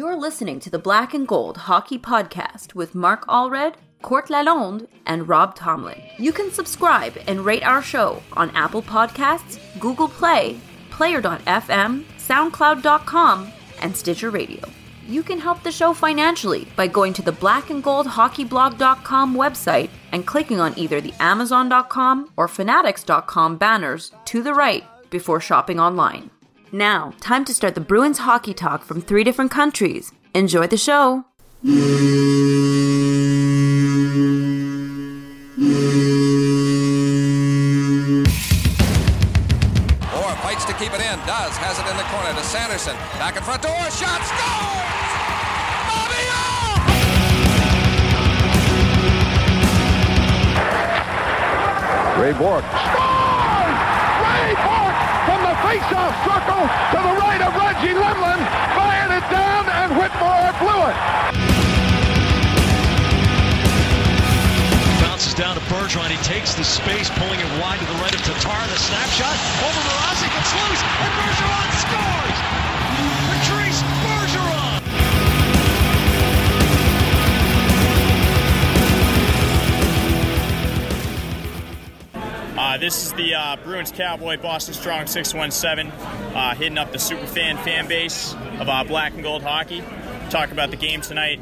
You're listening to the Black and Gold Hockey Podcast with Mark Allred, Court Lalonde, and Rob Tomlin. You can subscribe and rate our show on Apple Podcasts, Google Play, Player.fm, SoundCloud.com, and Stitcher Radio. You can help the show financially by going to the blackandgoldhockeyblog.com website and clicking on either the amazon.com or fanatics.com banners to the right before shopping online. Now, time to start the Bruins hockey talk from three different countries. Enjoy the show. Orr fights to keep it in. Does. Has it in the corner to Sanderson. Back in front to Orr. Shot. Scores! Bobby Orr! Ray Bourque. Face-off circle to the right of Reggie Lemelin. Fired it down and Whitmore blew it. Bounces down to Bergeron. He takes the space, pulling it wide to the right of Tatar. The snapshot over Mrazek. It's loose, and Bergeron scores! Uh, this is the uh, Bruins Cowboy Boston Strong 617, uh, hitting up the superfan fan fan base of uh, black and gold hockey. Talk about the game tonight.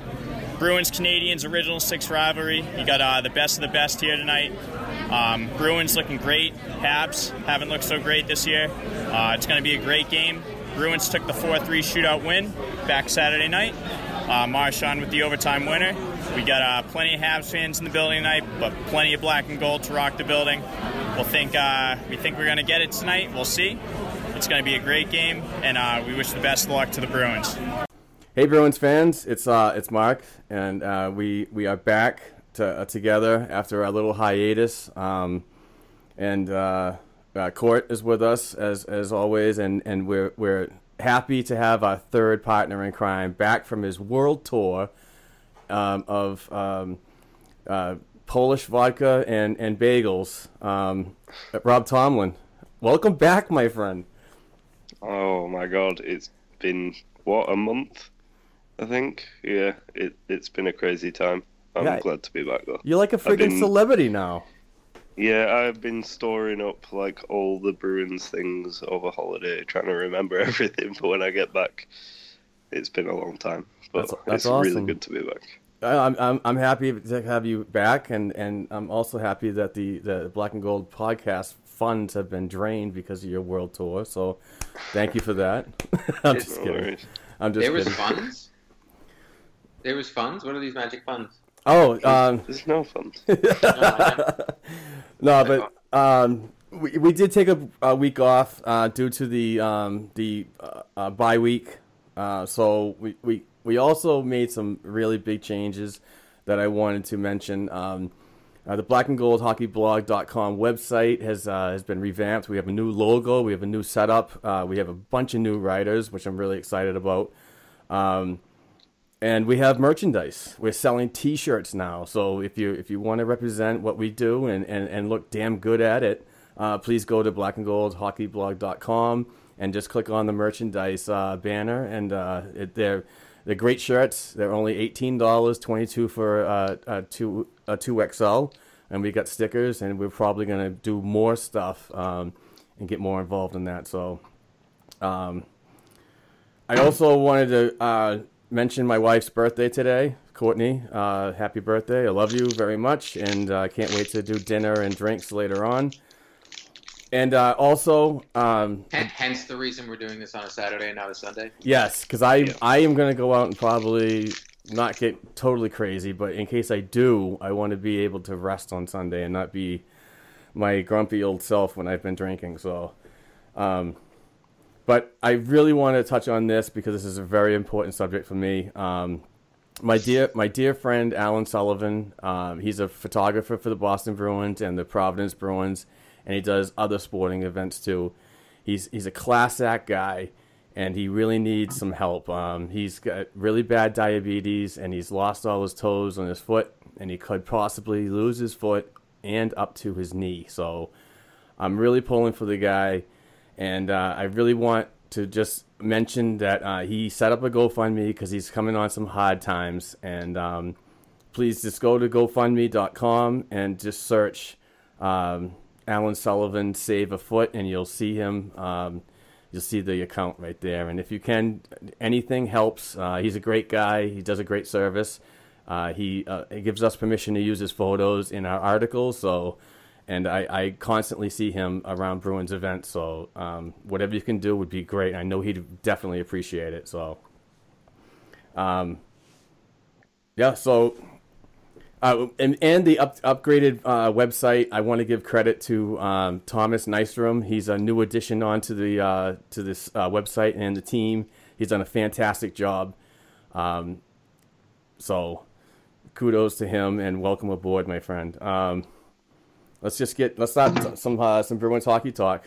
Bruins Canadiens original six rivalry. You got uh, the best of the best here tonight. Um, Bruins looking great. Habs haven't looked so great this year. Uh, it's going to be a great game. Bruins took the 4 3 shootout win back Saturday night. Uh, Marchand with the overtime winner. We got uh, plenty of Habs fans in the building tonight, but plenty of black and gold to rock the building. We'll think uh, we think we're going to get it tonight. We'll see. It's going to be a great game, and uh, we wish the best of luck to the Bruins. Hey Bruins fans, it's uh, it's Mark, and uh, we we are back to, together after a little hiatus. Um, and Court is with us as as always, and, and we're we're happy to have our third partner in crime back from his world tour um, of um, uh, Polish vodka and and bagels. Um, Rob Tomlin, welcome back, my friend. Oh my god, it's been what a month, I think. Yeah, it it's been a crazy time. I'm Yeah. glad to be back though. You're like a freaking been- celebrity now. Yeah, I've been storing up like all the Bruins things over holiday, trying to remember everything for when I get back. It's been a long time, but That's- that's it's really good to be back. I- I'm, I'm I'm happy to have you back, and, and I'm also happy that the, the Black and Gold podcast funds have been drained because of your world tour. So, thank you for that. I'm just No kidding. worries. I'm just there was kidding. funds. There was funds. What are these magic funds? Oh, um, There's no fun. no, but um, we, we did take a, a week off uh, due to the um, the uh, uh, bye week. Uh, so we, we we also made some really big changes that I wanted to mention. Um, uh, the black and gold hockeyblog.com website has uh, has been revamped. We have a new logo. We have a new setup. Uh, we have a bunch of new writers, which I'm really excited about. Um, and we have merchandise. We're selling T-shirts now. So if you if you want to represent what we do and, and, and look damn good at it, uh, please go to blackandgoldhockeyblog.com and just click on the merchandise uh, banner. And uh, it, they're they're great shirts. They're only eighteen dollars, twenty two for uh, uh, two uh, two XL. and we got stickers, and we're probably gonna do more stuff um, and get more involved in that. So, um, I also wanted to uh, mention my wife's birthday today. Courtney, uh, happy birthday! I love you very much, and I uh, can't wait to do dinner and drinks later on. And uh, also, um, hence the reason we're doing this on a Saturday and not a Sunday. Yes, because I yeah. I am gonna go out and probably not get totally crazy, but in case I do, I want to be able to rest on Sunday and not be my grumpy old self when I've been drinking. So, um, but I really want to touch on this because this is a very important subject for me. Um, my dear, my dear friend Alan Sullivan, um, he's a photographer for the Boston Bruins and the Providence Bruins and he does other sporting events too. He's he's a class act guy, and he really needs some help. Um, he's got really bad diabetes, and he's lost all his toes on his foot, and he could possibly lose his foot and up to his knee. So I'm really pulling for the guy, and uh, I really want to just mention that uh, he set up a GoFundMe because he's coming on some hard times, and um, please just go to GoFundMe.com and just search. Um, Alan Sullivan save a foot, and you'll see him. Um, you'll see the account right there. And if you can, anything helps. Uh, he's a great guy. He does a great service. Uh, he, uh, he gives us permission to use his photos in our articles. So, and I, I constantly see him around Bruins events. So, um, whatever you can do would be great. I know he'd definitely appreciate it. So, um, yeah. So uh, and, and the up, upgraded uh, website, I want to give credit to um, Thomas Nystrom. He's a new addition onto the uh, to this uh, website and the team. He's done a fantastic job. Um, so, kudos to him and welcome aboard, my friend. Let's just get let's start some uh, some Bruins hockey talk.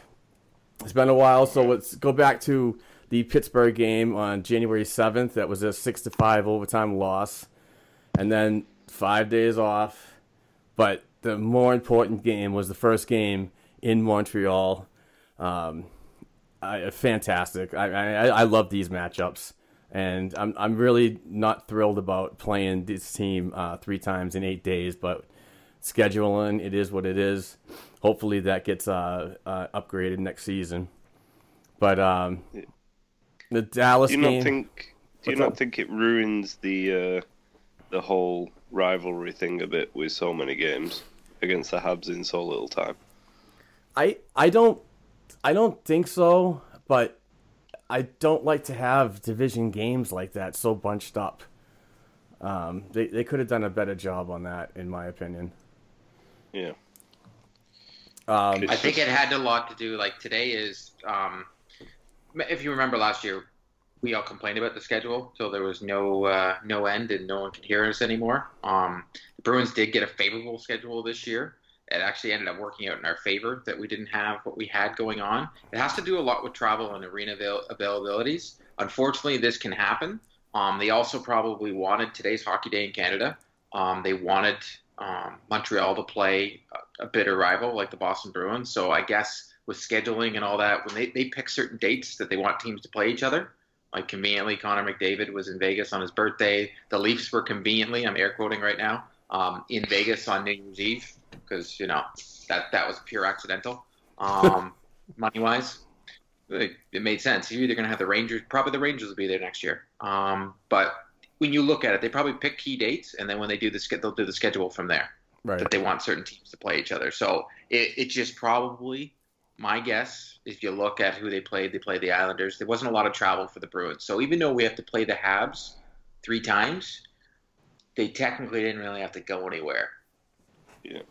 It's been a while, so let's go back to the Pittsburgh game on January seventh. That was a six to five overtime loss, and then five days off. But the more important game was the first game in Montreal. Um, I, fantastic. I, I, I love these matchups, and I'm I'm really not thrilled about playing this team uh, three times in eight days. But scheduling, it is what it is. Hopefully that gets uh, uh, upgraded next season. But um, the Dallas do you game. Not think, do you not up? think it ruins the uh, the whole rivalry thing a bit with so many games against the Habs in so little time. I I don't I don't think so, but I don't like to have division games like that so bunched up. Um, they they could have done a better job on that, in my opinion. Yeah. Um, I think it had a lot to do. Like today is, um, if you remember last year, we all complained about the schedule till there was no uh, no end and no one could hear us anymore. Um, the Bruins did get a favorable schedule this year. It actually ended up working out in our favor that we didn't have what we had going on. It has to do a lot with travel and arena avail- availabilities. Unfortunately, this can happen. Um, they also probably wanted today's hockey day in Canada. Um, they wanted um, Montreal to play a, a bitter rival like the Boston Bruins. So I guess with scheduling and all that, when they, they pick certain dates that they want teams to play each other, like conveniently, Connor McDavid was in Vegas on his birthday. The Leafs were conveniently, I'm air quoting right now, um, in Vegas on New Year's Eve because you know that that was pure accidental, um, money wise. It, it, made sense. You're either going to have the Rangers, probably the Rangers will be there next year. Um, but when you look at it, they probably pick key dates, and then when they do the they'll do the schedule from there. Right. That they want certain teams to play each other. So it, it just probably my guess, if you look at who they played, they played the Islanders. There wasn't a lot of travel for the Bruins. So even though we have to play the Habs three times, they technically didn't really have to go anywhere. Yeah.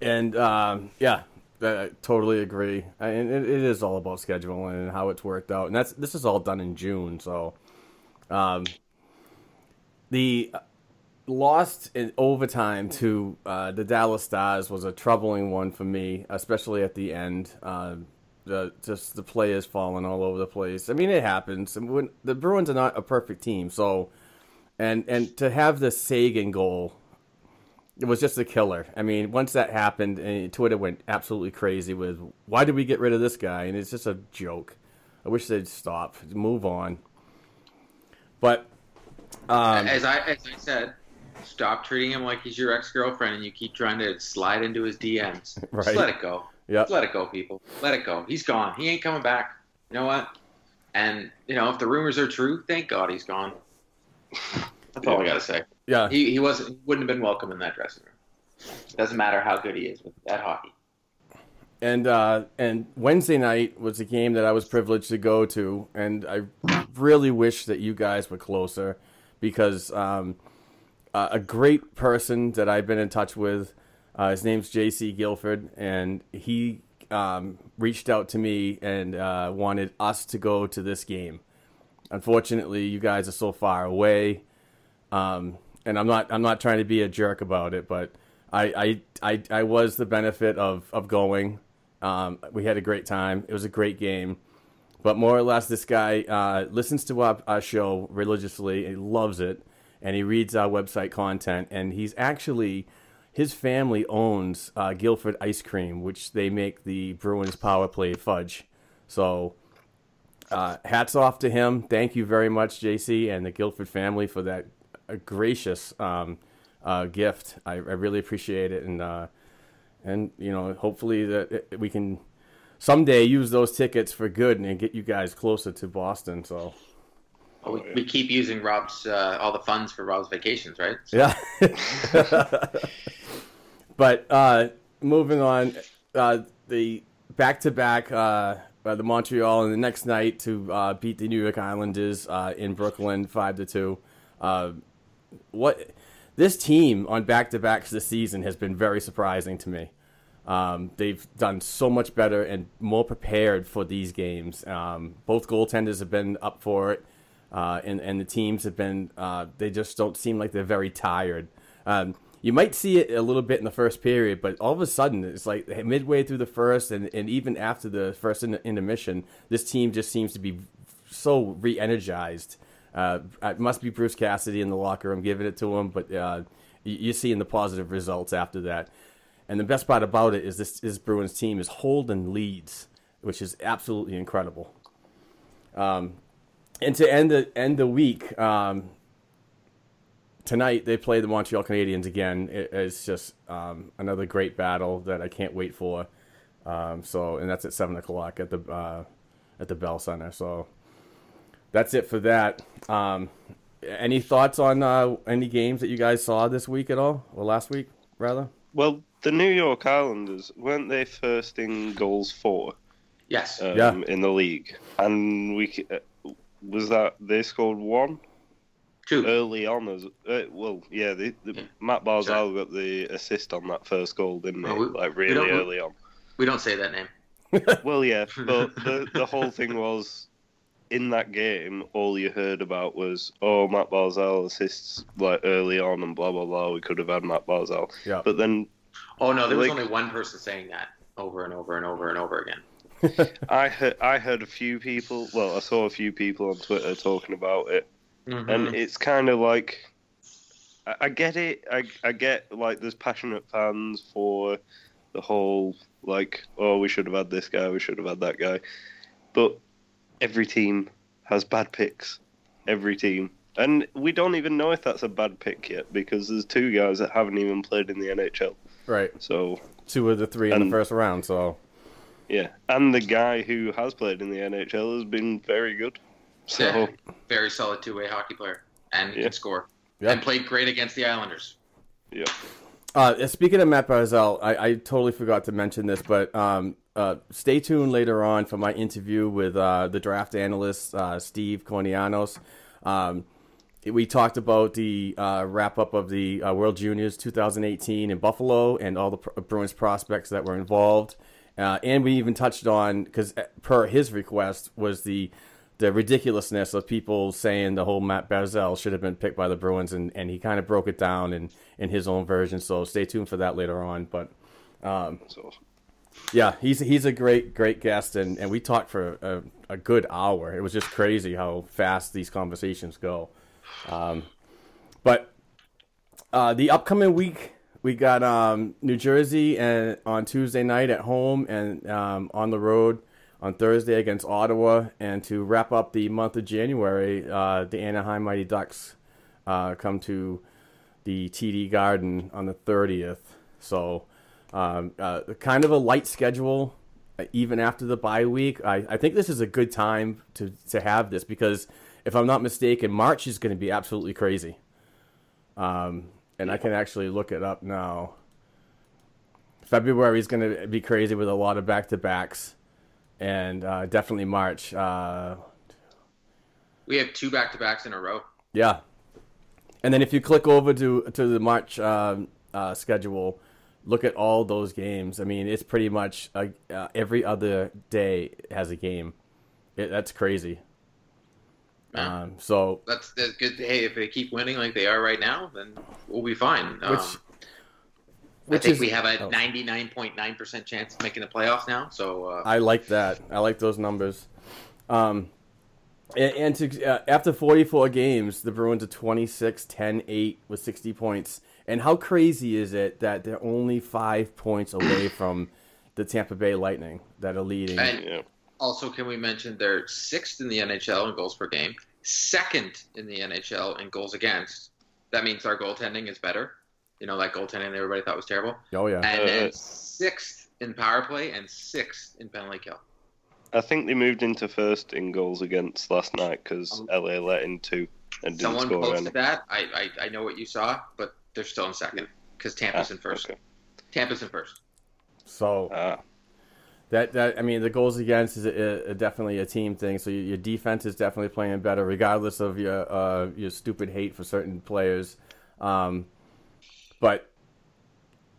And um, yeah, I totally agree. And it, it is all about scheduling and how it's worked out. And that's this is all done in June, so um, the lost in overtime to uh, the Dallas Stars was a troubling one for me, especially at the end. Uh, the just the players falling all over the place. I mean, it happens. And when the Bruins are not a perfect team, so and and to have the Sagan goal, it was just a killer. I mean, once that happened, and Twitter went absolutely crazy with why did we get rid of this guy? And it's just a joke. I wish they'd stop, move on. But um, as I as I said, stop treating him like he's your ex girlfriend and you keep trying to slide into his DMs. Right. Just let it go. Yeah. Let it go, people. Let it go. He's gone. He ain't coming back. You know what? And you know, if the rumors are true, thank God he's gone. That's all I gotta say. Yeah. He he wasn't he wouldn't have been welcome in that dressing room. Doesn't matter how good he is with that hockey. And uh, and Wednesday night was a game that I was privileged to go to, and I really wish that you guys were closer, because um, uh, a great person that I've been in touch with, uh, his name's J.C. Guilford, and he um, reached out to me and uh, wanted us to go to this game. Unfortunately, you guys are so far away, um, and I'm not I'm not trying to be a jerk about it, but I I, I, I was the benefit of of going. Um, we had a great time. It was a great game. But more or less, this guy uh, listens to our, our show religiously. He loves it, and he reads our website content. And he's actually, his family owns uh, Guilford Ice Cream, which they make the Bruins Power Play fudge. So, uh, hats off to him. Thank you very much, JC, and the Guilford family for that gracious um, uh, gift. I, I really appreciate it, and uh, and you know, hopefully that we can someday use those tickets for good and get you guys closer to Boston. So. Oh, we, we keep using Rob's uh, all the funds for Rob's vacations, right? So. Yeah. but uh, moving on, uh, the back to back the Montreal and the next night to uh, beat the New York Islanders uh, in Brooklyn five to two. Uh, what this team on back to backs this season has been very surprising to me. Um, they've done so much better and more prepared for these games. Um, both goaltenders have been up for it, uh, and and the teams have been. Uh, they just don't seem like they're very tired. Um, you might see it a little bit in the first period, but all of a sudden it's like midway through the first, and, and even after the first intermission, this team just seems to be so re-energized. Uh, it must be Bruce Cassidy in the locker room giving it to him, but uh, you're seeing the positive results after that. And the best part about it is this, this Bruins team is holding leads, which is absolutely incredible. Um, and to end the end the week, um, tonight they play the Montreal Canadiens again. It, it's just um, another great battle that I can't wait for. Um, so, and that's at seven o'clock at the uh, at the Bell Center. So, that's it for that. Um, any thoughts on uh, any games that you guys saw this week at all, or last week rather? Well, the New York Islanders weren't they first in goals for? Yes. Um, Yeah. In the league, and we uh, was that they scored one Two. early on as uh, well. Yeah, the, the, Matt Barzal got the assist on that first goal, didn't he? Oh, we- like really don't- early on. We don't say that name. Well, yeah, but the the whole thing was in that game. All you heard about was, oh, Matt Barzal assists like early on, and blah blah blah. We could have had Matt Barzal. Yeah. But then Oh no, there was Like- only one person saying that over and over and over and over again. I heard I heard a few people. Well, I saw a few people on Twitter talking about it, Mhm. and it's kind of like I, I get it. I I get like there's passionate fans for the whole like oh we should have had this guy, we should have had that guy, but every team has bad picks. Every team. And we don't even know if that's a bad pick yet because there's two guys that haven't even played in the NHL. Right. So Two of the three in the first round. So yeah, and the guy who has played in the NHL has been very good. So Yeah. Very solid two-way hockey player, and he Yeah. can score. Yeah. And played great against the Islanders. yeah. Uh, speaking of Matt Barzal, I, I totally forgot to mention this, but um, uh, stay tuned later on for my interview with uh, the draft analyst uh, Steve Kournianos. Um, we talked about the uh, wrap up of the uh, World Juniors 2018 in Buffalo and all the Pr- Bruins prospects that were involved, uh, and we even touched on because per his request was the the ridiculousness of people saying the whole Matt Barzal should have been picked by the Bruins, and, and he kind of broke it down in, in his own version. So stay tuned for that later on. But um, yeah, he's he's a great great guest, and, and we talked for a, a good hour. It was just crazy how fast these conversations go. Um, but uh, the upcoming week, we got um, New Jersey and on Tuesday night at home, and um, on the road on Thursday against Ottawa. And to wrap up the month of January, uh, the Anaheim Mighty Ducks uh, come to the TD Garden on the 30th. So, um, uh, kind of a light schedule, uh, even after the bye week. I, I think this is a good time to, to have this because, if I'm not mistaken, March is going to be absolutely crazy. Um, and I can actually look it up now. February is going to be crazy with a lot of back to backs, and uh, definitely March. Uh, we have two back to backs in a row. Yeah, and then if you click over to to the March um, uh, schedule, look at all those games. I mean, it's pretty much uh, every other day has a game. It, that's crazy. Yeah. Um, so that's, that's good. Hey, if they keep winning like they are right now, then we'll be fine. Um, which, I think is, we have a ninety nine point nine percent chance of making the playoffs now. So uh, I like that. I like those numbers. Um, and, and to, uh, after 44 games, the Bruins are 26, 10, 8 with 60 points. And how crazy is it that they're only five points away from the Tampa Bay Lightning that are leading? And yeah. Also, can we mention they're sixth in the NHL in goals per game, second in the NHL in goals against. That means our goaltending is better. You know, that goaltending everybody thought was terrible. Oh, yeah. And then sixth in power play and sixth in penalty kill. I think they moved into first in goals against last night because um, LA let in two and didn't someone score posted any. that. I, I I know what you saw, but they're still in second because Tampa's Ah, in first. okay. Tampa's in first. So Ah, that that I mean, the goals against is a, a, definitely a team thing. So your, your defense is definitely playing better, regardless of your uh, your stupid hate for certain players. Um, but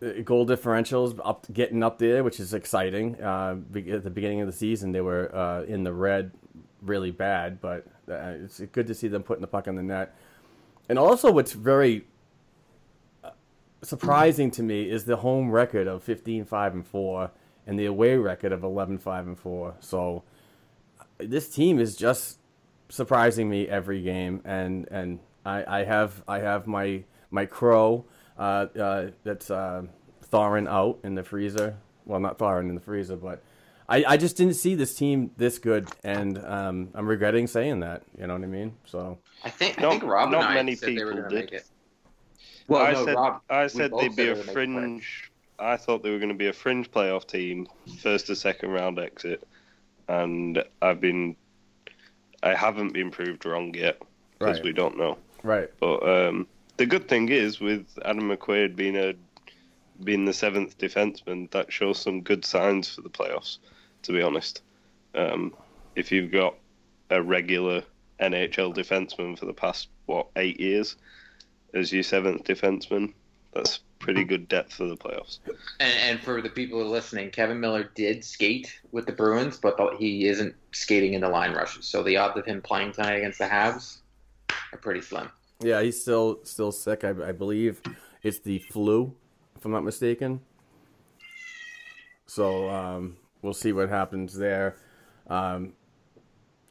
uh, goal differentials up getting up there, which is exciting. Uh, at the beginning of the season, they were uh, in the red, really bad, but uh, it's good to see them putting the puck in the net. And also, what's very uh, surprising to me is the home record of 15 5 and 4 and the away record of 11 5 and 4 so this team is just surprising me every game and and i, I have i have my my crow uh, uh, that's uh, thawing out in the freezer well not thawing in the freezer but I, I just didn't see this team this good, and um, I'm regretting saying that. You know what I mean? So I think I Not- think Rob not and I many said they were people going to did. make it. Well, I no, said Rob. I said they'd be a were gonna make the playoffs. fringe. I thought they were going to be a fringe playoff team, first to second round exit, and I've been, I haven't been proved wrong yet because Right. we don't know. right, But um, the good thing is with Adam McQuaid being a being the seventh defenseman, that shows some good signs for the playoffs. To be honest, um, if you've got a regular NHL defenseman for the past what eight years as your seventh defenseman, that's pretty good depth for the playoffs. And, and for the people who are listening, Kevan Miller did skate with the Bruins, but the, he isn't skating in the line rushes. So the odds of him playing tonight against the Habs are pretty slim. yeah, he's still still sick. I, I believe it's the flu, if I'm not mistaken. So um, we'll see what happens there. Um,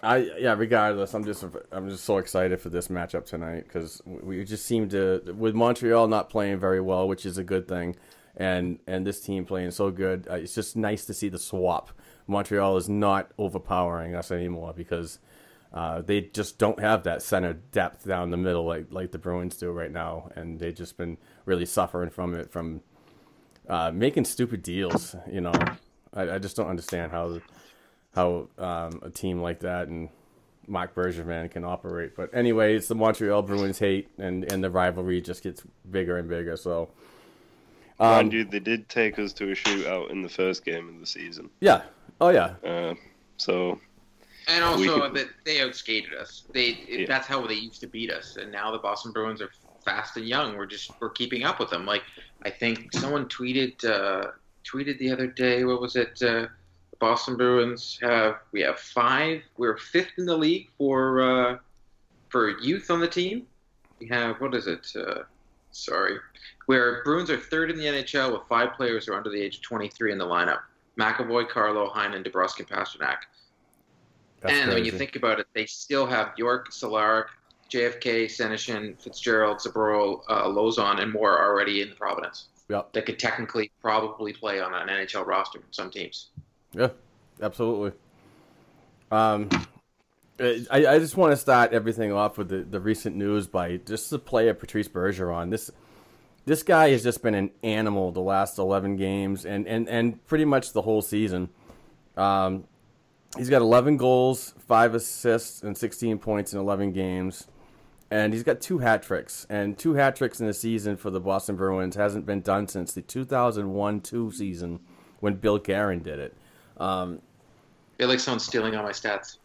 I yeah. Regardless, I'm just I'm just so excited for this matchup tonight because we just seem to with Montreal not playing very well, which is a good thing, and and this team playing so good. Uh, it's just nice to see the swap. Montreal is not overpowering us anymore because uh, they just don't have that center depth down the middle like like the Bruins do right now, and they've just been really suffering from it from uh, making stupid deals. You know, I, I just don't understand how how um, a team like that and Marc Bergevin can operate. But anyway, it's the Montreal Bruins hate, and and the rivalry just gets bigger and bigger. So um, Mind you, they did take us to a shootout in the first game of the season. yeah, oh yeah, Uh, so And also could- that they outskated us. They Yeah. that's how they used to beat us. And now the Boston Bruins are fast and young. We're just we're keeping up with them. Like I think someone tweeted uh, tweeted the other day. What was it? Uh, the Boston Bruins have we have five. We're fifth in the league for uh, for youth on the team. We have what is it? Uh, sorry, where Bruins are third in the NHL with five players who are under the age of 23 in the lineup. McAvoy, Carlo, Heinen, DeBrusk, and Pastrnak. that's and when you think about it, they still have Bjork, Solaric, JFK, Senyshyn, Fitzgerald, Zabro, uh, Lauzon, and more already in Providence Yep. that could technically probably play on an NHL roster in some teams. Yeah, absolutely. Um, I, I just want to start everything off with the, the recent news by just the play of Patrice Bergeron. This this guy has just been an animal the last 11 games and, and, and pretty much the whole season. Um, he's got 11 goals, 5 assists, and 16 points in 11 games. And he's got two hat tricks. And two hat tricks in a season for the Boston Bruins hasn't been done since the 2001 2 season when Bill Guerin did it. Um, I feel like someone's stealing all my stats.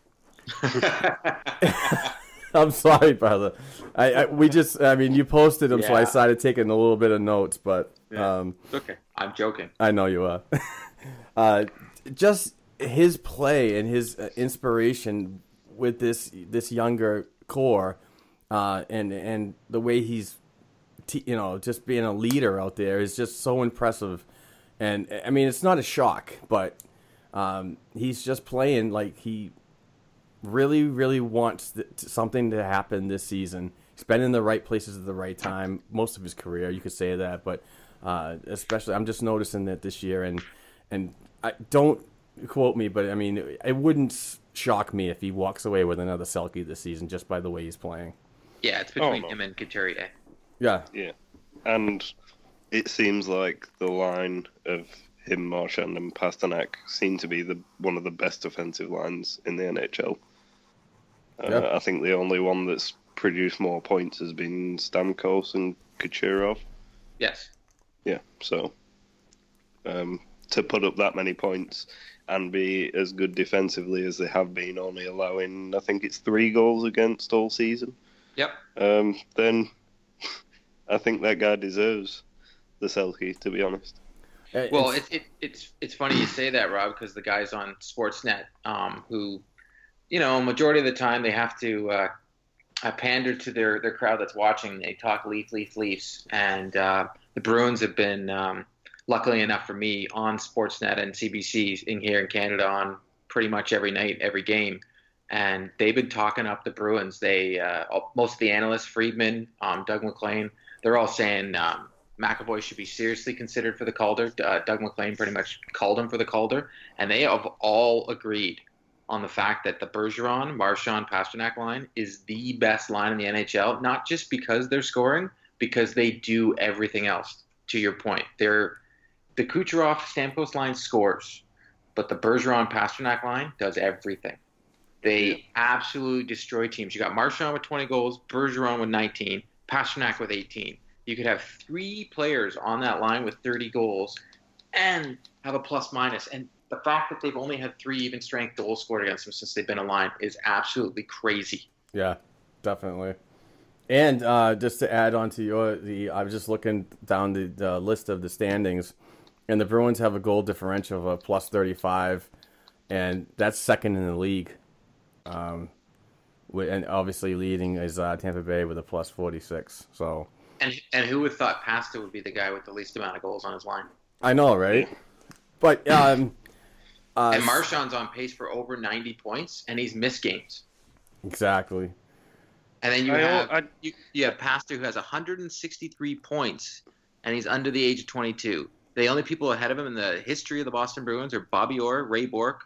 I'm sorry, brother. I, I, we just I mean you posted them, yeah. so I started taking a little bit of notes, but yeah. um, okay. I'm joking. I know you are. uh, just his play and his uh, inspiration with this this younger core, uh, and and the way he's, t- you know, just being a leader out there is just so impressive. And I mean, it's not a shock, but um, he's just playing like he really, really wants th- something to happen this season. He's been in the right places at the right time most of his career. You could say that, but uh, especially I'm just noticing that this year. And and I don't quote me, but I mean it wouldn't shock me if he walks away with another Selke this season just by the way he's playing. Yeah, it's between oh, no. him and Couturier. Yeah, yeah, and it seems like the line of him, Marchand, and Pastrnak seem to be the one of the best offensive lines in the NHL. Uh, I think the only one that's produced more points has been Stamkos and Kucherov. Yes. Yeah. So um, to put up that many points and be as good defensively as they have been, only allowing I think it's three goals against all season. Yep. Um, then I think that guy deserves the Selke, to be honest. Well, it's it, it, it's it's funny you say that, Rob, because the guys on Sportsnet um, who you know, majority of the time they have to uh, uh, pander to their, their crowd that's watching. They talk Leaf, Leaf, Leafs, and uh, the Bruins have been, um, luckily enough for me, on Sportsnet and CBC in here in Canada on pretty much every night, every game, and they've been talking up the Bruins. They uh, most of the analysts, Friedman, um, Doug MacLean, they're all saying. Um, McAvoy should be seriously considered for the Calder. Uh, Doug MacLean pretty much called him for the Calder, and they have all agreed on the fact that the Bergeron, Marchand, Pastrnak line is the best line in the NHL, not just because they're scoring, because they do everything else. To your point, they're the Kucherov Stamkos line scores, but the Bergeron Pastrnak line does everything. They yeah. absolutely destroy teams. You got Marchand with 20 goals, Bergeron with 19, Pastrnak with 18. You could have three players on that line with 30 goals and have a plus minus. And the fact that they've only had three even strength goals scored against them since they've been aligned is absolutely crazy. Yeah, definitely. And uh, just to add on to your, the I was just looking down the, the, list of the standings, and the Bruins have a goal differential of a plus thirty five, and that's second in the league. Um, and obviously leading is uh, Tampa Bay with a plus forty six. So. And and who would have thought Pasta would be the guy with the least amount of goals on his line? I know, right? But um, uh, and Marchand's on pace for over 90 points, and he's missed games. Exactly. And then you I have I, you, you have Pastor who has 163 points, and he's under the age of 22. The only people ahead of him in the history of the Boston Bruins are Bobby Orr, Ray Bourque,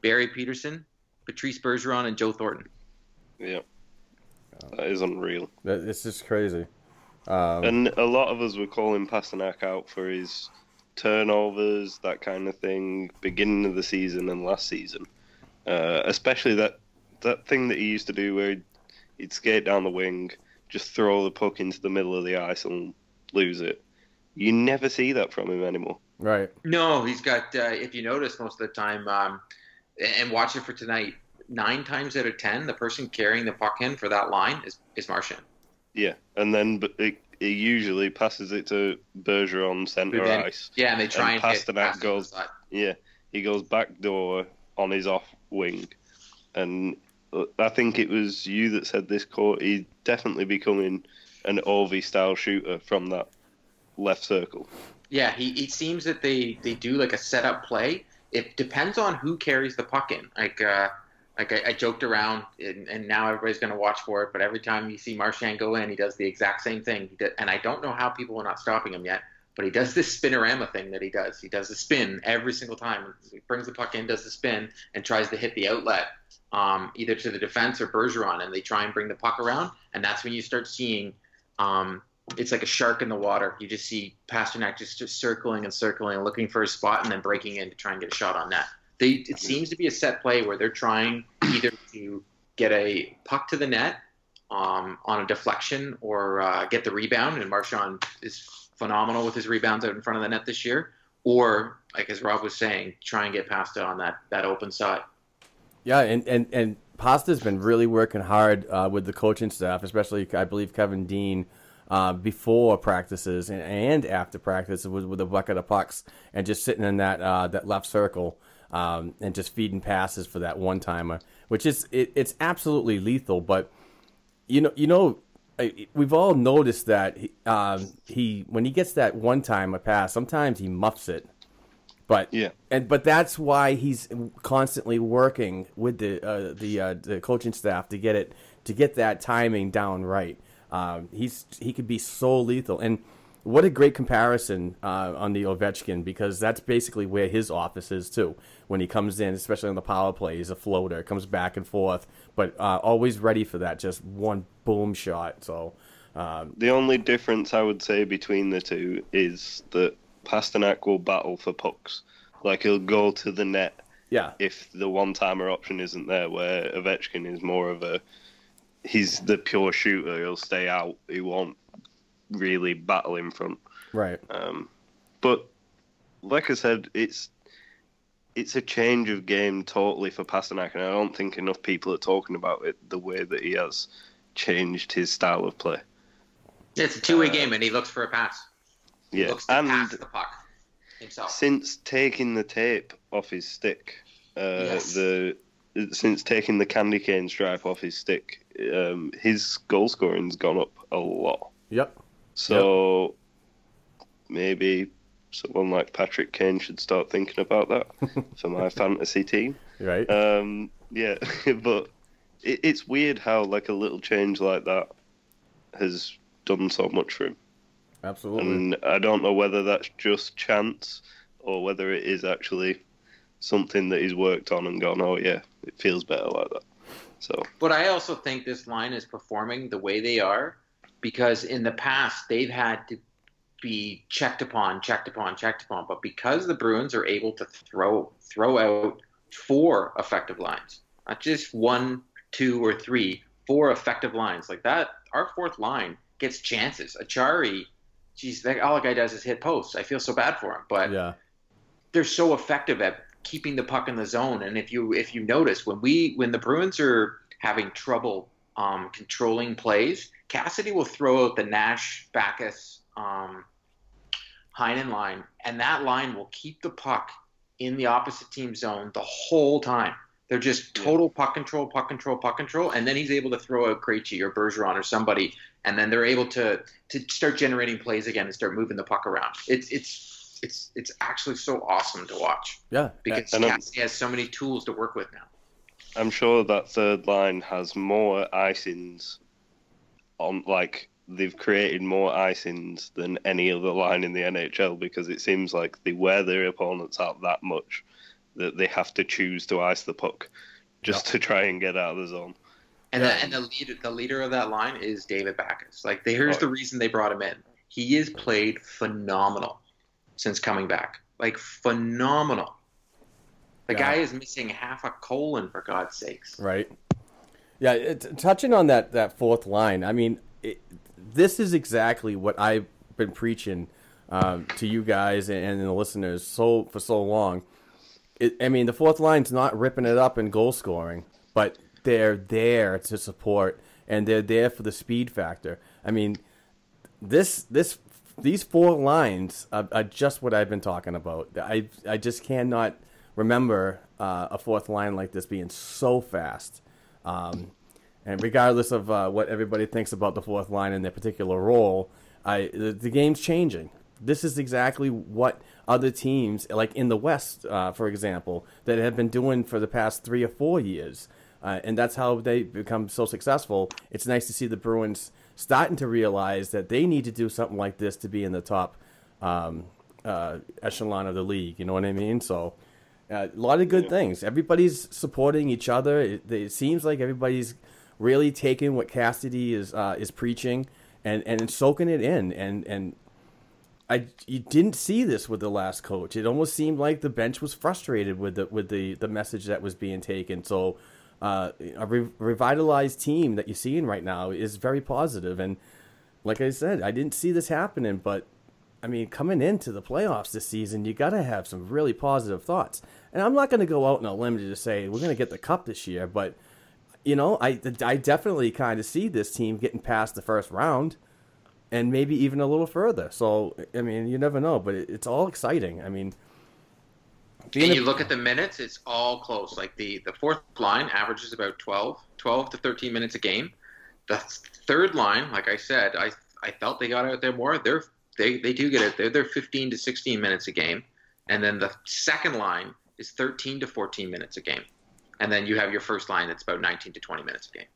Barry Pederson, Patrice Bergeron, and Joe Thornton. Yeah, that is unreal. It's just crazy. Um, and a lot of us were calling Pastrnak out for his turnovers, that kind of thing, beginning of the season and last season. Uh, especially that that thing that he used to do where he'd, he'd, skate down the wing, just throw the puck into the middle of the ice and lose it. You never see that from him anymore. Right. No, he's got. Uh, if you notice, most of the time, um, and watch it for tonight. Nine times out of ten, the person carrying the puck in for that line is is Marchand. Yeah, and then but it, he usually passes it to Bergeron center then, ice. Yeah, and they try and, and Pastrnak goes. Yeah, he goes back door on his off wing, and I think it was you that said this court. He's definitely becoming an Ovi style shooter from that left circle. Yeah, he it seems that they they do like a setup play. It depends on who carries the puck in. Like uh, like I, I joked around, and, and now everybody's going to watch for it. But every time you see Marchand go in, he does the exact same thing. He and I don't know how people are not stopping him yet. But he does this spinorama thing that he does. He does the spin every single time. He brings the puck in, does the spin, and tries to hit the outlet, um, either to the defense or Bergeron, and they try and bring the puck around. And that's when you start seeing um, it's like a shark in the water. You just see Pastrnak just, just circling and circling, and looking for a spot, and then breaking in to try and get a shot on net. They it seems to be a set play where they're trying either to get a puck to the net um, on a deflection or uh, get the rebound, and Marchand is phenomenal with his rebounds out in front of the net this year, or like as Rob was saying, try and get Pasta on that that open side. Yeah, and and and Pasta's been really working hard uh, with the coaching staff, especially I believe Kevin Dean. Uh, before practices and, and after practice with, with a bucket of pucks and just sitting in that uh, that left circle um, and just feeding passes for that one timer, which is it, it's absolutely lethal. But you know, you know, we've all noticed that he, um, he when he gets that one time a pass, sometimes he muffs it. But yeah, and but that's why he's constantly working with the uh, the uh, the coaching staff to get it to get that timing down right. Um, he's he could be so lethal, and what a great comparison uh, on the Ovechkin because that's basically where his office is too. When he comes in, especially on the power play, he's a floater, comes back and forth, but uh, always ready for that just one boom shot. So um, the only difference I would say between the two is that Pastrnak will battle for pucks, like he'll go to the net. Yeah. If the one timer option isn't there, where Ovechkin is more of a he's the pure shooter. He'll stay out. He won't really battle in front. Right. Um, but like I said, it's it's a change of game totally for Pastrnak, and I don't think enough people are talking about it the way that he has changed his style of play. It's a two-way uh, game, and he looks for a pass. He yeah, and the puck himself. Since taking the tape off his stick, uh, yes. the since taking the candy cane stripe off his stick, um, his goal scoring's gone up a lot. Yep. So yep. maybe someone like Patrick Kane should start thinking about that for my fantasy team. Right. Um, yeah, but it, it's weird how like a little change like that has done so much for him. Absolutely. And I don't know whether that's just chance or whether it is actually something that he's worked on and gone, oh yeah, it feels better like that. So, but I also think this line is performing the way they are because in the past they've had to be checked upon, checked upon, checked upon. But because the Bruins are able to throw throw out four effective lines, not just one, two, or three, four effective lines like that, our fourth line gets chances. Acciari, geez, that, all the guy does is hit posts. I feel so bad for him, but yeah. they're so effective at keeping the puck in the zone. And if you if you notice when we when the Bruins are having trouble um, controlling plays, Cassidy will throw out the Nash Backes um, Heinen line, and that line will keep the puck in the opposite team zone the whole time. They're just total puck control, puck control, puck control, and then he's able to throw out Krejci or Bergeron or somebody, and then they're able to to start generating plays again and start moving the puck around. It's it's it's it's actually so awesome to watch. Yeah, because and Cassie has so many tools to work with now. I'm sure that third line has more icings on like they've created more icings than any other line in the NHL because it seems like they wear their opponents out that much that they have to choose to ice the puck just yep. to try and get out of the zone. And the, and the leader the leader of that line is David Backes. Like here's oh. the reason they brought him in. He has played phenomenal since coming back. Like phenomenal. The yeah. guy is missing half a colon for God's sakes. Right. Yeah, it, touching on that that fourth line. I mean, it, this is exactly what I've been preaching um, to you guys and, and, the listeners so for so long. It, I mean, the fourth line's not ripping it up in goal scoring, but they're there to support and they're there for the speed factor. I mean, this this these four lines are, are, just what I've been talking about. I I just cannot remember uh, a fourth line like this being so fast. Um, and regardless of uh, what everybody thinks about the fourth line in their particular role, I the, the, game's changing. This is exactly what other teams, like in the West, uh, for example, that have been doing for the past three or four years. Uh, and that's how they become so successful. It's nice to see the Bruins starting to realize that they need to do something like this to be in the top um, uh, echelon of the league. You know what I mean? So a lot of good things. Everybody's supporting each other. It, it, seems like everybody's really taking what Cassidy is uh, is preaching and and soaking it in. And and I you didn't see this with the last coach. It almost seemed like the bench was frustrated with the with the the message that was being taken. So. Uh, a re- revitalized team that you're seeing right now is very positive, and like I said, I didn't see this happening, but I mean, coming into the playoffs this season, you got to have some really positive thoughts. And I'm not going to go out on a limb to say we're going to get the cup this year, but you know, I I definitely kind of see this team getting past the first round, and maybe even a little further. So I mean, you never know, but it, it's all exciting. I mean. And you look at the minutes; it's all close. Like the the fourth line averages about 12, 12 to thirteen minutes a game. The third line, like I said, I I felt they got out there more. They're they, they do get it. They're, they're 15 to 16 minutes a game. And then the second line is 13 to 14 minutes a game. And then you have your first line that's about 19 to 20 minutes a game.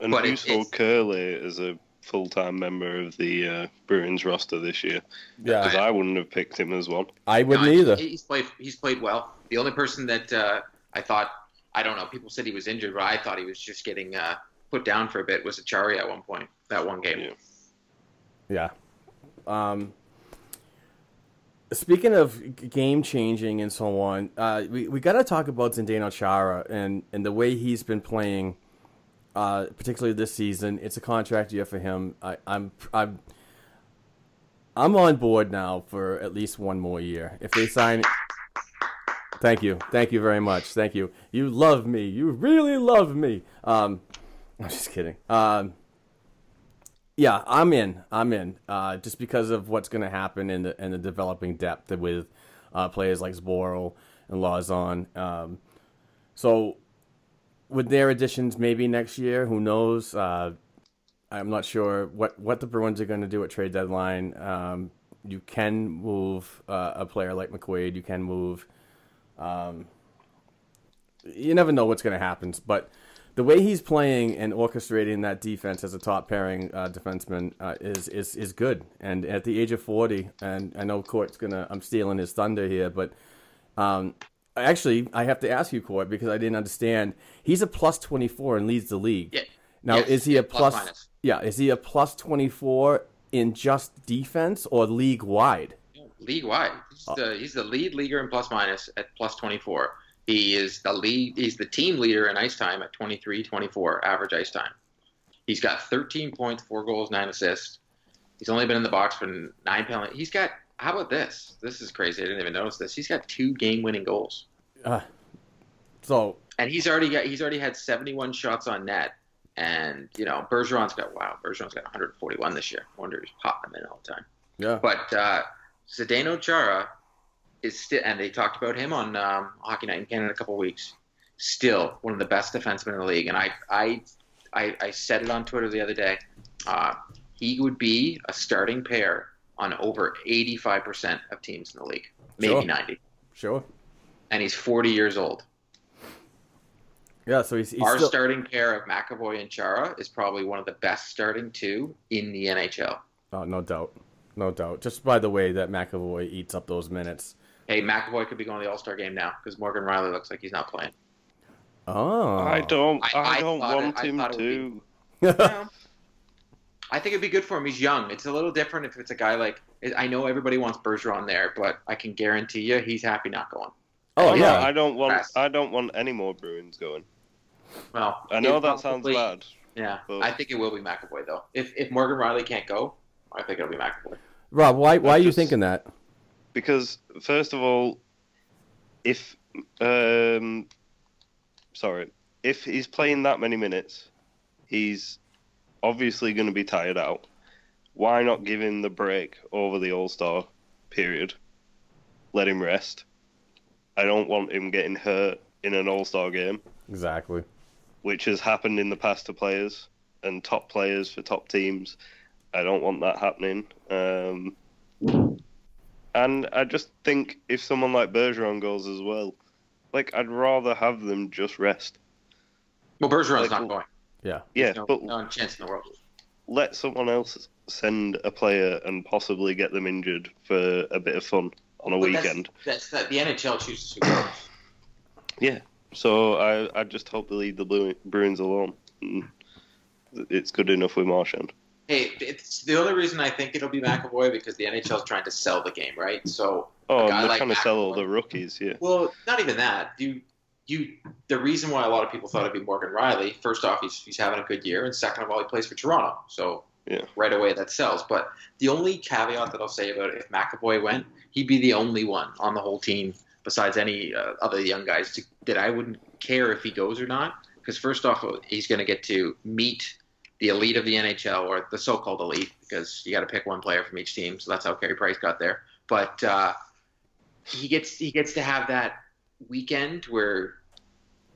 And but you saw Kuraly as a full time member of the uh, Bruins roster this year. Yeah. Because I, I, wouldn't have picked him as one. I wouldn't no, either. He's played, he's played well. The only person that uh, I thought, I don't know, people said he was injured, but I thought he was just getting uh, put down for a bit was Acciari at one point, that one game. Yeah. yeah. Um, speaking of game changing and so on, uh, we we got to talk about Zdeno Chara and and the way he's been playing, uh, particularly this season. It's a contract year for him. I, I'm I'm I'm on board now for at least one more year. If they sign. Thank you. Thank you very much. Thank you. You love me. You really love me. Um, I'm just kidding. Um, yeah, I'm in. I'm in. Uh, just because of what's going to happen in the the developing depth with uh, players like Zboril and Lauzon. Um, so with their additions, maybe next year, who knows? Uh, I'm not sure what what the Bruins are going to do at trade deadline. Um, you can move uh, a player like McQuaid. You can move. Um, you never know what's going to happen, but the way he's playing and orchestrating that defense as a top pairing uh, defenseman uh, is is is good. And at the age of forty, and I know Court's gonna, I'm stealing his thunder here, but um, actually, I have to ask you, Court, because I didn't understand. He's a plus twenty four and leads the league. Yeah. Now, yes, is he a plus? plus yeah, is he a plus twenty four in just defense or league wide? League wide. He's, oh. the, he's the lead leaguer in plus minus at plus twenty four. He is the lead. He's the team leader in ice time at 23, 24 average ice time. He's got 13 points, four goals, nine assists. He's only been in the box for nine penalties. He's got. How about this? This is crazy. I didn't even notice this. He's got two game-winning goals. Uh, so. And he's already got. He's already had 71 shots on net. And you know, Bergeron's got wow. Bergeron's got 141 this year. I wonder if he's popping them in all the time. Yeah. But uh, Zdeno Chara is still, and they talked about him on um, Hockey Night in Canada a couple weeks. Still one of the best defensemen in the league, and I, I, I, I said it on Twitter the other day. Uh, he would be a starting pair on over 85% of teams in the league, maybe sure. 90. Sure. And he's 40 years old. Yeah, so he's, he's our still... starting pair of McAvoy and Chara is probably one of the best starting two in the NHL. Oh, no doubt, no doubt. Just by the way that McAvoy eats up those minutes, hey, McAvoy could be going to the All Star game now because Morgan Rielly looks like he's not playing. Oh, I don't. I, I, I don't want it, him to. Be, I think it'd be good for him. He's young. It's a little different if it's a guy like. I know everybody wants Bergeron there, but I can guarantee you he's happy not going. Oh yeah, I don't want. I don't want any more Bruins going. Well, I know that probably, sounds bad. Yeah, but... I think it will be McAvoy though. If if Morgan Rielly can't go, I think it'll be McAvoy. Rob, why why are you thinking that? Because first of all, if um, sorry, if he's playing that many minutes, he's obviously going to be tired out. Why not give him the break over the All Star period? Let him rest. I don't want him getting hurt in an All Star game. Exactly. Which has happened in the past to players and top players for top teams. I don't want that happening. Um, and I just think if someone like Bergeron goes as well, like I'd rather have them just rest. Well, Bergeron's like, not going. Yeah. Yeah, no, but no chance in the world. Let someone else send a player and possibly get them injured for a bit of fun on a but weekend. That's, that's that the NHL chooses who goes. Yeah. So I I just hope they leave the Bruins alone. Mm. It's good enough with Marchand. Hey, it's the only reason I think it'll be McAvoy because the NHL is trying to sell the game, right? So oh, they're like trying to sell all the rookies, yeah. Well, not even that. You, you. The reason why a lot of people thought it'd be Morgan Rielly. First off, he's he's having a good year, and second of all, he plays for Toronto, so Yeah. right away that sells. But the only caveat that I'll say about it, if McAvoy went, he'd be the only one on the whole team besides any uh, other young guys to, that I wouldn't care if he goes or not. Because first off, he's going to get to meet the elite of the NHL or the so-called elite, because you got to pick one player from each team. So that's how Carey Price got there. But uh, he gets he gets to have that weekend where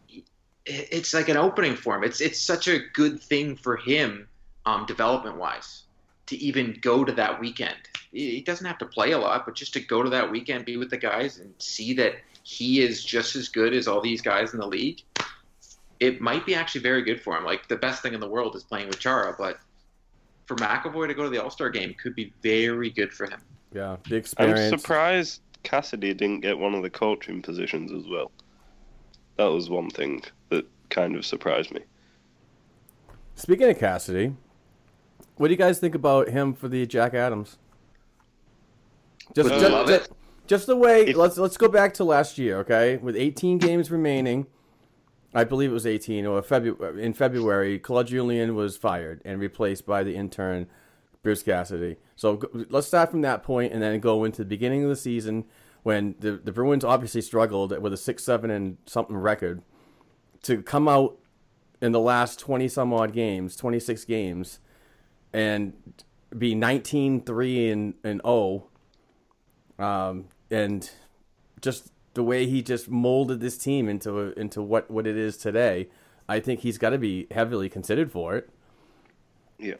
he- it's like an opening for him. It's it's such a good thing for him, um, development wise, to even go to that weekend. He doesn't have to play a lot, but just to go to that weekend, be with the guys, and see that he is just as good as all these guys in the league. It might be actually very good for him. Like the best thing in the world is playing with Chara, but for McAvoy to go to the All Star game could be very good for him. Yeah, the experience. I'm surprised Cassidy didn't get one of the coaching positions as well. That was one thing that kind of surprised me. Speaking of Cassidy, what do you guys think about him for the Jack Adams? Just, just, just, just the way. If- let's let's go back to last year, okay? With 18 games remaining, I believe it was 18 or February. In February, Claude Julien was fired and replaced by the intern Bruce Cassidy. So let's start from that point and then go into the beginning of the season when the the Bruins obviously struggled with a six seven and something record to come out in the last 20 some odd games, 26 games, and be 19 3 and, and 0. Um, and just the way he just molded this team into into what, what it is today, I think he's got to be heavily considered for it. Yeah.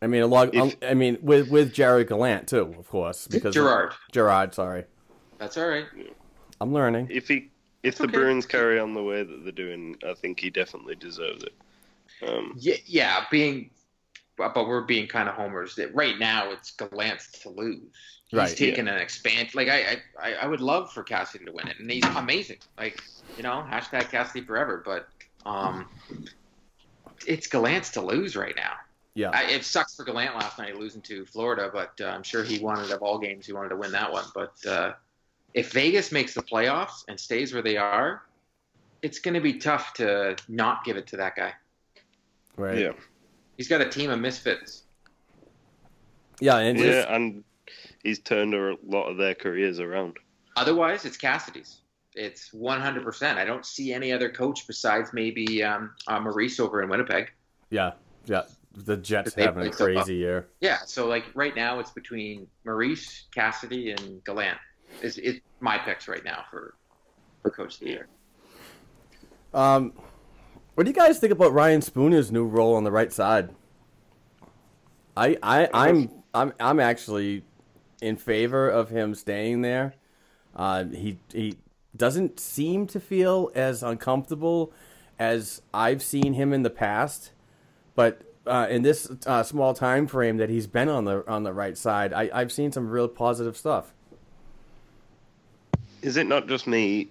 I mean, a lot. If- I mean, with with Jared Gallant too, of course, because Gerard. Gerard, sorry, That's all right. I'm learning. If he if the okay. Bruins carry on the way that they're doing, I think he definitely deserves it. Um, Yeah, yeah, being, but but we're being kind of homers. That right now it's Gallant's to lose. He's Right, taking an expand. Like I, I, I would love for Cassidy to win it, and he's amazing. Like you know, hashtag Cassidy forever. But um, it's Gallant's to lose right now. Yeah, I, it sucks for Gallant last night losing to Florida, but uh, I'm sure he wanted of all games he wanted to win that one. But uh, if Vegas makes the playoffs and stays where they are, it's going to be tough to not give it to that guy. right. yeah, He's got a team of misfits. yeah, and just, yeah, and he's turned a lot of their careers around. Otherwise, it's Cassidy's. It's 100%. I don't see any other coach besides maybe um, uh, Maurice over in Winnipeg. yeah, yeah. The Jets They having a played so crazy year. Yeah, so like right now it's between Maurice, Cassidy, and Gallant. Is it's my picks right now for for coach of the year. Um, what do you guys think about Ryan Spooner's new role on the right side? I, I, I'm, I'm, I'm actually in favor of him staying there. Uh, he, he doesn't seem to feel as uncomfortable as I've seen him in the past, but uh, in this uh, small time frame that he's been on the on the right side, I, I've seen some real positive stuff. Is it not just me,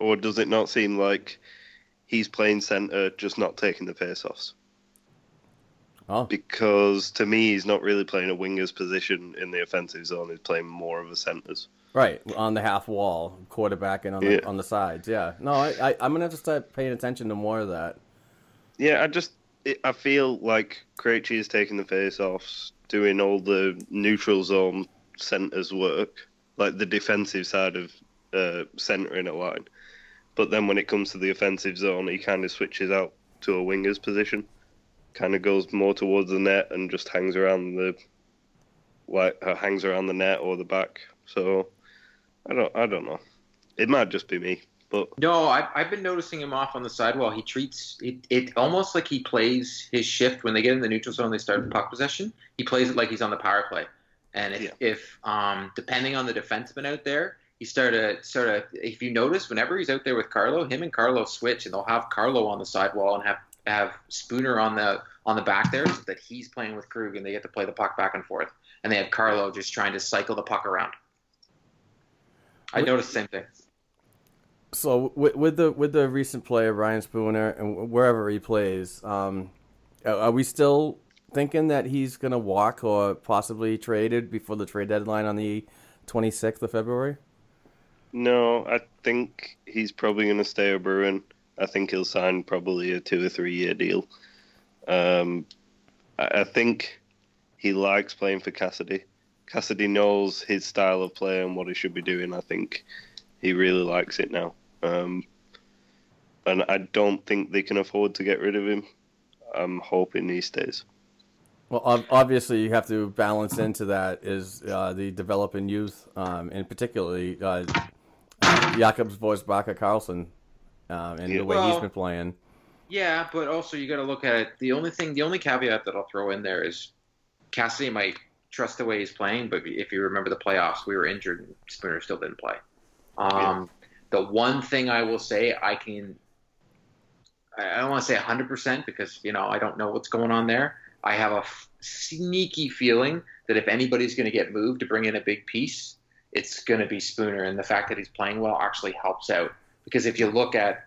or does it not seem like he's playing centre, just not taking the face-offs? Oh, Because to me, he's not really playing a winger's position in the offensive zone. He's playing more of a centre's. Right on the half wall, quarterback, and on the Yeah. on the sides. Yeah, no, I, I I'm gonna have to start paying attention to more of that. Yeah, I just it, I feel like Krejci is taking the face-offs, doing all the neutral zone centres work, like the defensive side of uh, centering a line. But then when it comes to the offensive zone, he kind of switches out to a winger's position, kind of goes more towards the net and just hangs around the like uh, hangs around the net or the back. So I don't I don't know. It might just be me, but No, I've, I've been noticing him off on the sidewall. He treats it, it almost like he plays his shift when they get in the neutral zone. They start puck possession. He plays it like he's on the power play. And if, Yeah. if um, depending on the defenseman out there, he started sort of. If you notice, whenever he's out there with Carlo, him and Carlo switch, and they'll have Carlo on the sidewall and have have Spooner on the on the back there, so that he's playing with Krug, and they get to play the puck back and forth. And they have Carlo just trying to cycle the puck around. I What- noticed the same thing. So with, with the with the recent play of Ryan Spooner and wherever he plays, um, are are we still thinking that he's going to walk or possibly traded before the trade deadline on the 26th of February? No, I think he's probably going to stay a Bruin. I think he'll sign probably a two or three year deal. Um, I think he likes playing for Cassidy. Cassidy knows his style of play and what he should be doing. I think he really likes it now. Um, and I don't think they can afford to get rid of him. I'm hoping he stays. Well, obviously, you have to balance into that is uh, the developing youth, um, and particularly uh, Jakob Forsbacka Karlsson, um, and yeah. the way well, he's been playing. Yeah, but also you got to look at it. The only thing, the only caveat that I'll throw in there is Cassidy might trust the way he's playing, but if you remember the playoffs, we were injured and Spooner still didn't play. Um, yeah. The one thing I will say, I can, I don't want to say 100% because, you know, I don't know what's going on there. I have a f- sneaky feeling that if anybody's going to get moved to bring in a big piece, it's going to be Spooner. And the fact that he's playing well actually helps out. Because if you look at,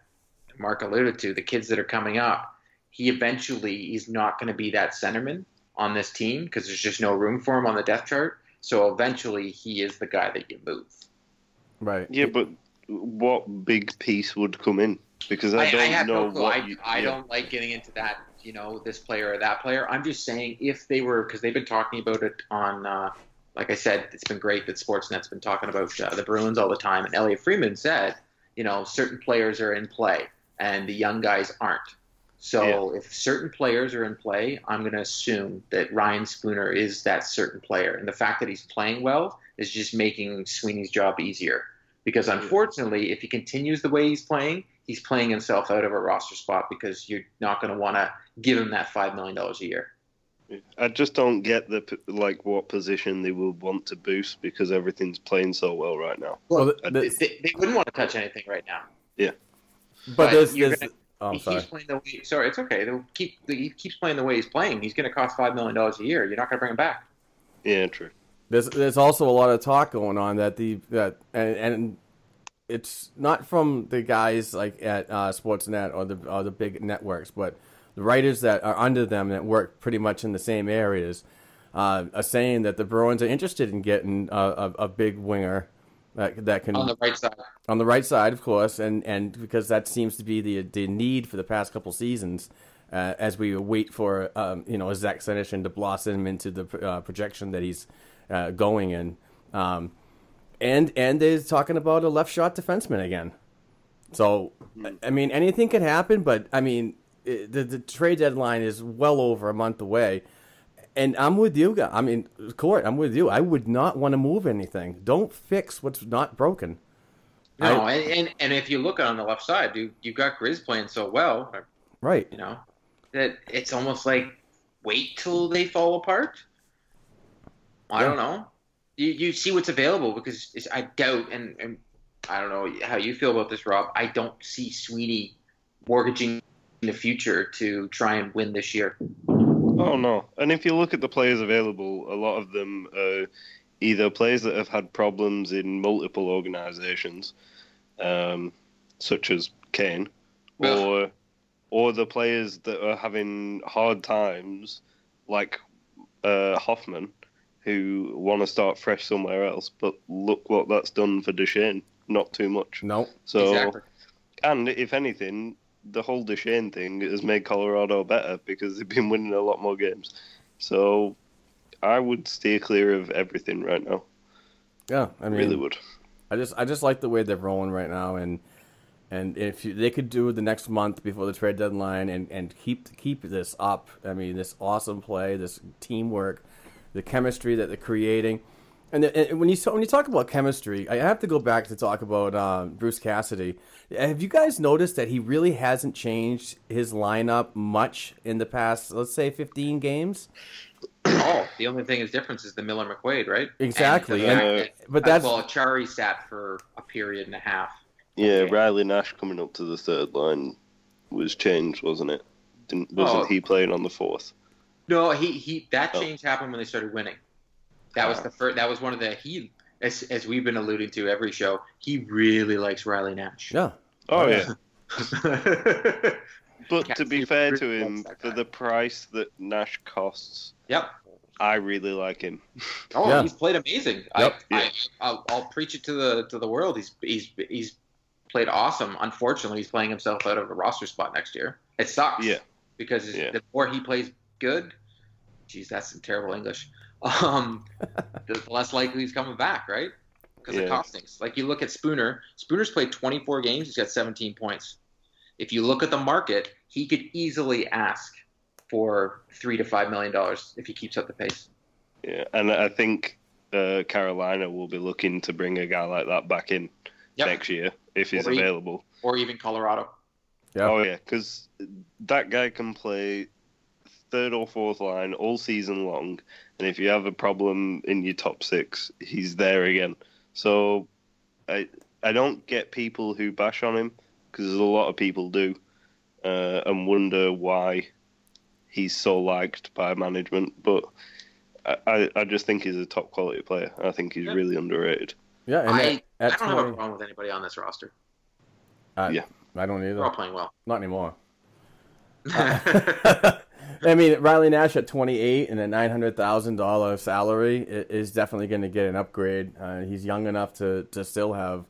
Mark alluded to, the kids that are coming up, he eventually is not going to be that centerman on this team because there's just no room for him on the depth chart. So eventually, he is the guy that you move. Right. Yeah, but what big piece would come in? Because I, don't I know no what. I, you, I yeah. don't like getting into that. You know, this player or that player. I'm just saying if they were because they've been talking about it on. Uh, like I said, it's been great that Sportsnet's been talking about uh, the Bruins all the time, and Elliotte Friedman said, you know, certain players are in play and the young guys aren't. So yeah. if certain players are in play, I'm going to assume that Ryan Spooner is that certain player. And the fact that he's playing well is just making Sweeney's job easier. Because unfortunately, if he continues the way he's playing, he's playing himself out of a roster spot because you're not going to want to give him that $5 million a year. I just don't get the like what position they will want to boost because everything's playing so well right now. Well, they, they, wouldn't want to touch anything right now. Yeah, but, but there's, there's gonna, Oh, he sorry. keeps playing the way. Sorry, it's okay. They'll keep he keeps playing the way he's playing. He's going to cost five million dollars a year. You're not going to bring him back. Yeah, true. There's there's also a lot of talk going on that the that and, and it's not from the guys like at uh, Sportsnet or the or the big networks, but the writers that are under them that work pretty much in the same areas uh, are saying that the Bruins are interested in getting a, a, a big winger that, that can on the right side. On the right side, of course, and, and because that seems to be the the need for the past couple seasons, uh, as we wait for um, you know Zach Senyshyn to blossom into the uh, projection that he's uh, going in, um, and and they're talking about a left shot defenseman again. So I mean anything could happen, but I mean the the trade deadline is well over a month away and I'm with you. I mean, Court, I'm with you. I would not want to move anything. Don't fix what's not broken. No, I, and, and and if you look on the left side, you you got Grizz playing so well, right? You know that it's almost like wait till they fall apart. I yeah. don't know. You you see what's available because I doubt, and, and I don't know how you feel about this, Rob. I don't see Sweeney mortgaging the future to try and win this year. Oh no! And if you look at the players available, a lot of them are either players that have had problems in multiple organisations, um, such as Kane, or or the players that are having hard times, like uh, Hoffman, who want to start fresh somewhere else. But look what that's done for Duchene. Not too much. No. So, exactly. and if anything, the whole Duchene thing has made Colorado better because they've been winning a lot more games. So I would steer clear of everything right now. Yeah, I mean, really would. I just I just like the way they're rolling right now, and and if you, they could do the next month before the trade deadline and, and keep keep this up, I mean, this awesome play, this teamwork, the chemistry that they're creating. And, and when you when you talk about chemistry, I have to go back to talk about um, Bruce Cassidy. Have you guys noticed that he really hasn't changed his lineup much in the past, let's say, fifteen games? Oh, the only thing is difference is the Miller McQuaid, right? Exactly, and, and, that, but that's well, Chari sat for a period and a half. Yeah, okay. Riley Nash coming up to the third line was changed, wasn't it? Didn't wasn't oh. he playing on the fourth? No, he he that change oh. happened when they started winning. That was the first. That was one of the he as as we've been alluding to every show. He really likes Riley Nash. Yeah. Oh yeah. But to be fair to him, for the price that Nash costs, Yep. I really like him. Oh, Yeah. he's played amazing. Yep. I, I, I'll, I'll preach it to the to the world. He's he's he's played awesome. Unfortunately, he's playing himself out of a roster spot next year. It sucks. Yeah. Because Yeah. the more he plays good, geez, that's some terrible English. Um, the less likely he's coming back, right? Because Yeah. of costings. Like you look at Spooner. Spooner's played 24 games. He's got 17 points. If you look at the market, he could easily ask for three to five million dollars if he keeps up the pace. Yeah, and I think uh, Carolina will be looking to bring a guy like that back in Yep. next year if he's Or he- available. Or even Colorado. Yeah. Oh yeah, because that guy can play third or fourth line all season long, and if you have a problem in your top six, he's there again. So I I don't get people who bash on him because there's a lot of people do, uh, and wonder why he's so liked by management. But I, I, I just think he's a top quality player. I think he's Yeah. really underrated. Yeah, and I, at, at I don't have a 20 problem with anybody on this roster. uh, Yeah. I don't They're all either. playing well. Not anymore. I mean, Riley Nash at 28 and a $900,000 salary is definitely going to get an upgrade. Uh, he's young enough to, to still have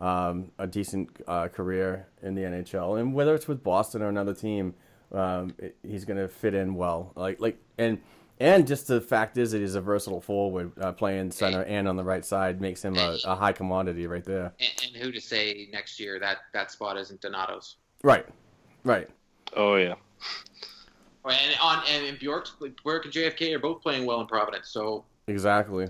um, a decent uh, career in the NHL, and whether it's with Boston or another team, um, it, he's going to fit in well. Like like and and just the fact is that he's a versatile forward, uh, playing center and on the right side makes him a, a high commodity right there. and, and who to say next year that that spot isn't Donato's? Right, right. Oh yeah, And on and, and Bjork, Bjork and JFK are both playing well in Providence. So Exactly.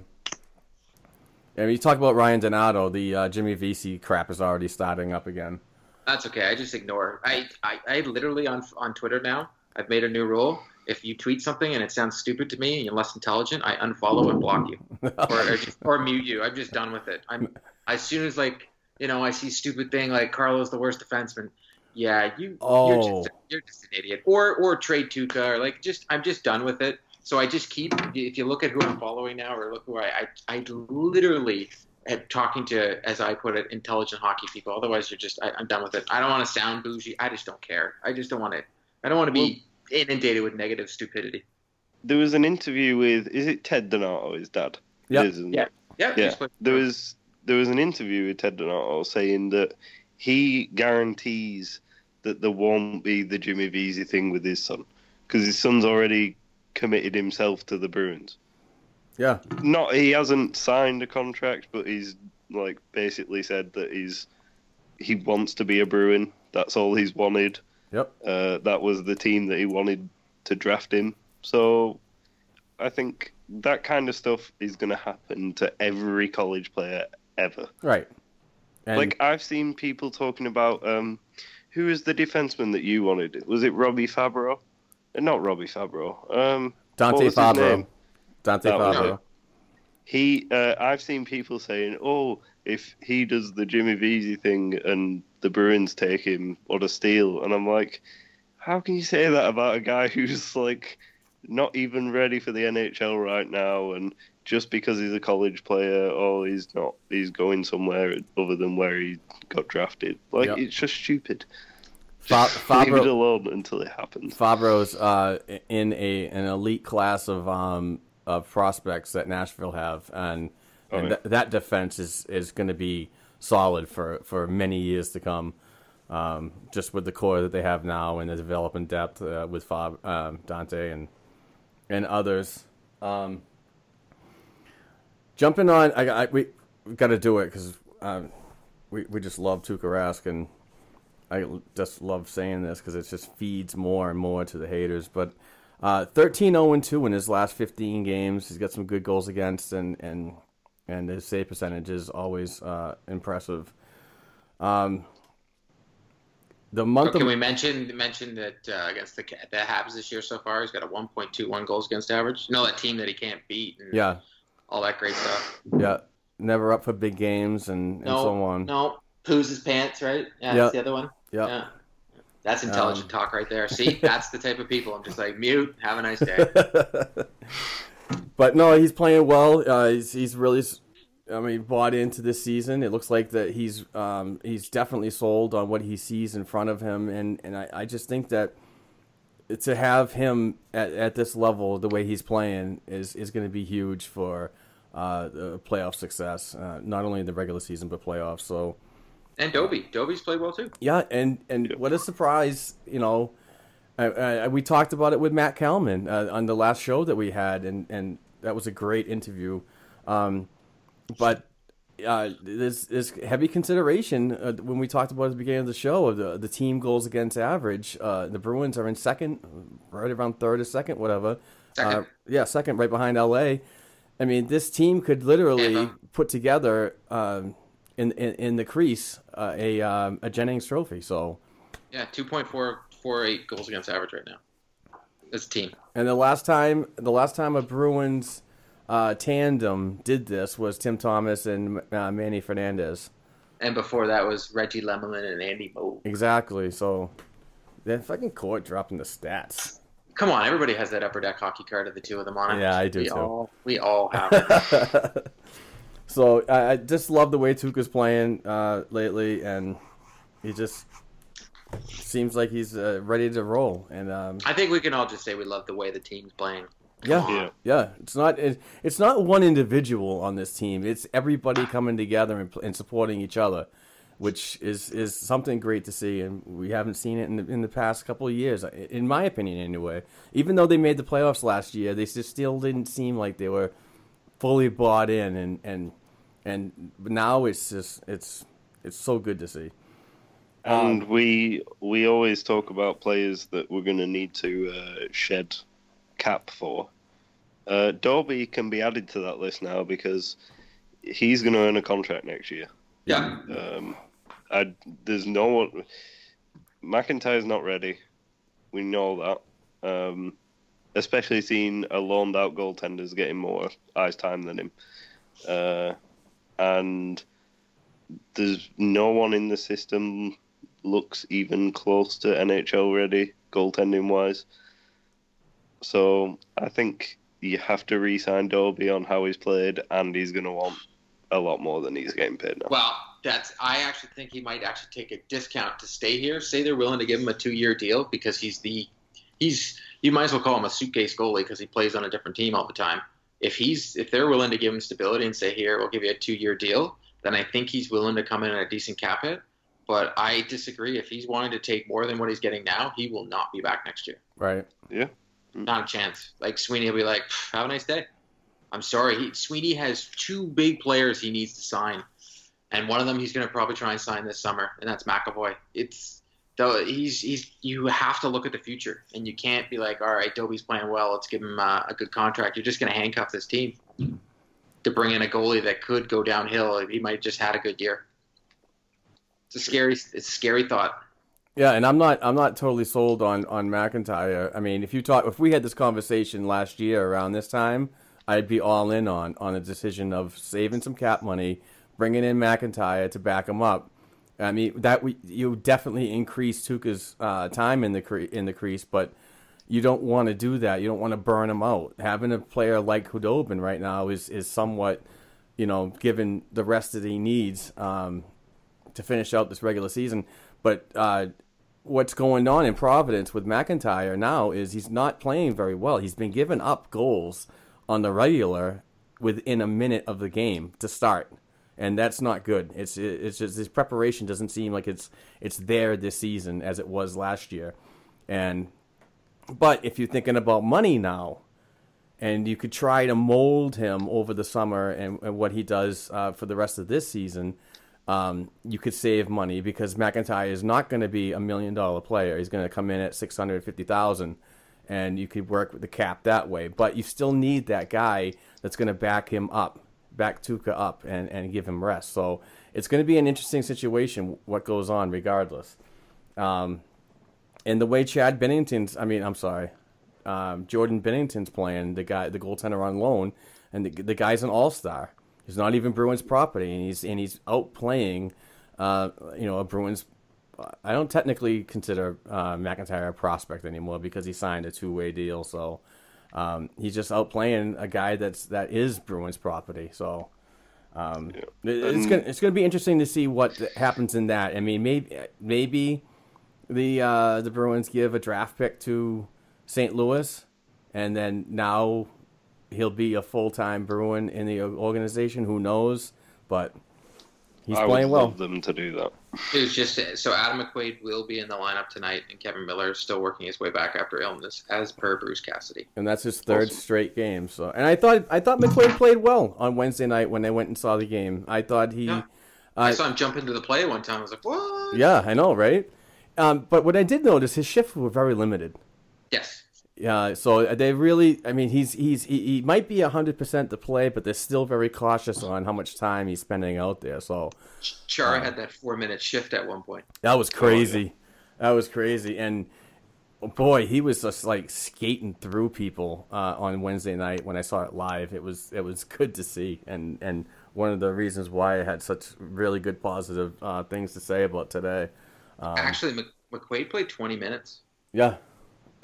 And you talk about Ryan Donato, the uh, Jimmy Vesey crap is already starting up again. that's okay. I just ignore. I, I I literally on on Twitter now. I've made a new rule. If you tweet something and it sounds stupid to me and you're less intelligent, I unfollow and block you, or or, just, or mute you. I'm just done with it. I'm as soon as like you know I see stupid thing like Carlos the worst defenseman. Yeah, you you're Oh. just you're just an idiot. Or or trade Tuukka or like just I'm just done with it. So I just keep if you look at who I'm following now or look who I I, I literally am talking to as I put it intelligent hockey people. Otherwise you're just I, I'm done with it. I don't want to sound bougie. I just don't care. I just don't want to. I don't want to be inundated with negative stupidity. there was an interview with is it Ted Donato, his dad? Yep. is, isn't Yeah. it? Yeah. Yeah, there was there was an interview with Ted Donato saying that he guarantees that there won't be the Jimmy Vesey thing with his son because his son's already committed himself to the Bruins. Yeah, Not he hasn't signed a contract, but he's like basically said that he's he wants to be a Bruin. That's all he's wanted. yep. Uh, that was the team that he wanted to draft him. So I think that kind of stuff is going to happen to every college player ever. Right. And like I've seen people talking about um, who is the defenseman that you wanted? Was it Robbie Fabbro? Uh, Not Robbie Fabbro. Um, Dante Fabbro. Dante That Fabbro. He, uh, I've seen people saying, "Oh, if he does the Jimmy Vesey thing and the Bruins take him, what a steal!" And I'm like, how can you say that about a guy who's like not even ready for the NHL right now, and just because he's a college player, or he's not, he's going somewhere other than where he got drafted. Like Yep. it's just stupid. Fa- Leave it Fabbro, alone until it happens. Fabbro's uh, in a an elite class of um, of prospects that Nashville have, and, Oh, and yeah. th- that defense is, is going to be solid for, for many years to come. Um, just with the core that they have now and the developing depth uh, with Fab, um, Dante and and others. Um, jumping on, I, I we we got to do it because um, we we just love Tuukka Rask and I just love saying this because it just feeds more and more to the haters. But uh, 13 0 2 in his last 15 games. He's got some good goals against, and and and his save percentage is always uh, impressive. Um, the month Oh, can of we mention mention that uh, against the the Habs this year so far, he's got a 1.21 goals against average. You know that team that he can't beat, and yeah all that great stuff. yeah never up for big games and, and No, so on. no, poos his pants, right? Yeah, Yeah. that's the other one. Yeah. Yeah. That's intelligent Um, talk right there. See, that's the type of people. I'm just like mute. Have a nice day. but no, he's playing well. Uh, he's he's really I mean, bought into this season. It looks like that he's um, he's definitely sold on what he sees in front of him, and and I, I just think that to have him at, at this level, the way he's playing, is is going to be huge for uh, playoff success, uh, not only in the regular season but playoffs. So. And Dobie, Dobie's played well too. Yeah, and and what a surprise, you know. we talked about it with Matt Kalman uh, on the last show that we had, and, and that was a great interview. Um, but uh, there's, there's heavy consideration uh, when we talked about at the beginning of the show of the, the team goals against average. Uh, the Bruins are in second, right around third or second, whatever. Second. Uh, yeah, second, right behind LA. I mean, this team could literally Yeah. put together um, in, in in the crease uh, a um, a Jennings Trophy. So, Yeah, two point four four eight goals against average right now. As a team. and the last time the last time a Bruins uh, tandem did this was Tim Thomas and uh, Manny Fernandez. And before that was Reggie Lemelin and Andy Moog. Exactly. So, that fucking court dropping the stats. Come on, everybody has that upper deck hockey card of the two of them on it. Yeah, I do we too. All, we all have it. So I, I just love the way Tuukka's playing uh, lately, and he just seems like he's uh, ready to roll. And um, I think we can all just say we love the way the team's playing. yeah, Yeah. yeah, it's not it, it's not one individual on this team. It's everybody coming together and, and supporting each other, which is is something great to see, and we haven't seen it in the, in the past couple of years, in my opinion, anyway. Even though they made the playoffs last year, they just still didn't seem like they were fully bought in, and and and now it's just it's it's so good to see. And we we always talk about players that we're going to need to uh, shed cap for. Uh, Dobie can be added to that list now because he's going to earn a contract next year. Yeah. Um, I, there's no one. McIntyre's not ready. We know that. Um, especially seeing a loaned out goaltender's getting more ice time than him. Uh, and there's no one in the system looks even close to NHL ready goaltending wise. So I think you have to re-sign Dobie on how he's played, and he's going to want a lot more than he's getting paid now. Well, that's. I actually think he might actually take a discount to stay here. Say they're willing to give him a two-year deal because he's the, he's. You might as well call him a suitcase goalie because he plays on a different team all the time. If he's, if they're willing to give him stability and say, here, we'll give you a two-year deal, then I think he's willing to come in at a decent cap hit. But I disagree. If he's wanting to take more than what he's getting now, he will not be back next year. Right. Yeah. Not a chance. Like Sweeney will be like, "Have a nice day." I'm sorry. He, Sweeney has two big players he needs to sign, and one of them he's going to probably try and sign this summer, and that's McAvoy. It's though he's he's you have to look at the future, and you can't be like, "All right, Dobie's playing well. Let's give him uh, a good contract." You're just going to handcuff this team to bring in a goalie that could go downhill. He might have just had a good year. It's a scary, it's a scary thought. Yeah, and I'm not I'm not totally sold on on McIntyre. I mean, if you talk if we had this conversation last year around this time, I'd be all in on on a decision of saving some cap money, bringing in McIntyre to back him up. I mean, that we you definitely increase Tuukka's uh, time in the cre- in the crease, but you don't want to do that. You don't want to burn him out. Having a player like Khudobin right now is is somewhat, you know, given the rest that he needs um, to finish out this regular season. But uh, what's going on in Providence with McIntyre now is he's not playing very well. He's been giving up goals on the regular within a minute of the game to start, and that's not good. It's it's just his preparation doesn't seem like it's it's there this season as it was last year, and but if you're thinking about money now, and you could try to mold him over the summer and, and what he does uh, for the rest of this season, um, you could save money because McIntyre is not going to be a million dollar player. He's going to come in at six hundred fifty thousand, and you could work with the cap that way. But you still need that guy that's going to back him up, back Tuukka up, and, and give him rest. So it's going to be an interesting situation what goes on regardless. Um, and the way Chad Bennington's, I mean, I'm sorry, um, Jordan Binnington's playing the guy, the goaltender on loan, and the, the guy's an all star. He's not even Bruins property, and he's and he's outplaying, uh, you know, a Bruins. I don't technically consider uh, McIntyre a prospect anymore because he signed a two way deal. So um, he's just outplaying a guy that's that is Bruins property. So Um, It's gonna it's gonna be interesting to see what happens in that. I mean, maybe maybe the uh, the Bruins give a draft pick to St. Louis, and then now he'll be a full time Bruin in the organization. Who knows? But he's I playing would well. love them to do that. It was just so Adam McQuaid will be in the lineup tonight, and Kevan Miller is still working his way back after illness, as per Bruce Cassidy. and that's his third straight game. So, and I thought I thought McQuaid played well on Wednesday night when I went and saw the game. I thought he, Yeah. I saw him jump into the play one time. I was like, "What?" yeah, I know, right? Um, but what I did notice, his shifts were very limited. Yes. Yeah, so they really, I mean, he's he's he, he might be hundred percent to play, but they're still very cautious on how much time he's spending out there. So Chara Uh, had that four minute shift at one point. that was crazy. That was crazy, and boy, he was just like skating through people uh, on Wednesday night when I saw it live. It was it was good to see, and and one of the reasons why I had such really good positive uh, things to say about today. Um, Actually, Mc- McQuaid played 20 minutes. yeah,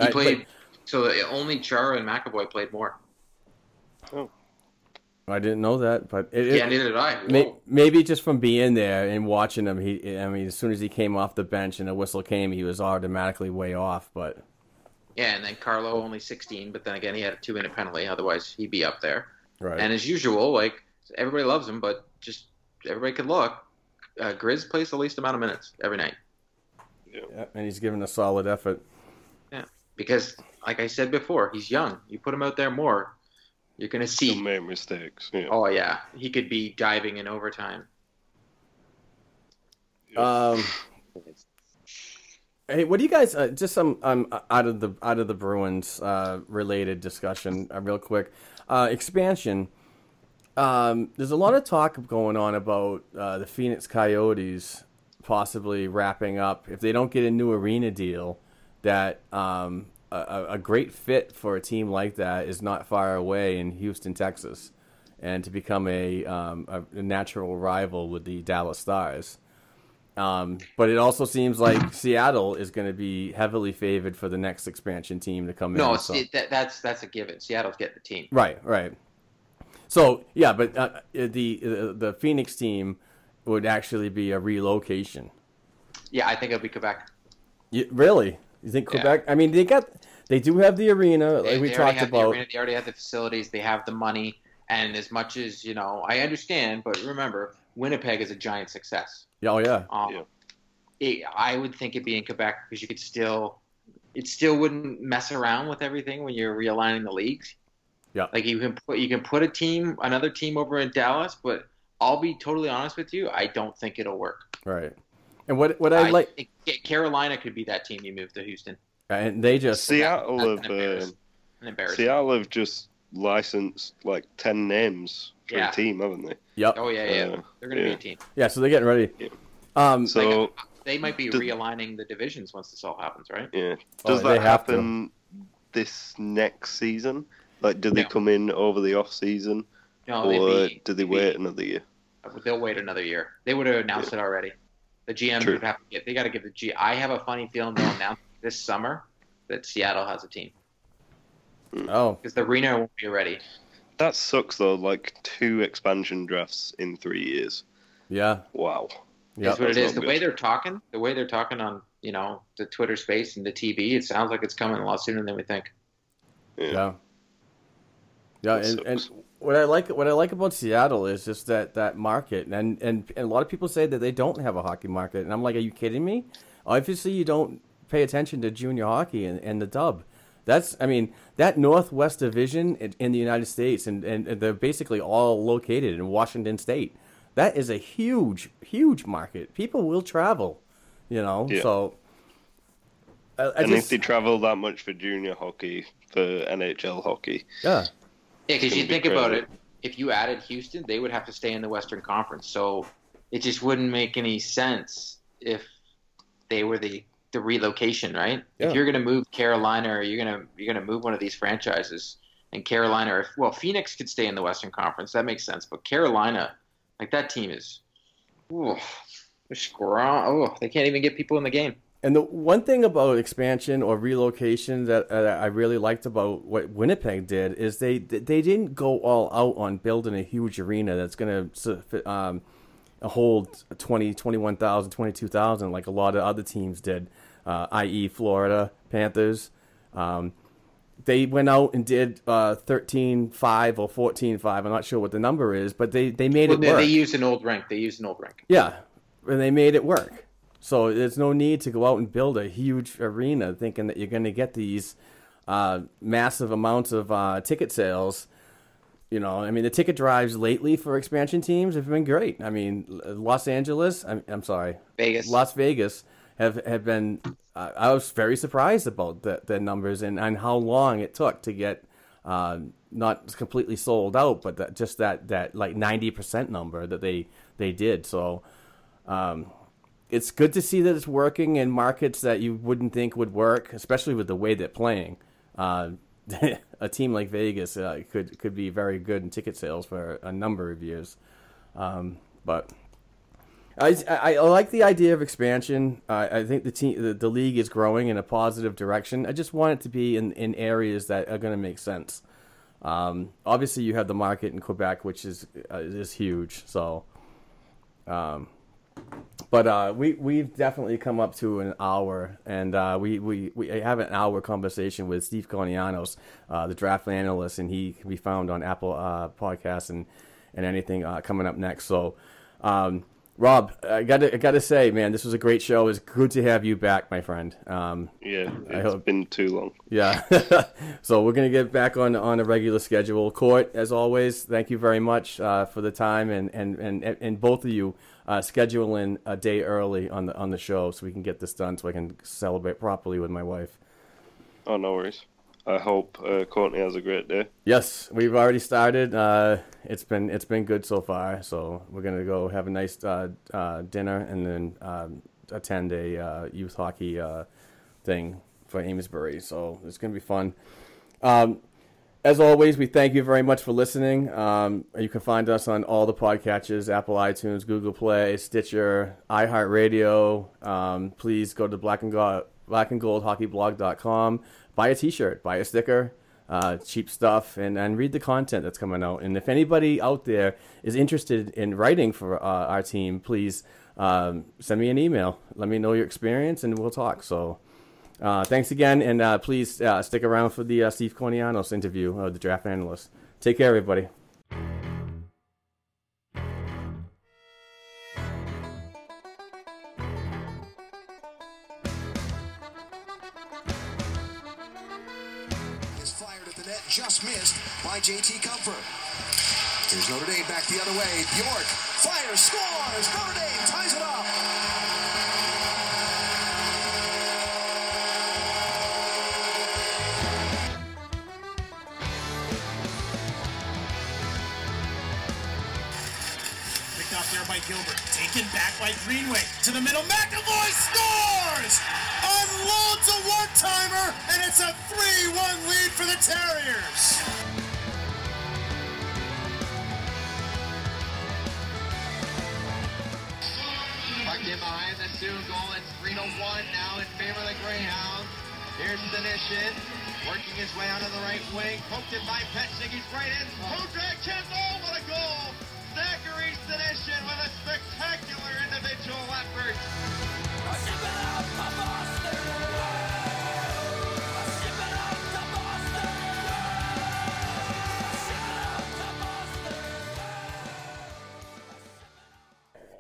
He I- played, so only Chara and McAvoy played more. Oh. I didn't know that, but it, Yeah, it- neither did I. May, maybe just from being there and watching him, he. I mean, as soon as he came off the bench and the whistle came, he was automatically way off. But Yeah, and then Carlo only 16, but then again, he had a two minute penalty. Otherwise, he'd be up there. right, And as usual, like everybody loves him, but just everybody could look. Uh, Grizz plays the least amount of minutes every night yeah, and he's given a solid effort. Because, like I said before, he's young. You put him out there more, you're gonna see. He'll see. make mistakes. Yeah. Oh yeah, he could be diving in overtime. Um, hey, what do you guys? Uh, just some um out of the out of the Bruins uh, related discussion, uh, real quick. Uh, expansion. Um, there's a lot of talk going on about uh, the Phoenix Coyotes possibly wrapping up if they don't get a new arena deal. That um, a, a great fit for a team like that is not far away in Houston, Texas, and to become a, um, a, natural rival with the Dallas Stars. Um, but it also seems like Seattle is going to be heavily favored for the next expansion team to come No, in. No, so- that, that's that's a given. Seattle's getting the team. Right, right. So yeah, but uh, the uh, the Phoenix team would actually be a relocation. Yeah, I think it'll be Quebec. You, really? You think Yeah. Quebec? I mean, they got they do have the arena, like They, we they talked have the about. arena, they already have the facilities. They have the money. And as much as you know, I understand, but remember, Winnipeg is a giant success. Oh yeah, Um, Yeah. it, I would think it'd be in Quebec because you could still, it still wouldn't mess around with everything when you're realigning the leagues. Yeah. Like you can put you can put a team, another team over in Dallas, but I'll be totally honest with you, I don't think it'll work. right. And what what I, like, think Carolina could be that team you move to Houston. and they just Seattle That's have an an embarrassment. Seattle have just licensed like ten names for Yeah. a team, haven't they? yep, Oh yeah, yeah, Uh, they're going to be a team. yeah. So they're getting ready. Yeah. Um, So Like, they might be Does- realigning the divisions once this all happens, right? yeah, does they that have to. happen this next season? Like, do they No. come in over the off season, No, or be- do they they'd be- wait another year? They'll wait another year. They would have announced it already. The GM True. would have to get. They got to give the G. I have a funny feeling they'll announce this summer that Seattle has a team hmm. oh, because the Reno won't be ready. That sucks though. Like two expansion drafts in three years. yeah, Wow. yeah. That's what it that's is. not The way they're talking, the way they're talking on you know the Twitter space and the TV, it sounds like it's coming a lot sooner than we think. Yeah. Yeah. Yeah, and, and sucks. What I like what I like about Seattle is just that that market, and, and and a lot of people say that they don't have a hockey market, and I'm like, are you kidding me? Obviously, you don't pay attention to junior hockey and, and the dub. That's I mean that Northwest Division in, in the United States, and, and they're basically all located in Washington State. That is a huge, huge market. People will travel, you know. Yeah. So, I, I and just, if they travel that much for junior hockey, for NHL hockey, yeah, Yeah, because you be think about it, if you added Houston, they would have to stay in the Western Conference. So it just wouldn't make any sense if they were the the relocation, right? Yeah. If you're going to move Carolina, or you're going to you're going to move one of these franchises, and Carolina, or well, Phoenix could stay in the Western Conference. That makes sense. But Carolina, like that team is, ooh, they're strong. Oh, they can't even get people in the game. And the one thing about expansion or relocation that, uh, I really liked about what Winnipeg did is they they didn't go all out on building a huge arena that's going to um, hold 20, 21,000, 22,000 like a lot of other teams did, uh, i.e., Florida Panthers. Um, they went out and did uh, 13-5 or 14-5. I'm not sure what the number is, but they, they made well, it they, work. They used an old rink. They used an old rink. Yeah, and they made it work. So there's no need to go out and build a huge arena thinking that you're going to get these uh, massive amounts of uh, ticket sales. You know, I mean, the ticket drives lately for expansion teams have been great. I mean, Los Angeles, I'm, I'm sorry, Vegas, Las Vegas have have been. Uh, I was very surprised about the, the numbers and, and how long it took to get uh, not completely sold out, but that, just that that like ninety percent number that they they did. So. Um, it's good to see that it's working in markets that you wouldn't think would work, especially with the way they're playing. Uh, a team like Vegas uh, could could be very good in ticket sales for a number of years. Um, but I, I, I, like the idea of expansion. Uh, I think the team the, the, league is growing in a positive direction. I just want it to be in, in areas that are going to make sense. Um, obviously, you have the market in Quebec, which is uh, is huge. So. Um, but uh, we we've definitely come up to an hour, and uh, we, we we have an hour conversation with Steve Kournianos, uh, the draft analyst, and he can be found on Apple uh, Podcasts and and anything uh, coming up next. So, um, Rob, I got I got to say, man, this was a great show. It's good to have you back, my friend. Um, yeah, it's hope, been too long. Yeah, so we're gonna get back on on a regular schedule. Court, as always, thank you very much uh, for the time, and and and and both of you uh, schedule in a day early on the on the show so we can get this done so I can celebrate properly with my wife. Oh, no worries. I hope uh, Courtney has a great day. Yes, we've already started. Uh, it's been it's been good so far. So we're gonna go have a nice uh, uh dinner and then um, attend a uh, youth hockey uh, thing for Amesbury. So it's gonna be fun. Um, as always, we thank you very much for listening. Um, you can find us on all the podcatchers Apple iTunes, Google Play, Stitcher, iHeartRadio. Um, please go to black and, gold. Buy a t shirt, buy a sticker, uh, cheap stuff, and, and read the content that's coming out. And if anybody out there is interested in writing for uh, our team, please um, send me an email. Let me know your experience, and we'll talk. So. Uh, thanks again, and uh, please uh, stick around for the uh, Steve Kournianos interview, uh, the draft analyst. Take care, everybody. By JT Compher. Here's Notre Dame back the other way. Bjork fires, scores. Notre Dame ties it up. Picked off there by Gilbert. Taken back by Greenway. To the middle. McAvoy scores! Unloads a one-timer, and it's a 3-1 lead for the Terriers. Behind the Sioux goal. It's 3 1 now in favor of the Greyhounds. Here's Senyshyn working his way out of the right wing. Poked it by Petchnik. He's right in. Kodrak. Oh, what a goal!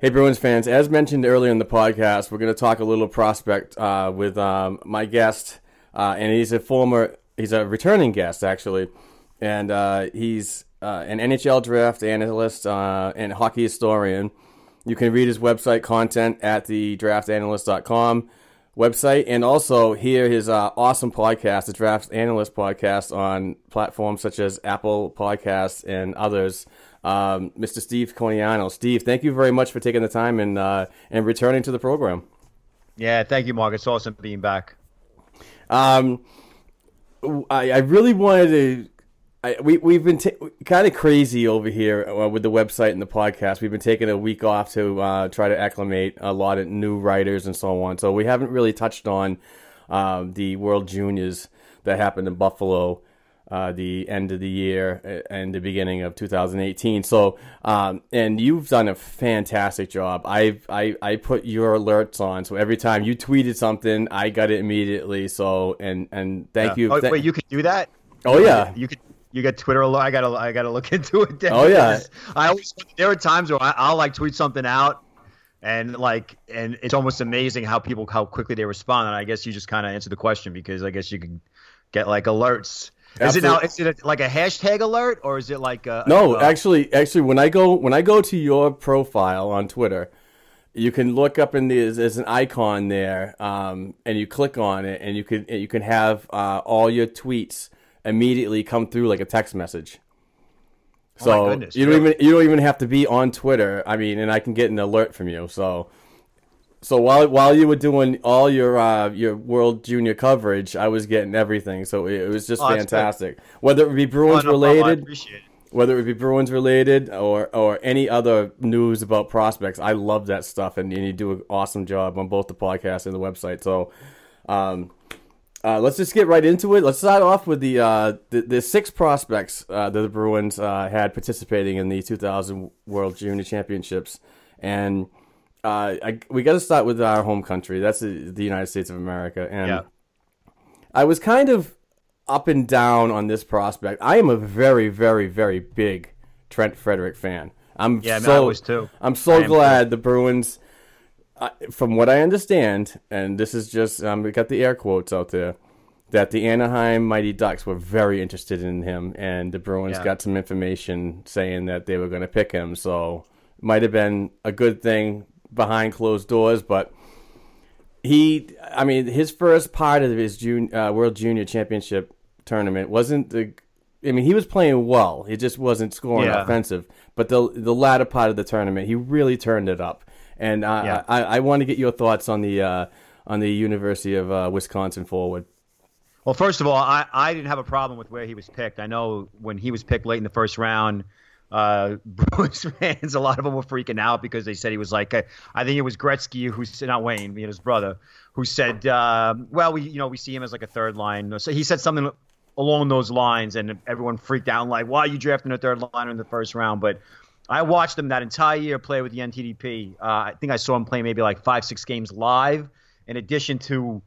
Hey Bruins fans, as mentioned earlier in the podcast, we're going to talk a little prospect uh, with um, my guest, uh, and he's a former, he's a returning guest actually, and uh, he's uh, an NHL draft analyst uh, and hockey historian. You can read his website content at the draftanalyst.com website and also hear his uh, awesome podcast, the Draft Analyst Podcast, on platforms such as Apple Podcasts and others. Um, Mr. Steve Koniano. Steve, thank you very much for taking the time and uh, and returning to the program. Yeah, thank you, Mark. It's awesome being back. Um, I, I really wanted to I, we we've been t- kind of crazy over here uh, with the website and the podcast. We've been taking a week off to uh, try to acclimate a lot of new writers and so on. So we haven't really touched on um, the World Juniors that happened in Buffalo. Uh, the end of the year and the beginning of 2018. So, um, and you've done a fantastic job. I've, I I put your alerts on, so every time you tweeted something, I got it immediately. So, and and thank yeah. you. Oh, Th- wait, you could do that? Oh yeah, you could. You get Twitter alert. I gotta, I gotta look into it. Oh yeah. I always there are times where I, I'll like tweet something out, and like, and it's almost amazing how people how quickly they respond. And I guess you just kind of answer the question because I guess you can get like alerts. Is it now? Is it a, like a hashtag alert or is it like a? No, a, actually, actually, when I go when I go to your profile on Twitter, you can look up in the there's an icon there, um, and you click on it, and you can you can have uh, all your tweets immediately come through like a text message. So oh goodness, you don't even you don't even have to be on Twitter. I mean, and I can get an alert from you. So so while while you were doing all your uh, your World Junior coverage, I was getting everything. So it, it was just oh, fantastic. Whether it be Bruins oh, no related, problem, whether it be Bruins related or or any other news about prospects, I love that stuff, and, and you do an awesome job on both the podcast and the website. So. Um, uh, let's just get right into it. Let's start off with the uh, the, the, six prospects uh, that the Bruins uh, had participating in the 2000 World Junior Championships, and uh, I, we got to start with our home country. That's the, the United States of America, and yeah. I was kind of up and down on this prospect. I am a very, very, very big Trent Frederick fan. I'm yeah, so I was too. I'm so glad too. the Bruins uh, from what I understand, and this is just um, we got the air quotes out there, that the Anaheim Mighty Ducks were very interested in him, and the Bruins Yeah. got some information saying that they were going to pick him. So might have been a good thing behind closed doors, but he, I mean, his first part of his uh, World Junior Championship tournament wasn't the. I mean, he was playing well. He just wasn't scoring Yeah. offensive. But the the latter part of the tournament, he really turned it up. And uh, Yeah. I, I want to get your thoughts on the uh, on the University of uh, Wisconsin forward. Well, first of all, I, I didn't have a problem with where he was picked. I know when he was picked late in the first round, uh, Bruins fans, a lot of them were freaking out because they said he was like, I think it was Gretzky who said, not Wayne, me and his brother, who said, uh, well, we, you know, we see him as like a third line. So he said something along those lines, and everyone freaked out, like, why are you drafting a third liner in the first round? But I watched him that entire year play with the NTDP. Uh, I think I saw him play maybe like five, six games live, in addition to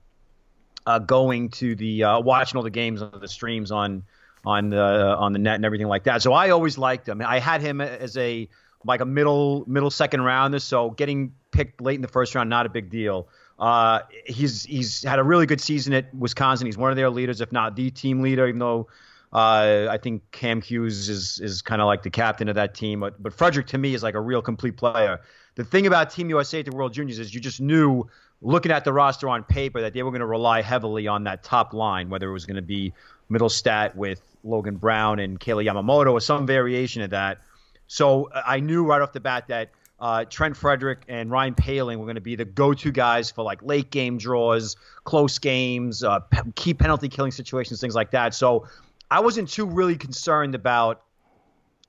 uh, going to the uh, watching all the games on the streams on on the on the net and everything like that. So I always liked him. I had him as a like a middle middle second rounder. So getting picked late in the first round not a big deal. Uh, he's he's had a really good season at Wisconsin. He's one of their leaders, if not the team leader. Even though uh, I think Cam Hughes is is kind of like the captain of that team. But but Frederick to me is like a real complete player. The thing about Team USA at the World Juniors is you just knew looking at the roster on paper that they were going to rely heavily on that top line, whether it was going to be Mittelstadt with Logan Brown and Kailer Yamamoto or some variation of that. So uh, I knew right off the bat that uh, Trent Frederick and Ryan Poehling were going to be the go-to guys for like late game draws, close games, uh, key penalty killing situations, things like that. So I wasn't too really concerned about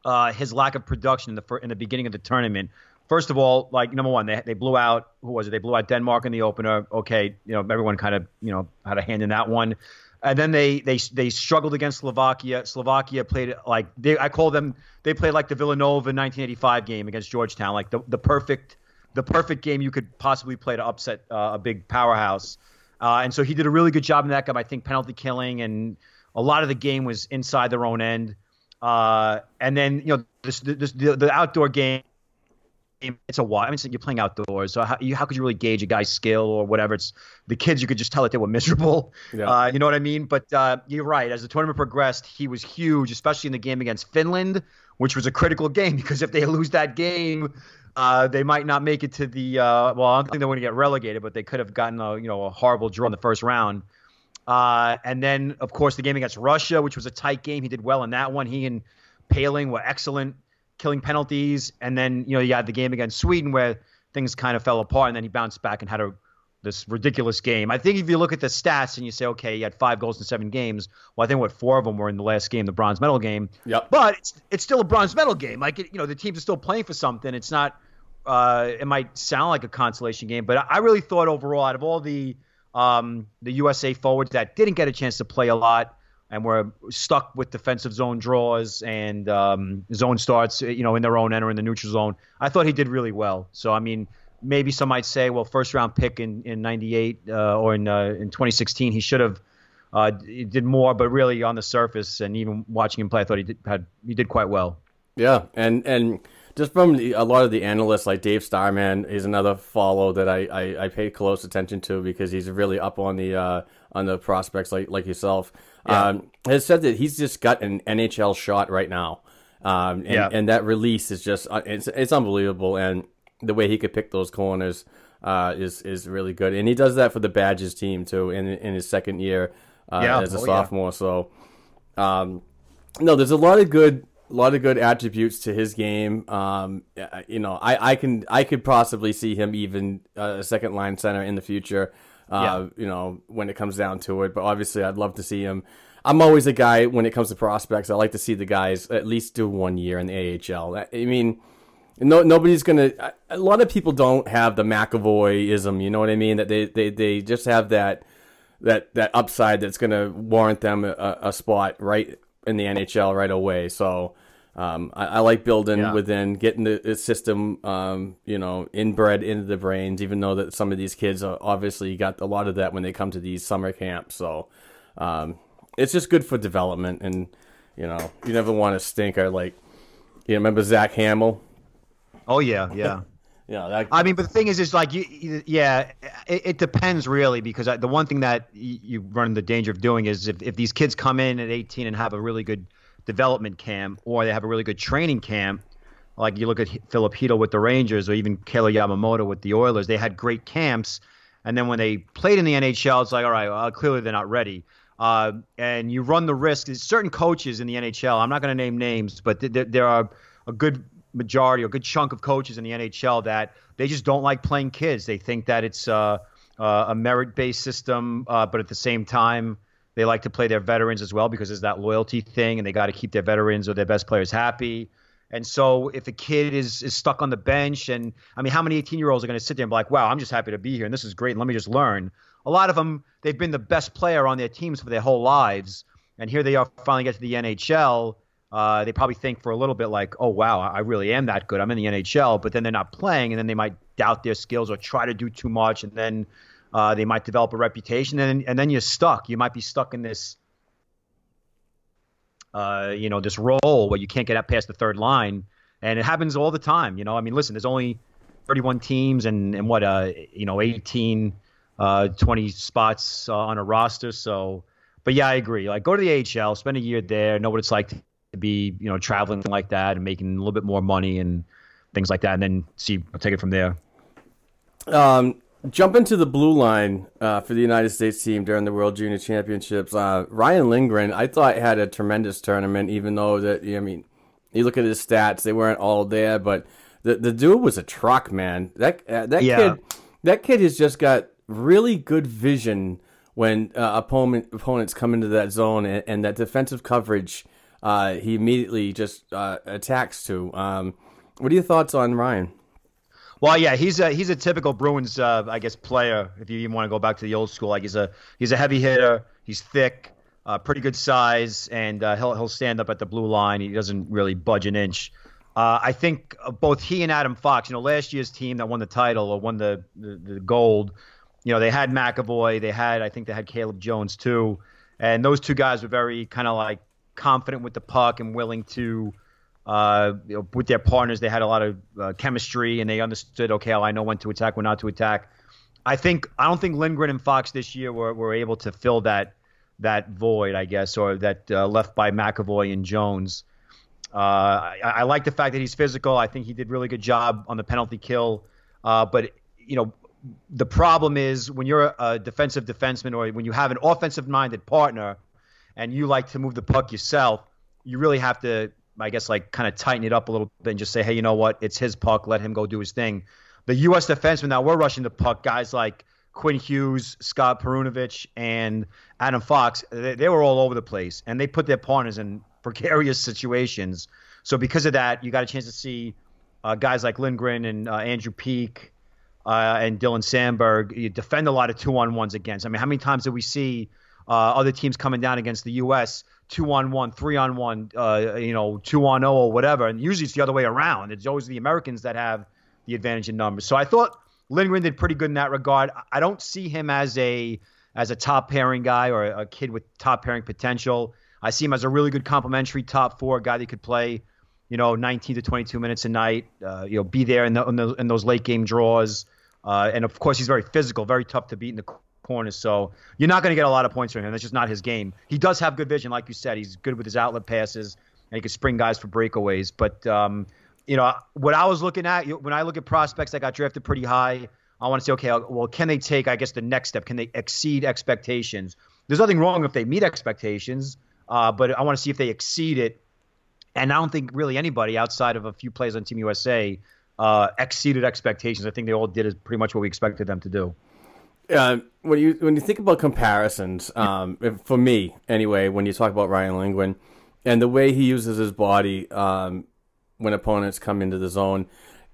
uh, his lack of production in the fir- in the beginning of the tournament. First of all, like number one, they they blew out who was it? They blew out Denmark in the opener. Okay, you know everyone kind of you know had a hand in that one. And then they they they struggled against Slovakia. Slovakia played like they I call them they played like the Villanova 1985 game against Georgetown, like the the perfect the perfect game you could possibly play to upset uh, a big powerhouse. Uh, and so he did a really good job in that game. I think penalty killing and a lot of the game was inside their own end. Uh, and then you know this, this, the the outdoor game. It's a while. I mean, it's- you're playing outdoors, so how, you, how could you really gauge a guy's skill or whatever? It's the kids. You could just tell that they were miserable. Yeah. Uh, you know what I mean? But uh, you're right. As the tournament progressed, he was huge, especially in the game against Finland, which was a critical game because if they lose that game, uh, they might not make it to the. Uh, well, I don't think they're going to get relegated, but they could have gotten a you know a horrible draw in the first round. Uh, and then, of course, the game against Russia, which was a tight game. He did well in that one. He and Poehling were excellent, killing penalties. And then, you know, you had the game against Sweden where things kind of fell apart, and then he bounced back and had a this ridiculous game. I think if you look at the stats and you say, okay, he had five goals in seven games. Well, I think what four of them were in the last game, the bronze medal game. Yep. But it's it's still a bronze medal game. Like you know, the teams are still playing for something. It's not. Uh, it might sound like a consolation game, but I really thought overall, out of all the um, the USA forwards that didn't get a chance to play a lot and were stuck with defensive zone draws and um, zone starts, you know, in their own end or in the neutral zone, I thought he did really well. So I mean maybe some might say, well, first round pick in in '98 uh, or in uh, in 2016, he should have uh, did more. But really, on the surface, and even watching him play, I thought he did had he did quite well. Yeah, and and just from the, a lot of the analysts, like Dave Starman is another follow that I, I, I pay close attention to because he's really up on the uh, on the prospects like like yourself. Yeah. Um, has said that he's just got an NHL shot right now. Um, and, yeah. and that release is just uh, it's, it's unbelievable. And the way he could pick those corners uh, is is really good, and he does that for the Badgers team too in in his second year uh, yeah. as a oh, sophomore. Yeah. So, um, no, there's a lot of good a lot of good attributes to his game. Um, you know, I, I can I could possibly see him even uh, a second line center in the future. Uh, yeah. You know, when it comes down to it, but obviously, I'd love to see him. I'm always a guy when it comes to prospects. I like to see the guys at least do one year in the AHL. I mean no, nobody's gonna. A lot of people don't have the McAvoyism. You know what I mean? That they, they, they just have that that that upside that's gonna warrant them a, a spot right in the NHL right away. So um, I, I, like building yeah. within, getting the, the system, um, you know, inbred into the brains. Even though that some of these kids are obviously got a lot of that when they come to these summer camps. So um, it's just good for development, and you know, you never want to stink. Or like, you remember Zach Hamill? Oh yeah, yeah. yeah, that... I mean, but the thing is, is like, you, yeah, it, it, depends really because the one thing that you run the danger of doing is if, if these kids come in at 18 and have a really good development camp or they have a really good training camp, like you look at Filip Chytil with the Rangers or even Kailer Yamamoto with the Oilers, they had great camps, and then when they played in the NHL, it's like, all right, well, clearly they're not ready. Uh, and you run the risk. Certain coaches in the NHL. I'm not going to name names, but th- th- there are a good majority a good chunk of coaches in the NHL that they just don't like playing kids. They think that it's uh, uh, a merit based system, uh, but at the same time, they like to play their veterans as well because there's that loyalty thing, and they got to keep their veterans or their best players happy. And so, if a kid is is stuck on the bench, and I mean, how many 18 year olds are going to sit there and be like, "Wow, I'm just happy to be here, and this is great, and let me just learn." A lot of them, they've been the best player on their teams for their whole lives, and here they are finally get to the NHL, uh, they probably think for a little bit like, oh, wow, I really am that good. I'm in the NHL. But then they're not playing, and then they might doubt their skills or try to do too much. And then uh, they might develop a reputation. And, and then you're stuck. You might be stuck in this, uh, you know, this role where you can't get up past the third line. And it happens all the time. You know, I mean, listen, there's only 31 teams and, and what, uh, you know, 18, uh, 20 spots uh, on a roster. So, but yeah, I agree. Like, go to the AHL, spend a year there, know what it's like to be you know traveling like that and making a little bit more money and things like that, and then see I'll take it from there. Um, jump into the blue line uh, for the United States team during the World Junior Championships. Uh, Ryan Lindgren, I thought had a tremendous tournament, even though that I mean, you look at his stats; they weren't all there, but the the dude was a truck, man. That uh, that yeah. kid, that kid has just got really good vision when uh, opponent opponents come into that zone and, and that defensive coverage uh, he immediately just uh, attacks to. Um, what are your thoughts on Ryan? Well, yeah, he's a he's a typical Bruins, uh, I guess, player. If you even want to go back to the old school, like he's a he's a heavy hitter. He's thick, uh, pretty good size, and uh, he'll he'll stand up at the blue line. He doesn't really budge an inch. Uh, I think both he and Adam Fox, you know, last year's team that won the title or won the, the, the gold, you know, they had McAvoy, they had I think they had Caleb Jones too, and those two guys were very kind of like confident with the puck and willing to, uh, you know, with their partners, they had a lot of uh, chemistry and they understood, okay, I know when to attack, when not to attack. I think I don't think Lindgren and Fox this year were, were able to fill that that void, I guess, or that uh, left by McAvoy and Jones. Uh, I, I, like the fact that he's physical. I think he did really good job on the penalty kill. Uh, but you know, the problem is when you're a defensive defenseman or when you have an offensive minded partner and you like to move the puck yourself, you really have to, I guess, like kind of tighten it up a little bit and just say, hey, you know what? It's his puck. Let him go do his thing. The U.S. defensemen now we're rushing the puck. Guys like Quinn Hughes, Scott Perunovich, and Adam Fox, they, they, were all over the place, and they put their partners in precarious situations. So because of that, you got a chance to see uh, guys like Lindgren and uh, Andrew Peeke uh, and Dylan Samberg you defend a lot of two on ones against. I mean, how many times did we see uh, other teams coming down against the U.S. two on one, three on one, uh, you know, two on zero or whatever? And usually it's the other way around. It's always the Americans that have the advantage in numbers. So I thought Lindgren did pretty good in that regard. I don't see him as a as a top pairing guy or a kid with top pairing potential. I see him as a really good complementary top four guy that could play, you know, 19 to 22 minutes a night. Uh, you know, be there in, the, in, the, in those late game draws. Uh, and of course, he's very physical, very tough to beat in the corners. So you're not going to get a lot of points from him. That's just not his game. He does have good vision, like you said. He's good with his outlet passes, and he can spring guys for breakaways. But um, you know, what I was looking at when I look at prospects that got drafted pretty high, I want to say, okay, well, can they take, I guess, the next step? Can they exceed expectations? There's nothing wrong if they meet expectations, uh, but I want to see if they exceed it. And I don't think really anybody outside of a few players on Team USA uh, exceeded expectations. I think they all did is pretty much what we expected them to do. Uh, when you when you think about comparisons, um, for me anyway, when you talk about Ryan Lindgren and the way he uses his body, um, when opponents come into the zone.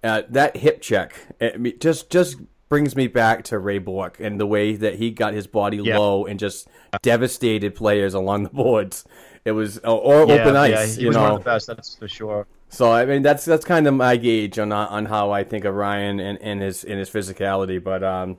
Uh, that hip check it just just brings me back to Ray Bourque and the way that he got his body yeah. low and just devastated players along the boards. It was or, yeah, open ice. Yeah, you know. one of the best, that's for sure. So I mean that's that's kind of my gauge on on how I think of Ryan and, and his in his physicality. But um,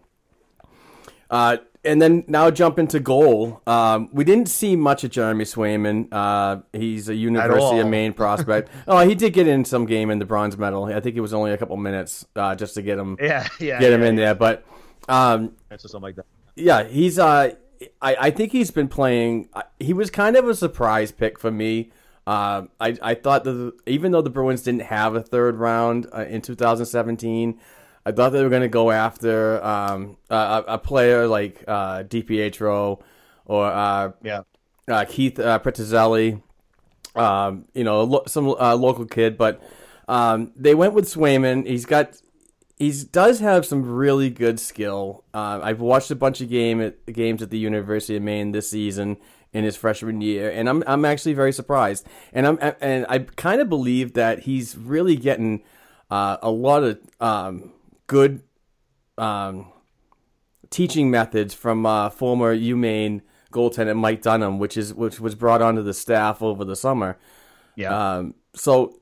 uh, and then now jump into goal. Um, we didn't see much of Jeremy Swayman. Uh, he's a University of Maine prospect. oh, he did get in some game in the bronze medal. I think it was only a couple minutes uh, just to get him. Yeah, yeah, get yeah, him in yeah. there. But um, something like that. Yeah, he's. Uh, I I think he's been playing. Uh, he was kind of a surprise pick for me. Uh, I I thought that even though the Bruins didn't have a third round uh, in 2017. I thought they were going to go after um, a, a, player like uh, DiPietro or uh, yeah. uh, Keith uh, um, you know, lo- some uh, local kid, but um, they went with Swayman. He's got he does have some really good skill. Uh, I've watched a bunch of game at, games at the University of Maine this season in his freshman year, and I'm I'm actually very surprised. And I'm and I kind of believe that he's really getting uh, a lot of um, good um, teaching methods from uh, former UMaine goaltender Mike Dunham, which is which was brought onto the staff over the summer. Yeah. Um, so,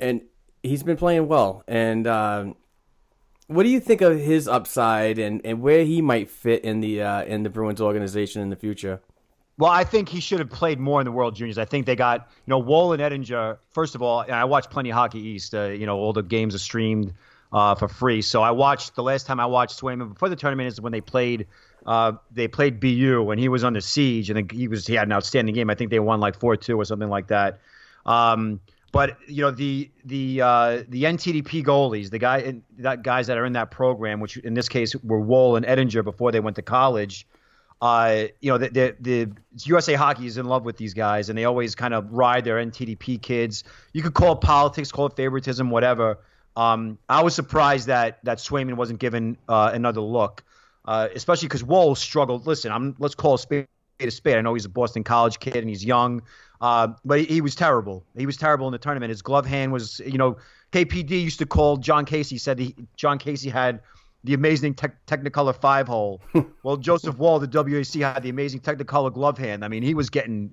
and he's been playing well. And um, what do you think of his upside and, and where he might fit in the uh, in the Bruins organization in the future? Well, I think he should have played more in the World Juniors. I think they got, you know, Woll and Oettinger. First of all, and I watched plenty of Hockey East. Uh, you know, all the games are streamed uh, for free. So I watched the last time I watched Swayman before the tournament is when they played. Uh, they played BU and he was under siege and he was he had an outstanding game. I think they won like four two or something like that. Um, but you know the the uh, the NTDP goalies, the guy that guys that are in that program, which in this case were Woll and Oettinger before they went to college. Uh, you know the, the, the USA Hockey is in love with these guys, and they always kind of ride their NTDP kids. You could call it politics, call it favoritism, whatever. Um, I was surprised that that Swayman wasn't given uh, another look, uh, especially because Woll struggled. Listen, I'm let's call a spade a spade. I know he's a Boston College kid and he's young, uh, but he, he, was terrible. He was terrible in the tournament. His glove hand was, you know, KPD used to call Jon Casey. Said he, Jon Casey had the amazing te- Technicolor five hole. well, Joseph Woll, the WAC, had the amazing Technicolor glove hand. I mean, he was getting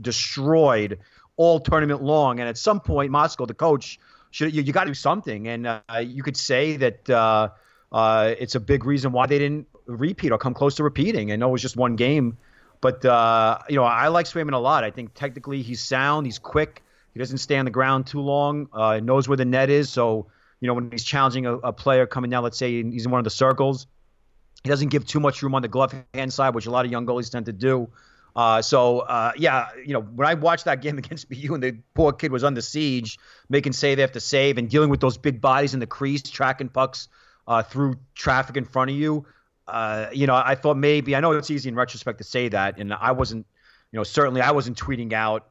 destroyed all tournament long. And at some point, Motzko, the coach, should you, you got to do something. And uh, you could say that uh, uh, it's a big reason why they didn't repeat or come close to repeating. I know it was just one game, but uh, you know I like Swayman a lot. I think technically he's sound, he's quick, he doesn't stay on the ground too long, uh, knows where the net is. So you know when he's challenging a, a player coming down, let's say he's in one of the circles, he doesn't give too much room on the glove hand side, which a lot of young goalies tend to do. Uh, so uh, yeah, you know, when I watched that game against BU and the poor kid was under siege, making save after save and dealing with those big bodies in the crease, tracking pucks uh, through traffic in front of you, uh, you know, I thought maybe I know it's easy in retrospect to say that, and I wasn't, you know, certainly I wasn't tweeting out,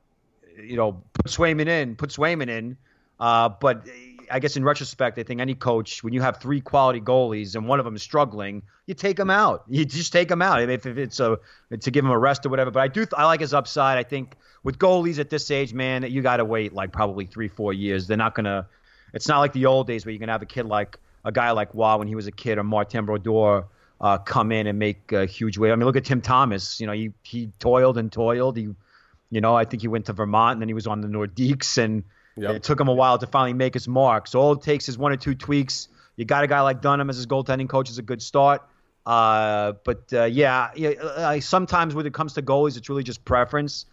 you know, put Swayman in, put Swayman in, uh, but I guess in retrospect, I think any coach, when you have three quality goalies and one of them is struggling, you take them out. You just take them out if, if it's a to give him a rest or whatever. But I do I like his upside. I think with goalies at this age, man, you got to wait like probably three four years. They're not gonna. It's not like the old days where you can have a kid like a guy like Waugh when he was a kid or Martin Brodeur uh, come in and make a huge wave. I mean, look at Tim Thomas. You know, he he toiled and toiled. He, you know, I think he went to Vermont and then he was on the Nordiques and Yep. It took him a while to finally make his mark. So all it takes is one or two tweaks. You got a guy like Dunham as his goaltending coach is a good start. Uh, but uh, yeah, yeah sometimes when it comes to goalies, it's really just preference.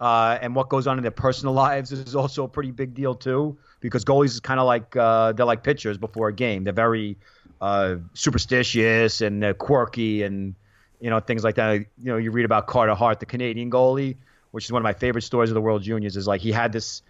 Uh, and what goes on in their personal lives is also a pretty big deal too, because goalies is kind of like uh, they're like pitchers before a game. They're very uh, superstitious and quirky and you know things like that. You know, you read about Carter Hart, the Canadian goalie, which is one of my favorite stories of the World Juniors. Is like he had this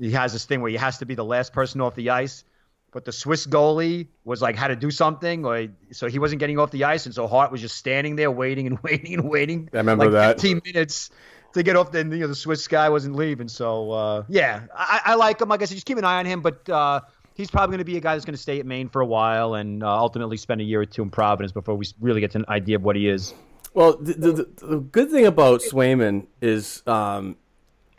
he has this thing where he has to be the last person off the ice. But the Swiss goalie was like had to do something, or so he wasn't getting off the ice, and so Hart was just standing there waiting and waiting and waiting. I remember like that. 15 minutes to get off. Then you know the Swiss guy wasn't leaving, so uh, yeah, I, I, like him. Like I said, just keep an eye on him, but uh, he's probably going to be a guy that's going to stay at Maine for a while and uh, ultimately spend a year or two in Providence before we really get an idea of what he is. Well, the, the, the good thing about Swayman is um,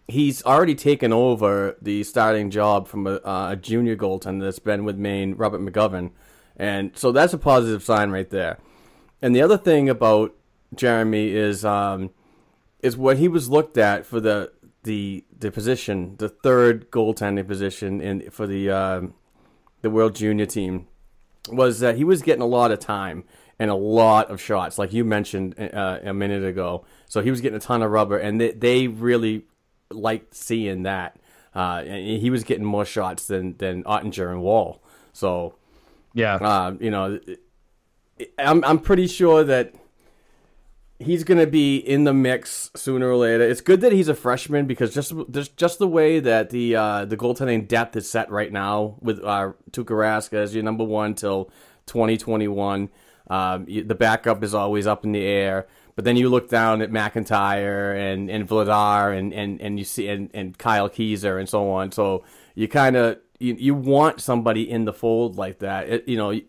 he's already taken over the starting job from a, uh, a, junior goaltender that's been with Maine, Robert McGovern, and so that's a positive sign right there. And the other thing about Jeremy is um, is what he was looked at for the the the position, the third goaltending position in for the um, the World Junior team, was that he was getting a lot of time and a lot of shots, like you mentioned uh, a minute ago. So he was getting a ton of rubber, and they, they really liked seeing that. Uh, and he was getting more shots than than Oettinger and Woll. So, yeah, uh, you know, I'm I'm pretty sure that he's going to be in the mix sooner or later. It's good that he's a freshman because just just, just the way that the uh, the goaltending depth is set right now with uh, Tuukka Rask as your number one till 2021. Um, the backup is always up in the air. But then you look down at McIntyre and, and Vladar and, and, and you see and, and Kyle Keyser and so on. So you kind of you, you want somebody in the fold like that. It, you know,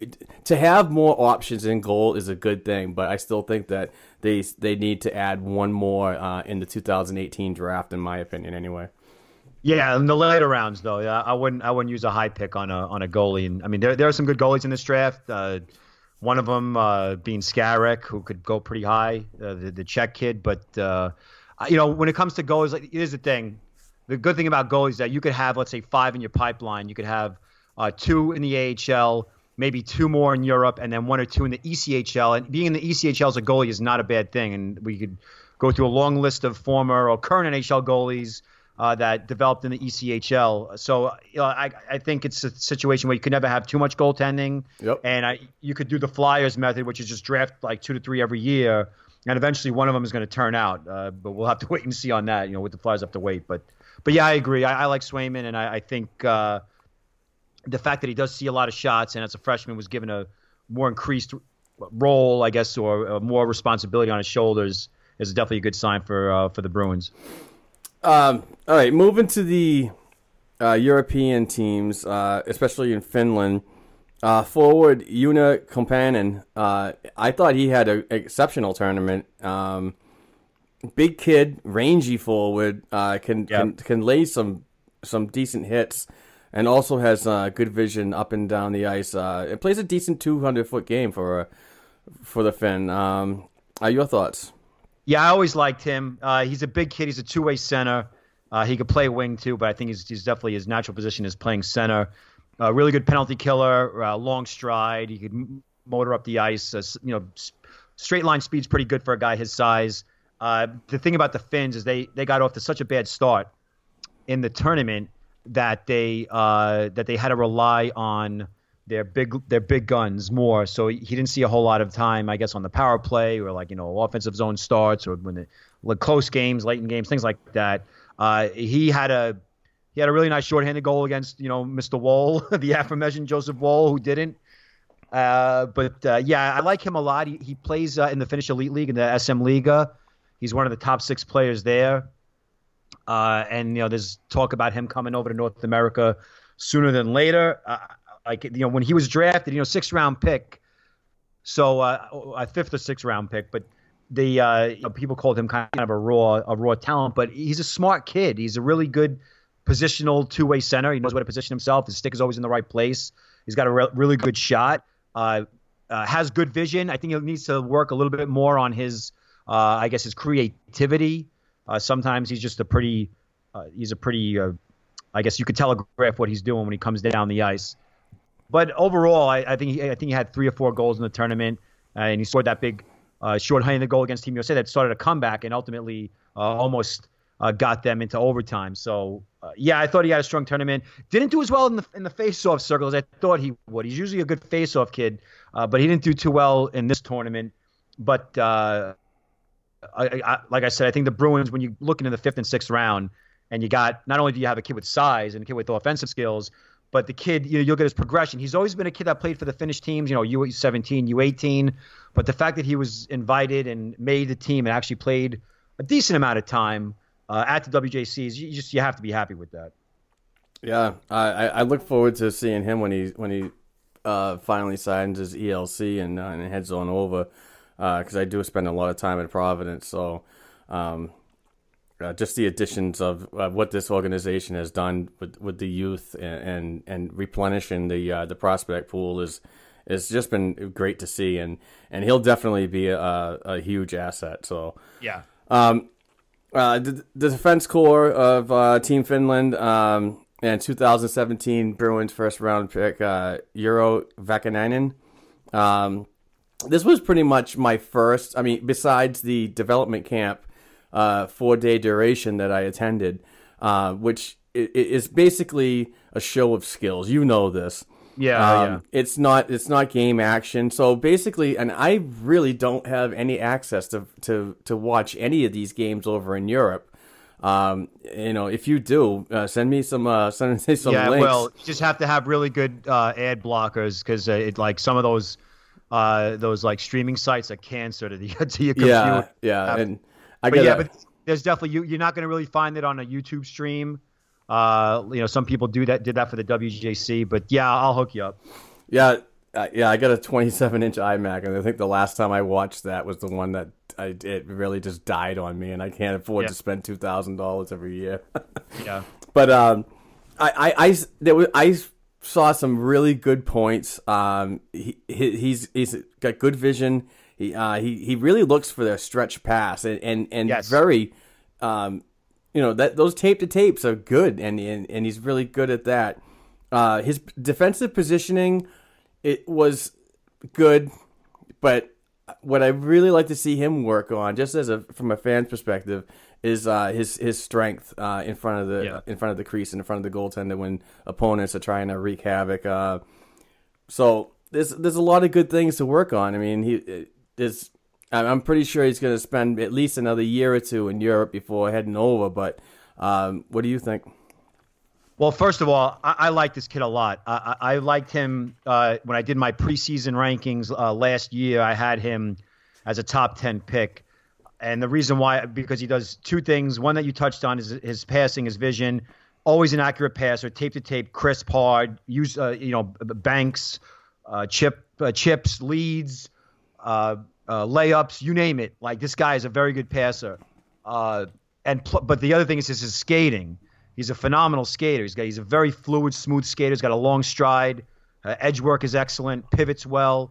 to have more options in goal is a good thing, but I still think that they they need to add one more uh, in the 2018 draft, in my opinion, anyway. Yeah, in the later rounds though, yeah, I wouldn't I wouldn't use a high pick on a on a goalie. And I mean, there there are some good goalies in this draft. Uh, one of them uh, being Skarek, who could go pretty high, uh, the, the Czech kid. But uh, you know, when it comes to goals, like, here's the thing: the good thing about goalies is that you could have, let's say, five in your pipeline. You could have uh, two in the AHL, maybe two more in Europe, and then one or two in the ECHL. And being in the ECHL as a goalie is not a bad thing. And we could go through a long list of former or current NHL goalies uh, that developed in the ECHL. So you know, I, I think it's a situation where you could never have too much goaltending. Yep. And I, you could do the Flyers method, which is just draft like two to three every year, and eventually one of them is going to turn out. Uh, but we'll have to wait and see on that. You know, with the Flyers have to wait. But but yeah, I agree. I, I like Swayman, and I, I think uh, the fact that he does see a lot of shots, and as a freshman was given a more increased role, I guess, or more responsibility on his shoulders, is definitely a good sign for uh, for the Bruins. Um, all right, moving to the uh, European teams, uh, especially in Finland. Uh, forward Joona Koppanen, uh, I thought he had an exceptional tournament. Um, big kid, rangy forward, uh, can, yep. can can lay some some decent hits, and also has uh, good vision up and down the ice. Uh, it plays a decent 200 foot game for for the Finn. Um, your thoughts? Yeah, I always liked him. Uh, he's a big kid. He's a two way center. Uh, he could play wing too, but I think he's, he's definitely his natural position is playing center. Uh, really good penalty killer, uh, long stride. He could motor up the ice. Uh, you know, straight line speed's pretty good for a guy his size. Uh, the thing about the Finns is they they got off to such a bad start in the tournament that they that they had to rely on their big their big guns more. So he didn't see a whole lot of time, I guess, on the power play or like you know offensive zone starts or when the like close games, late in games, things like that. Uh, he had a he had a really nice shorthanded goal against you know Mr. Woll, the aforementioned Joseph Woll, who didn't. Uh, but uh, yeah, I like him a lot. He, he plays uh, in the Finnish Elite League in the SM Liga. He's one of the top six players there. Uh, and you know, there's talk about him coming over to North America sooner than later. Like you know, when he was drafted, you know, sixth round pick, so uh, a fifth or sixth round pick, but the uh, you know, people called him kind of a raw a raw talent, but he's a smart kid. He's a really good positional two way center. He knows where to position himself. His stick is always in the right place. He's got a re- really good shot. Uh, uh, has good vision. I think he needs to work a little bit more on his, uh, I guess, his creativity. Uh, sometimes he's just a pretty, uh, he's a pretty, I guess you could telegraph what he's doing when he comes down the ice. But overall, I, I think he, I think he had three or four goals in the tournament, and he scored that big uh, short-handed goal against Team USA that started a comeback and ultimately uh, almost uh, got them into overtime. So uh, yeah, I thought he had a strong tournament. Didn't do as well in the in the face-off circle as I thought he would. He's usually a good face-off kid, uh, but he didn't do too well in this tournament. But uh, I, I, like I said, I think the Bruins, when you look into the fifth and sixth round, and you got not only do you have a kid with size and a kid with offensive skills, but the kid, you know, you'll get his progression. He's always been a kid that played for the Finnish teams, you know, U17, U18. But the fact that he was invited and made the team and actually played a decent amount of time uh, at the WJCs, you just you have to be happy with that. Yeah, I, I look forward to seeing him when he when he uh, finally signs his ELC and, uh, and heads on over because uh, I do spend a lot of time in Providence. So um, uh, just the additions of uh, what this organization has done with, with the youth and, and, and replenishing the uh, the prospect pool is has just been great to see and and he'll definitely be a, a huge asset. So yeah. Um, uh, the, the defense core of uh, Team Finland um, and 2017 Bruins first round pick uh, Urho Vaakanainen. Um, this was pretty much my first. I mean, besides the development camp uh, four day duration that I attended, uh, which is basically a show of skills. You know this. Yeah, um, yeah. It's not it's not game action. So basically, and I really don't have any access to to to watch any of these games over in Europe. Um, you know, if you do, uh, send me some uh, send me some yeah, links. well, you just have to have really good uh, ad blockers because uh, it like some of those uh, those like streaming sites are cancer to the to your computer. Yeah, yeah, and I but yeah, but there's definitely you, you're not going to really find it on a YouTube stream. Uh, you know, some people do that did that for the WJC, but yeah, I'll hook you up. Yeah, uh, yeah, I got a 27 inch iMac, and I think the last time I watched that was the one that I, it really just died on me, and I can't afford Yeah. to spend two thousand dollars every year. Yeah. but um, I, I, I there was I saw some really good points. Um, he, he he's he's got good vision. He uh, he he really looks for their stretch pass and and, and Yes. very um, you know that those tape to tapes are good, and and, and he's really good at that. Uh, his defensive positioning it was good, but what I really like to see him work on, just as a from a fan's perspective, is uh, his his strength uh, in front of the Yeah. in front of the crease and in front of the goaltender when opponents are trying to wreak havoc. Uh, so there's there's a lot of good things to work on. I mean, he is. I'm pretty sure he's going to spend at least another year or two in Europe before heading over. But um, what do you think? Well, first of all, I, I like this kid a lot. I, I, I liked him uh, when I did my preseason rankings uh, last year. I had him as a top ten pick, and the reason why because he does two things. One that you touched on is his passing, his vision. Always an accurate passer, tape to tape, crisp, hard. Use uh, you know banks, uh, chip uh, chips, leads, uh, uh, layups, you name it. Like this guy is a very good passer. Uh, and pl- but the other thing is his, skating. He's a phenomenal skater. He's got he's a very fluid, smooth skater. He's got a long stride. Uh, edge work is excellent. Pivots well.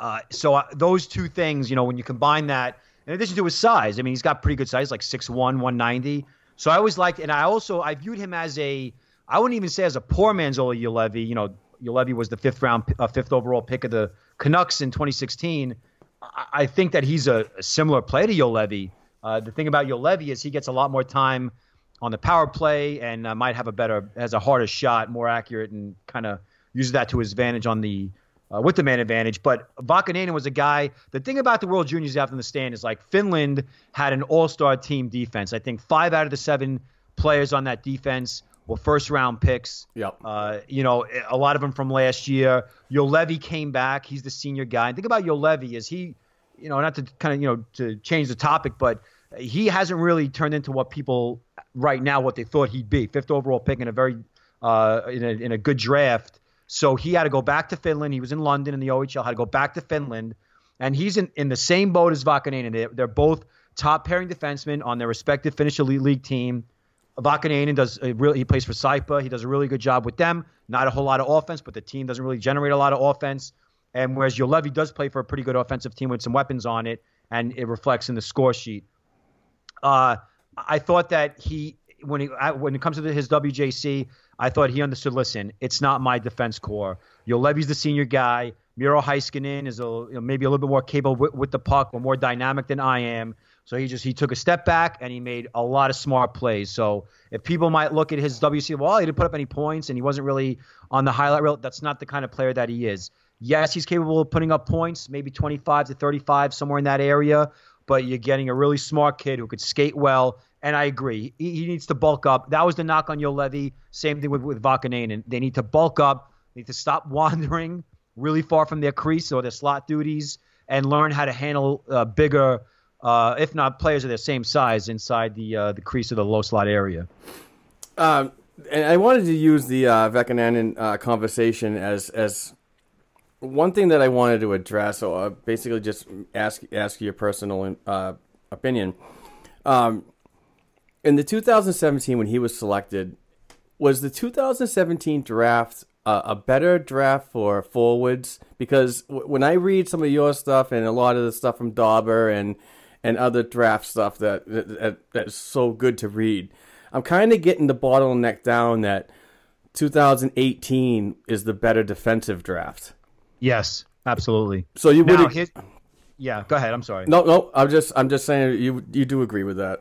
Uh, so uh, those two things, you know, when you combine that, in addition to his size, I mean, he's got pretty good size, like 6'1", 190. So I always liked, and I also I viewed him as a, I wouldn't even say as a poor man's Ola. You know, Juolevi was the fifth round, uh, fifth overall pick of the Canucks in 2016. I, think that he's a, a similar player to Juolevi. Uh, the thing about Juolevi is he gets a lot more time on the power play and uh, might have a better, has a harder shot, more accurate, and kind of uses that to his advantage on the uh, with the man advantage. But Vaakanainen was a guy. The thing about the World Juniors out in the stand is like Finland had an all-star team defense. I think five out of the seven players on that defense were first-round picks. Yep. Uh, you know, a lot of them from last year. Juolevi came back. He's the senior guy. And think about Juolevi is he, you know, not to kind of you know to change the topic, but he hasn't really turned into what people right now what they thought he'd be. Fifth overall pick in a very uh, in, a, in a good draft. So he had to go back to Finland. He was in London in the OHL, had to go back to Finland. And he's in, in the same boat as Vaakanainen. They're, they're both top pairing defensemen on their respective Finnish Elite League team. Vaakanainen does a really he plays for Saipa. He does a really good job with them. Not a whole lot of offense, but the team doesn't really generate a lot of offense. And whereas Juolevi does play for a pretty good offensive team with some weapons on it, and it reflects in the score sheet. Uh, I thought that he when he when it comes to his WJC, I thought he understood. Listen, it's not my defense core. Juolevi's the senior guy. Miro Heiskanen is a, you know, maybe a little bit more capable with, with the puck or more dynamic than I am. So he just he took a step back and he made a lot of smart plays. So if people might look at his WC, well, he didn't put up any points and he wasn't really on the highlight reel. That's not the kind of player that he is. Yes, he's capable of putting up points, maybe 25 to 35, somewhere in that area. But you're getting a really smart kid who could skate well. And I agree, he, he needs to bulk up. That was the knock on Juolevi. Same thing with with Vaakanainen. They need to bulk up. They need to stop wandering really far from their crease or their slot duties and learn how to handle uh, bigger uh, if not players of their same size inside the uh, the crease of the low slot area. Um, and I wanted to use the uh, uh, conversation as as one thing that I wanted to address. So uh, basically, just ask ask your personal uh, opinion. Um, in the 2017, when he was selected, was the 2017 draft uh, a better draft for forwards? Because w- when I read some of your stuff and a lot of the stuff from Dobber and and other draft stuff that, that that's so good to read. I'm kind of getting the bottleneck down that 2018 is the better defensive draft. Yes, absolutely. So you would, his, yeah. Go ahead. I'm sorry. No, no. I'm just, I'm just saying you, you do agree with that.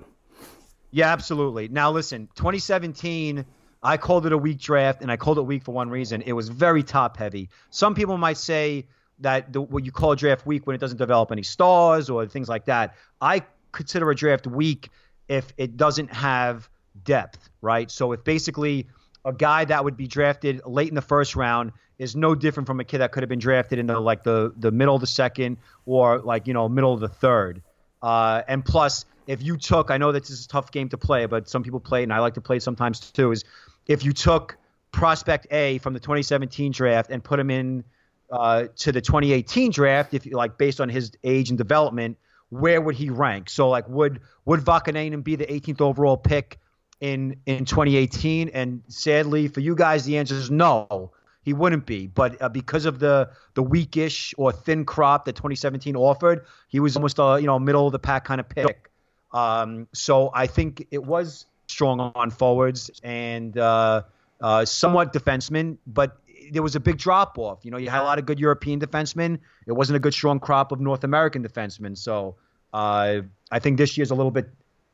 Yeah, absolutely. Now listen, 2017. I called it a weak draft, and I called it weak for one reason. It was very top heavy. Some people might say that the, what you call a draft week when it doesn't develop any stars or things like that. I consider a draft week if it doesn't have depth, right? So if basically a guy that would be drafted late in the first round is no different from a kid that could have been drafted in the like the the middle of the second or like you know middle of the third. Uh, and plus, if you took, I know that this is a tough game to play, but some people play it, and I like to play sometimes too. Is if you took prospect A from the 2017 draft and put him in uh, to the 2018 draft, if you like based on his age and development, where would he rank? So like would would Vaakanainen be the 18th overall pick in in 2018? And sadly for you guys, the answer is no. He wouldn't be, but uh, because of the the weakish or thin crop that 2017 offered, he was almost a you know middle of the pack kind of pick. Um, so I think it was strong on forwards and uh, uh, somewhat defensemen, but there was a big drop off. You know, you had a lot of good European defensemen. It wasn't a good strong crop of North American defensemen. So uh, I think this year's a little bit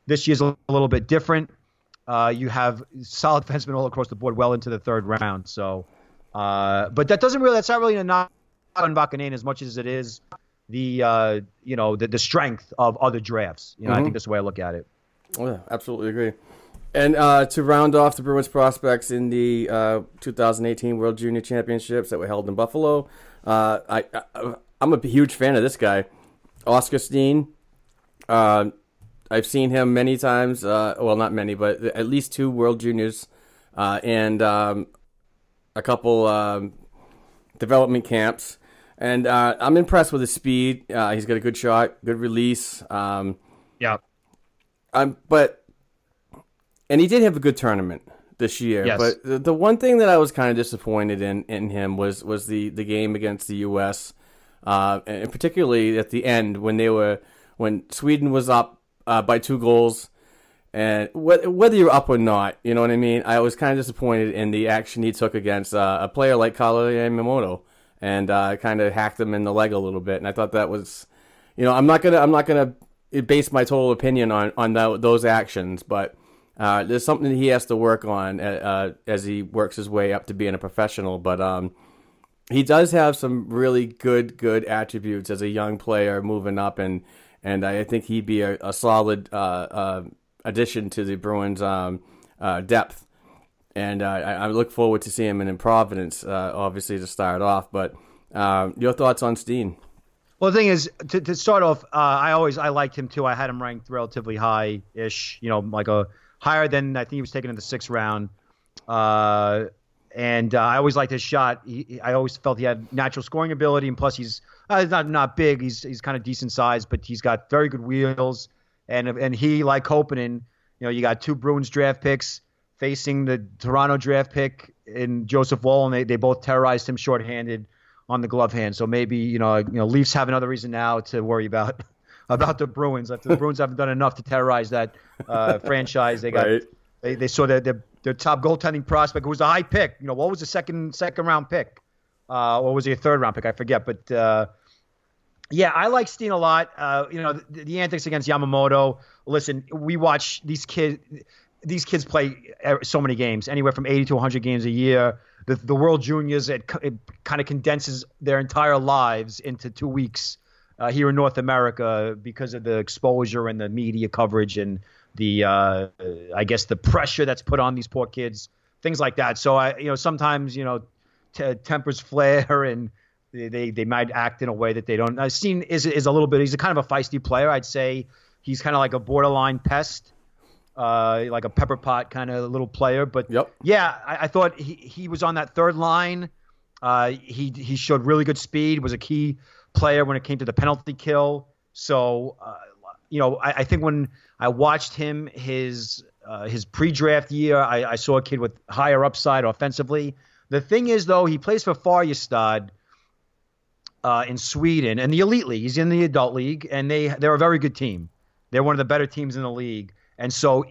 this year's a little bit different. Uh, you have solid defensemen all across the board, well into the third round. So, uh, but that doesn't really that's not really a knock on Vaakanainen as much as it is the uh, you know the, the strength of other drafts. You know, mm-hmm. I think that's the way I look at it. Oh, yeah, absolutely agree. And uh, to round off the Bruins prospects in the uh, 2018 World Junior Championships that were held in Buffalo, uh, I, I am a huge fan of this guy, Oskar Steen. Uh, I've seen him many times. Uh, well, not many, but at least two World Juniors, uh, and um, a couple um, development camps. And I'm impressed with his speed. he's got a good shot, good release. Um, yeah. Um, but and he did have a good tournament this year. Yes. But the, the one thing that I was kind of disappointed in in him was was the the game against the U.S. Uh, and particularly at the end when they were when Sweden was up uh, by two goals. And whether you're up or not, you know what I mean. I was kind of disappointed in the action he took against uh, a player like Kailer Yamamoto, and uh, kind of hacked him in the leg a little bit. And I thought that was, you know, I'm not gonna I'm not gonna base my total opinion on on that, those actions, but uh, there's something he has to work on uh, uh, as he works his way up to being a professional. But um, he does have some really good, good attributes as a young player moving up, and and I think he'd be a, a solid uh, uh, addition to the Bruins' um, uh, depth. And I, I, look forward to seeing him in Providence, obviously to start off. But your thoughts on Steen? Well, the thing is, to, to start off, I always I liked him too. I had him ranked relatively high ish, you know, like a higher than I think he was taken in the sixth round. Uh, and uh, I always liked his shot. He, I always felt he had natural scoring ability, and plus he's uh, not not big. He's he's kind of decent size, but he's got very good wheels. And and he like Koppanen, you know, you got two Bruins draft picks facing the Toronto draft pick in Joseph Woll, and they, they both terrorized him shorthanded on the glove hand. So maybe you know you know Leafs have another reason now to worry about about the Bruins. After the Bruins haven't done enough to terrorize that uh, franchise, they got right. they, they saw their, their their top goaltending prospect, who was a high pick. You know what was the second second round pick, uh, or was he a third round pick? I forget, but. Uh, yeah, I like Steen a lot. Uh, you know, the, the, antics against Yamamoto. Listen, we watch these kids. These kids play so many games, anywhere from 80 to 100 games a year. The, the World Juniors, it, it kind of condenses their entire lives into two weeks uh, here in North America because of the exposure and the media coverage and the, uh, I guess, the pressure that's put on these poor kids, things like that. So I, you know, sometimes you know, t- tempers flare and they they might act in a way that they don't. I've seen is is a little bit. He's a kind of a feisty player. I'd say he's kind of like a borderline pest, uh, like a pepper pot kind of little player. But yep. yeah, I, I thought he he was on that third line. Uh, he he showed really good speed. Was a key player when it came to the penalty kill. So uh, you know, I, I, think when I watched him his uh, his pre-draft year, I, I saw a kid with higher upside offensively. The thing is, though, he plays for Färjestad uh, in Sweden and the elite league. He's in the adult league, and they they're a very good team. They're one of the better teams in the league. And so,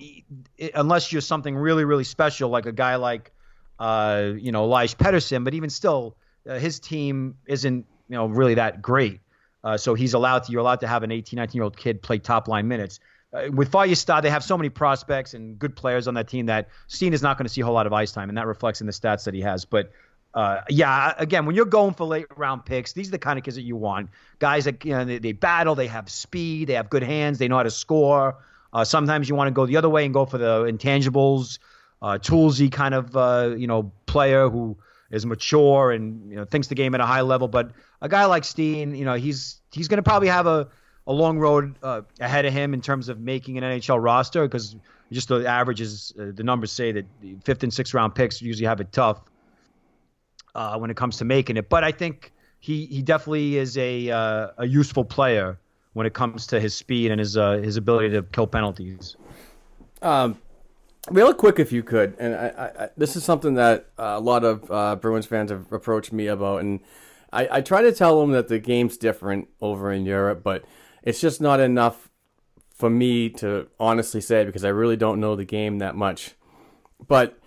it, unless you're something really really special, like a guy like uh, you know Elias Pettersson, but even still, uh, his team isn't you know really that great. Uh, so he's allowed to you're allowed to have an 18, 19 year old kid play top line minutes. Uh, with Färjestad, they have so many prospects and good players on that team that Steen is not going to see a whole lot of ice time, and that reflects in the stats that he has. But uh, yeah, again, when you're going for late round picks, these are the kind of kids that you want. Guys that you know they, they battle, they have speed, they have good hands, they know how to score. Uh, sometimes you want to go the other way and go for the intangibles, uh, toolsy kind of uh, you know player who is mature and you know thinks the game at a high level. But a guy like Steen, you know, he's he's going to probably have a a long road uh, ahead of him in terms of making an NHL roster because just the averages, uh, the numbers say that fifth and sixth round picks usually have it tough uh, when it comes to making it. But I think he he definitely is a uh, a useful player when it comes to his speed and his uh, his ability to kill penalties. Um, real quick, if you could, and I, I, this is something that a lot of uh, Bruins fans have approached me about, and I, I try to tell them that the game's different over in Europe, but it's just not enough for me to honestly say because I really don't know the game that much. But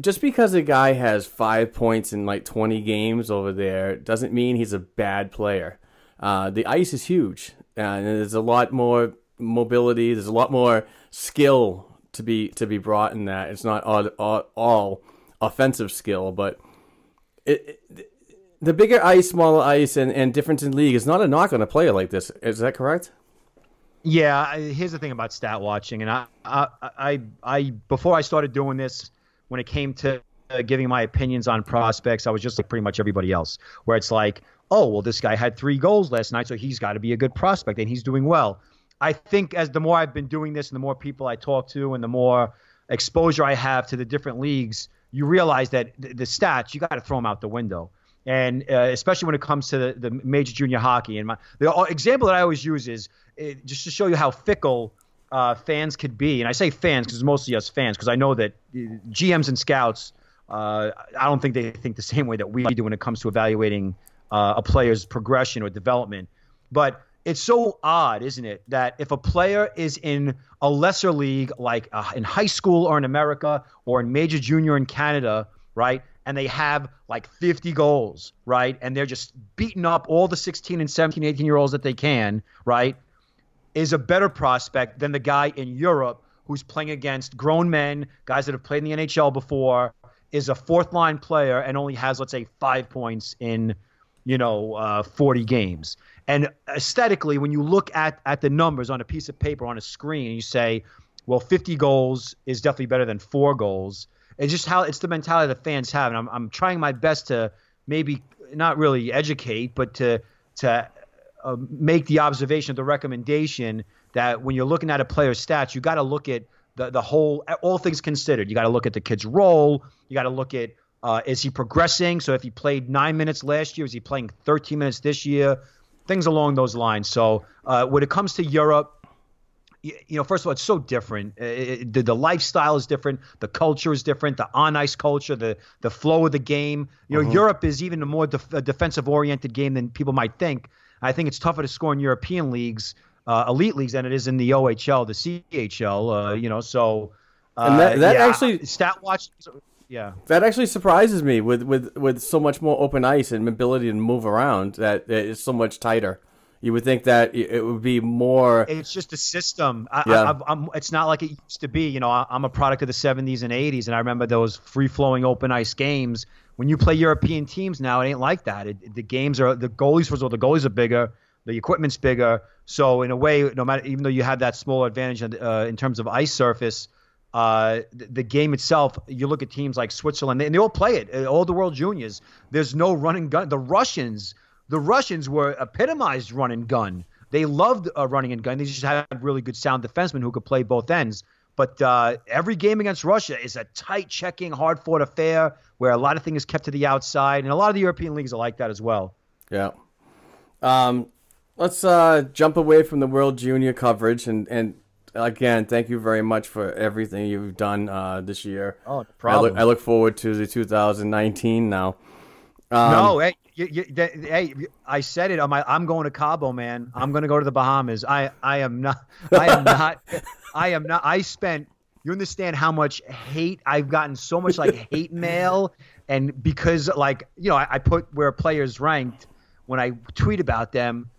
just because a guy has five points in like 20 games over there doesn't mean he's a bad player. Uh, the ice is huge, and there's a lot more mobility. There's a lot more skill to be to be brought in that. It's not all, all, all offensive skill, but it, it, the bigger ice, smaller ice, and, and difference in league is not a knock on a player like this. Is that correct? Yeah. Here's the thing about stat watching, and I, I, I, I before I started doing this when it came to giving my opinions on prospects, I was just like pretty much everybody else, where it's like, oh, well, this guy had three goals last night, so he's got to be a good prospect and he's doing well. I think as the more I've been doing this and the more people I talk to and the more exposure I have to the different leagues, you realize that the, the stats, you got to throw them out the window. And uh, especially when it comes to the, the major junior hockey. And my, the example that I always use is uh, just to show you how fickle – uh, fans could be, and I say fans because it's mostly us fans, because I know that uh, GMs and scouts, uh, I don't think they think the same way that we do when it comes to evaluating uh, a player's progression or development. But it's so odd, isn't it, that if a player is in a lesser league, like uh, in high school or in America or in major junior in Canada, right, and they have like 50 goals, right, and they're just beating up all the 16 and 17, 18 year olds that they can, right, is a better prospect than the guy in Europe who's playing against grown men, guys that have played in the NHL before, is a fourth line player and only has, let's say, five points in, you know, uh, 40 games. And aesthetically, when you look at, at the numbers on a piece of paper on a screen, you say, well, 50 goals is definitely better than four goals. It's just how it's the mentality that fans have. And I'm, I'm trying my best to maybe not really educate, but to, to uh, make the observation, the recommendation that when you're looking at a player's stats, you got to look at the the whole all things considered. You got to look at the kid's role. You got to look at Uh, is he progressing? So if he played nine minutes last year, is he playing 13 minutes this year? Things along those lines. So uh, when it comes to Europe, you, you know, first of all, it's so different. It, the, the lifestyle is different. The culture is different. The on ice culture, the the flow of the game. You know, Mhm. Europe is even a more def- defensive oriented game than people might think. I think it's tougher to score in European leagues, uh, elite leagues, than it is in the OHL, the CHL. Uh, you know, so uh, And that- that yeah, actually- stat watch. Yeah. That actually surprises me with, with, with so much more open ice and ability to move around that it's so much tighter. You would think that it would be more. It's just a system. I, Yeah. I, I'm, I'm, it's not like it used to be. You know, I, I'm a product of the 70s and 80s, and I remember those free flowing open ice games. When you play European teams now, it ain't like that. It, the games are the goalies. First of all, the goalies are bigger. The equipment's bigger. So in a way, no matter even though you have that small advantage uh, in terms of ice surface, uh, the, the game itself, you look at teams like Switzerland, and they all play it. uh, All the World Juniors. There's no run and gun. The Russians, the Russians were epitomized run and gun. They loved uh, running and gun. They just had really good sound defensemen who could play both ends. But uh, every game against Russia is a tight checking, hard fought affair where a lot of things kept to the outside, and a lot of the European leagues are like that as well. Yeah. Um, let's uh, jump away from the World Junior coverage and, and again, thank you very much for everything you've done uh, this year. Oh, no I problem. look, I look forward to the 2019 now. Um, no, hey, you, you, th- hey, I said it. On my, I'm going to Cabo, man. I'm going to go to the Bahamas. I, I am not. I am not. I am not. I spent. You understand how much hate I've gotten? So much like hate mail, and because like you know, I, I put where players ranked when I tweet about them,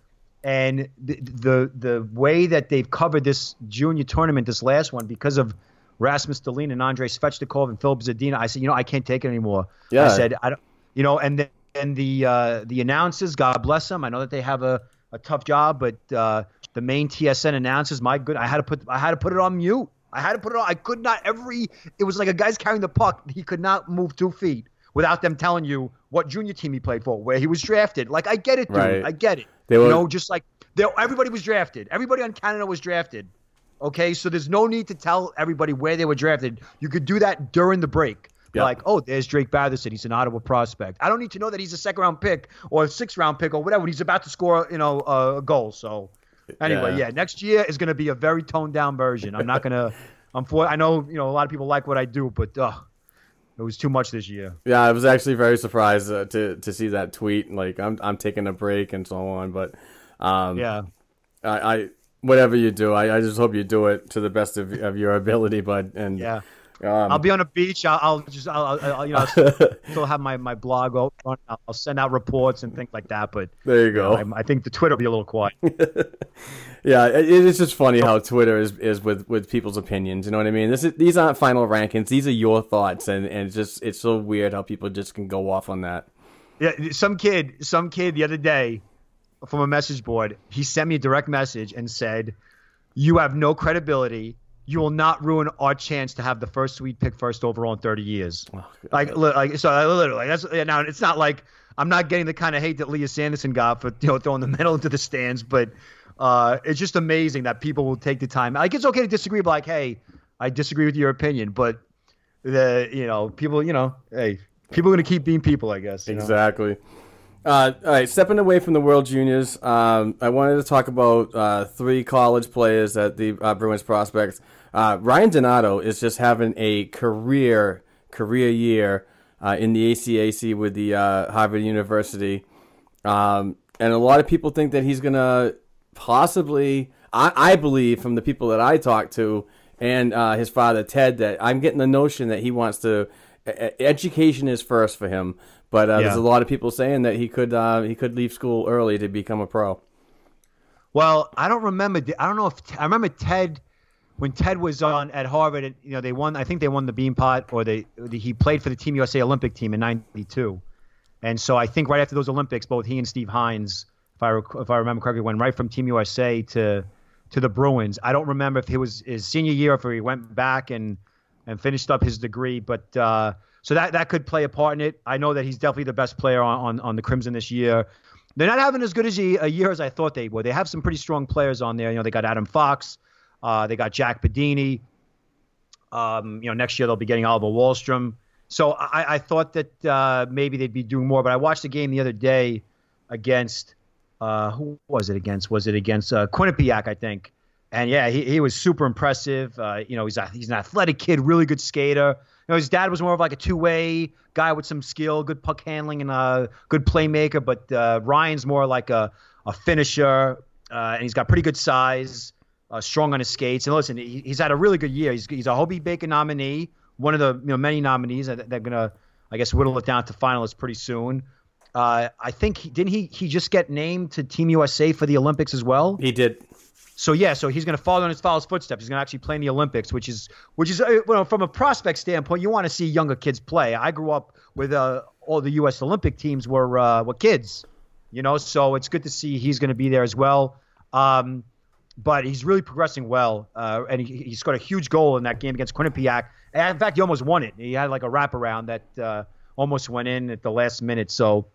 and the, the the way that they've covered this junior tournament, this last one, because of Rasmus Dahlin and Andrei Svechnikov and Filip Zadina, I said, you know, I can't take it anymore. Yeah. I said, I don't, you know, and then and the uh, the announcers, God bless them. I know that they have a, a tough job, but uh, the main TSN announcers, my good, I had to put I had to put it on mute. I had to put it on. I could not every. It was like a guy's carrying the puck. He could not move two feet without them telling you what junior team he played for, where he was drafted. Like I get it, dude. Right. I get it. They you know, just like everybody was drafted. Everybody on Canada was drafted. Okay, so there's no need to tell everybody where they were drafted. You could do that during the break. Like, oh, there's Drake Batherson. He's an Ottawa prospect. I don't need to know that he's a second round pick or a sixth round pick or whatever. He's about to score, you know, a a goal. So, anyway, Yeah. yeah. next year is going to be a very toned down version. I'm not going to. I'm for. I know, you know, a lot of people like what I do, but uh, it was too much this year. Yeah, I was actually very surprised uh, to to see that tweet. Like, I'm I'm taking a break and so on, but um, Yeah. I, I whatever you do, I, I just hope you do it to the best of, of your ability, bud. And Yeah. Um, I'll be on a beach. I'll, I'll just, I'll, I'll, you know, I'll still have my, my blog open. I'll, send out reports and things like that. But There you go. know, I, I think the Twitter will be a little quiet. Yeah, it, it's just funny how Twitter is, is with, with people's opinions. You know what I mean? This is, these aren't final rankings; these are your thoughts, and, and it's just it's so weird how people just can go off on that. Yeah, some kid, some kid the other day from a message board, he sent me a direct message and said, "You have no credibility. You will not ruin our chance to have the first sweet pick first overall in 30 years." like, like, so I literally, that's yeah, now. It's not like I'm not getting the kind of hate that Lias Andersson got for you know throwing the medal into the stands, but uh, it's just amazing that people will take the time. Like, it's okay to disagree, but like, hey, I disagree with your opinion, but the you know people, you know, hey, people are gonna keep being people, I guess. you know? Exactly. Uh, all right, stepping away from the World Juniors, um, I wanted to talk about uh, three college players at the uh, Bruins prospects. Uh, Ryan Donato is just having a career career year uh, in the ECAC with the uh, Harvard University, um, and a lot of people think that he's gonna possibly. I, I believe from the people that I talked to and uh, his father Ted that I'm getting the notion that he wants to. Education is first for him, but uh, there's a lot of people saying that he could uh, he could leave school early to become a pro. Well, I don't remember. I don't know if I remember Ted when Ted was on at Harvard. and, You know, they won. I think they won the Beanpot, or they he played for the Team USA Olympic team in '92. And so I think right after those Olympics, both he and Steve Heinze, if I if I remember correctly, went right from Team USA to to the Bruins. I don't remember if it was his senior year or if he went back and and finished up his degree, but. Uh, so that, that could play a part in it. I know that he's definitely the best player on, on, on the Crimson this year. They're not having as good as a, a year as I thought they would. They have some pretty strong players on there. You know, they got Adam Fox, uh, they got Jack Badini. Um, you know, next year they'll be getting Oliver Wahlstrom, So I, I thought that uh, maybe they'd be doing more, but I watched the game the other day against uh, who was it against? Was it against uh, Quinnipiac, I think? And yeah, he, he was super impressive. Uh, you know, he's a, he's an athletic kid, really good skater. You know, his dad was more of like a two way guy with some skill, good puck handling, and a good playmaker. But uh, Ryan's more like a a finisher, uh, and he's got pretty good size, uh, strong on his skates. And listen, he, he's had a really good year. He's he's a Hobey Baker nominee, one of the you know many nominees. that They're gonna, I guess, whittle it down to finalists pretty soon. Uh, I think he, didn't he he just get named to Team USA for the Olympics as well. He did. So yeah, so he's going to follow in his father's footsteps. He's going to actually play in the Olympics, which is which is uh, you know, from a prospect standpoint, you want to see younger kids play. I grew up with uh, all the U.S. Olympic teams were uh, were kids, you know, so it's good to see he's going to be there as well. Um, but he's really progressing well, uh, and he, he scored a huge goal in that game against Quinnipiac. And in fact, he almost won it. He had like a wraparound that uh, almost went in at the last minute. So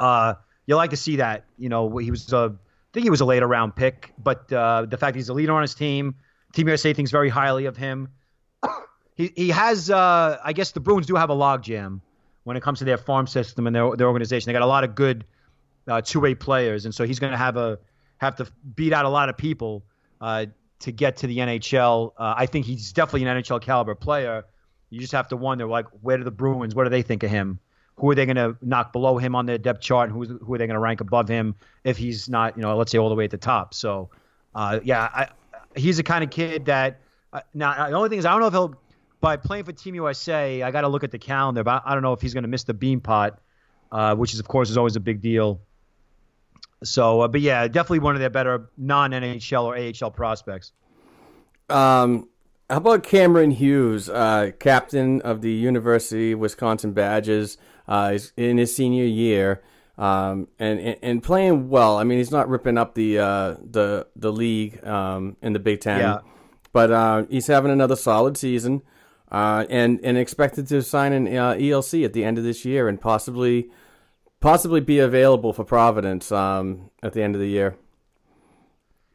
uh, you like to see that. You know, he was a, I think he was a later round pick, but uh, the fact he's a leader on his team, Team USA thinks very highly of him. he he has, uh, I guess the Bruins do have a logjam when it comes to their farm system and their their organization. They got a lot of good uh, two way players, and so he's going to have a have to beat out a lot of people uh, to get to the NHL. Uh, I think he's definitely an NHL caliber player. You just have to wonder, like, where do the Bruins? What do they think of him? who are they going to knock below him on their depth chart, and who's, who are they going to rank above him if he's not, you know, let's say all the way at the top. So, uh, yeah, I, he's the kind of kid that. Uh, now, the only thing is, I don't know if he'll by playing for Team USA. I got to look at the calendar, but I don't know if he's going to miss the Beanpot, uh, which is of course is always a big deal. So, uh, but yeah, definitely one of their better non NHL or AHL prospects. Um, how about Cameron Hughes, uh, captain of the University of Wisconsin Badgers? uh, in his senior year. Um, and, and playing well. I mean, he's not ripping up the uh, the the league um, in the Big Ten, yeah. but uh, he's having another solid season, uh, and and expected to sign an uh, ELC at the end of this year, and possibly possibly be available for Providence um, at the end of the year.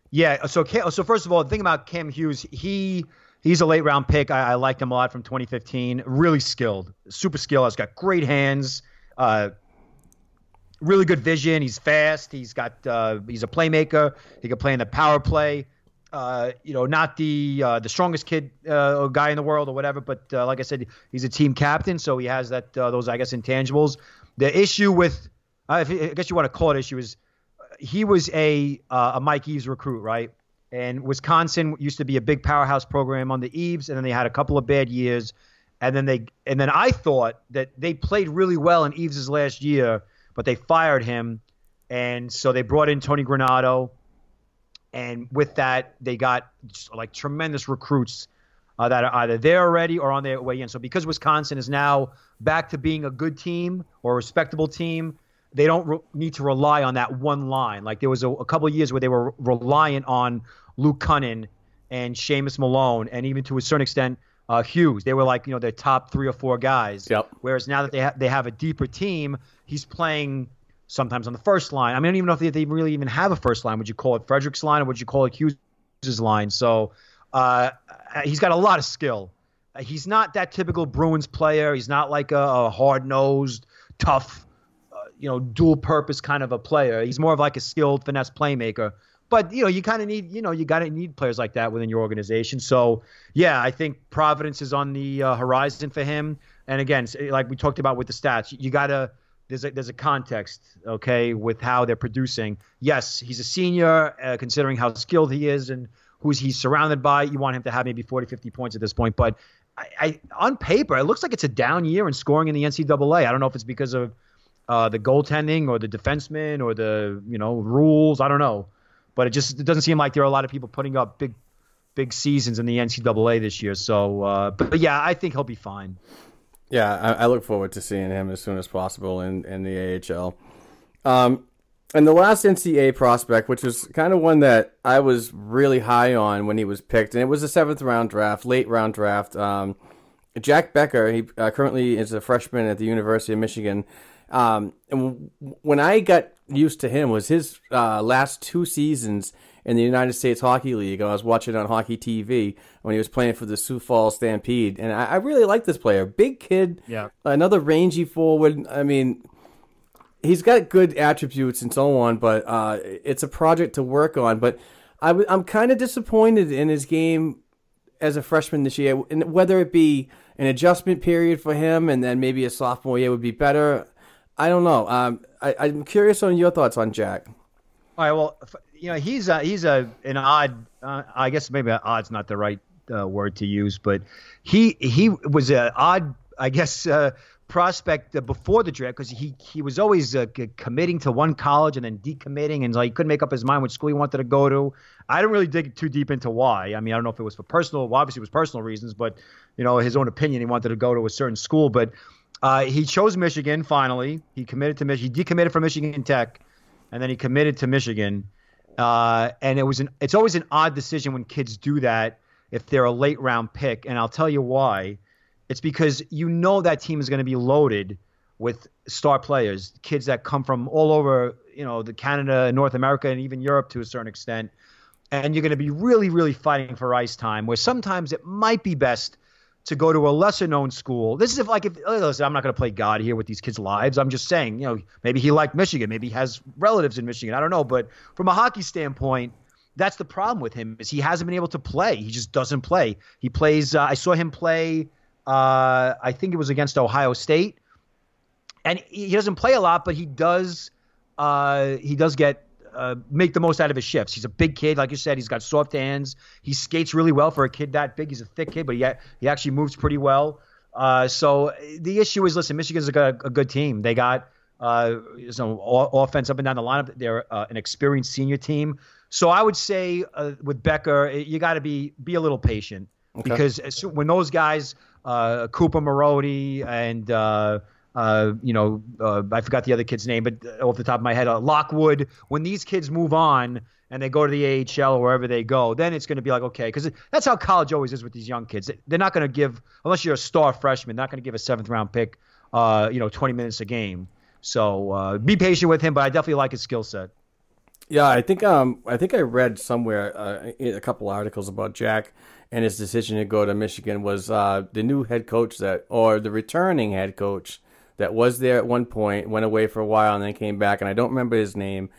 Yeah. So so first of all, the thing about Cam Hughes, he He's a late round pick. I, I liked him a lot from 2015. Really skilled, super skilled. He's got great hands, uh, really good vision. He's fast. He's got uh, he's a playmaker. He can play in the power play. Uh, you know, not the uh, the strongest kid uh, guy in the world or whatever, but uh, like I said, he's a team captain, so he has that uh, those I guess intangibles. The issue with I guess you want to call it issue is he was a uh, a Mike Eaves recruit, right? And Wisconsin used to be a big powerhouse program on the eaves, and then they had a couple of bad years. And then they and then I thought that they played really well in Eaves's last year, but they fired him, and so they brought in Tony Granato, and with that they got like tremendous recruits uh, that are either there already or on their way in. So because Wisconsin is now back to being a good team or a respectable team, they don't re- need to rely on that one line. Like there was a, a couple of years where they were reliant on Luke Kunin and Seamus Malone, and even to a certain extent uh, Hughes. They were like you know their top three or four guys. Yep. Whereas now that they ha- they have a deeper team, he's playing sometimes on the first line. I mean, I don't even know if they, they really even have a first line. Would you call it Frederic's line or would you call it Hughes' line? So uh, he's got a lot of skill. He's not that typical Bruins player. He's not like a, a hard nosed, tough you know, dual purpose kind of a player. He's more of like a skilled finesse playmaker. But you know, you kind of need, you know, you got to need players like that within your organization. So yeah, I think Providence is on the uh, horizon for him. And again, like we talked about with the stats, you got to there's a there's a context, okay, with how they're producing. Yes, he's a senior, uh, considering how skilled he is and who's he's surrounded by. You want him to have maybe 40, 50 points at this point, but I, I on paper, it looks like it's a down year in scoring in the NCAA. I don't know if it's because of uh, the goaltending or the defenseman or the you know rules. I don't know, but it just it doesn't seem like there are a lot of people putting up big big seasons in the NCAA this year. So, uh, but, but, yeah, I think he'll be fine. Yeah, I, I, look forward to seeing him as soon as possible in in the AHL. Um, and the last NCAA prospect, which was kind of one that I was really high on when he was picked, and it was a seventh round draft, late round draft. Um, Jack Becker, he uh, currently is a freshman at the University of Michigan. Um, and when I got used to him was his uh, last two seasons in the United States Hockey League. I was watching on Hockey TV when he was playing for the Sioux Falls Stampede, and I, I really like this player. Big kid, yeah, another rangy forward. I mean, he's got good attributes and so on, but uh, it's a project to work on. But i w- I'm kind of disappointed in his game as a freshman this year, and whether it be an adjustment period for him and then maybe a sophomore year would be better. I don't know. Um, I, I'm curious on your thoughts on Jack. All right. Well, you know, he's a, he's a an odd. Uh, I guess maybe odd's not the right uh, word to use, but he he was an odd. I guess uh, prospect uh, before the draft because he he was always uh, committing to one college and then decommitting and like he couldn't make up his mind which school he wanted to go to. I didn't really dig too deep into why. I mean, I don't know if it was for personal, well, obviously it was personal reasons, but you know his own opinion. He wanted to go to a certain school, but uh, he chose Michigan finally. He committed to Michigan. He decommitted from Michigan Tech, and then he committed to Michigan. Uh, and it was an it's always an odd decision when kids do that if they're a late round pick, and I'll tell you why it's because you know that team is going to be loaded with star players, kids that come from all over, you know, the Canada, North America, and even Europe to a certain extent. And you're going to be really, really fighting for ice time. Where sometimes it might be best to go to a lesser known school. This is if like if listen, I'm not going to play God here with these kids' lives. I'm just saying, you know, maybe he liked Michigan, maybe he has relatives in Michigan. I don't know, but from a hockey standpoint, that's the problem with him is he hasn't been able to play. He just doesn't play. He plays. Uh, I saw him play uh, I think it was against Ohio State, and he doesn't play a lot, but he does. Uh, he does get uh, make the most out of his shifts. He's a big kid, like you said. He's got soft hands. He skates really well for a kid that big. He's a thick kid, but he he actually moves pretty well. Uh, so the issue is, listen, Michigan's got a good team. They got uh, some offense up and down the lineup. They're uh, an experienced senior team. So I would say uh, with Becker, you got to be be a little patient okay. because when those guys uh, Cooper Marody and uh, uh, you know uh, I forgot the other kid's name, but off the top of my head, uh, Lockwood. When these kids move on and they go to the AHL or wherever they go, then it's going to be like okay, because that's how college always is with these young kids. They're not going to give unless you're a star freshman, not going to give a seventh round pick, uh, you know, 20 minutes a game. So be patient with him, but I definitely like his skill set. Yeah, I think um I think I read somewhere a couple articles about Jack and his decision to go to Michigan was uh, the new head coach that, or the returning head coach that was there at one point, went away for a while, and then came back. And I don't remember his name.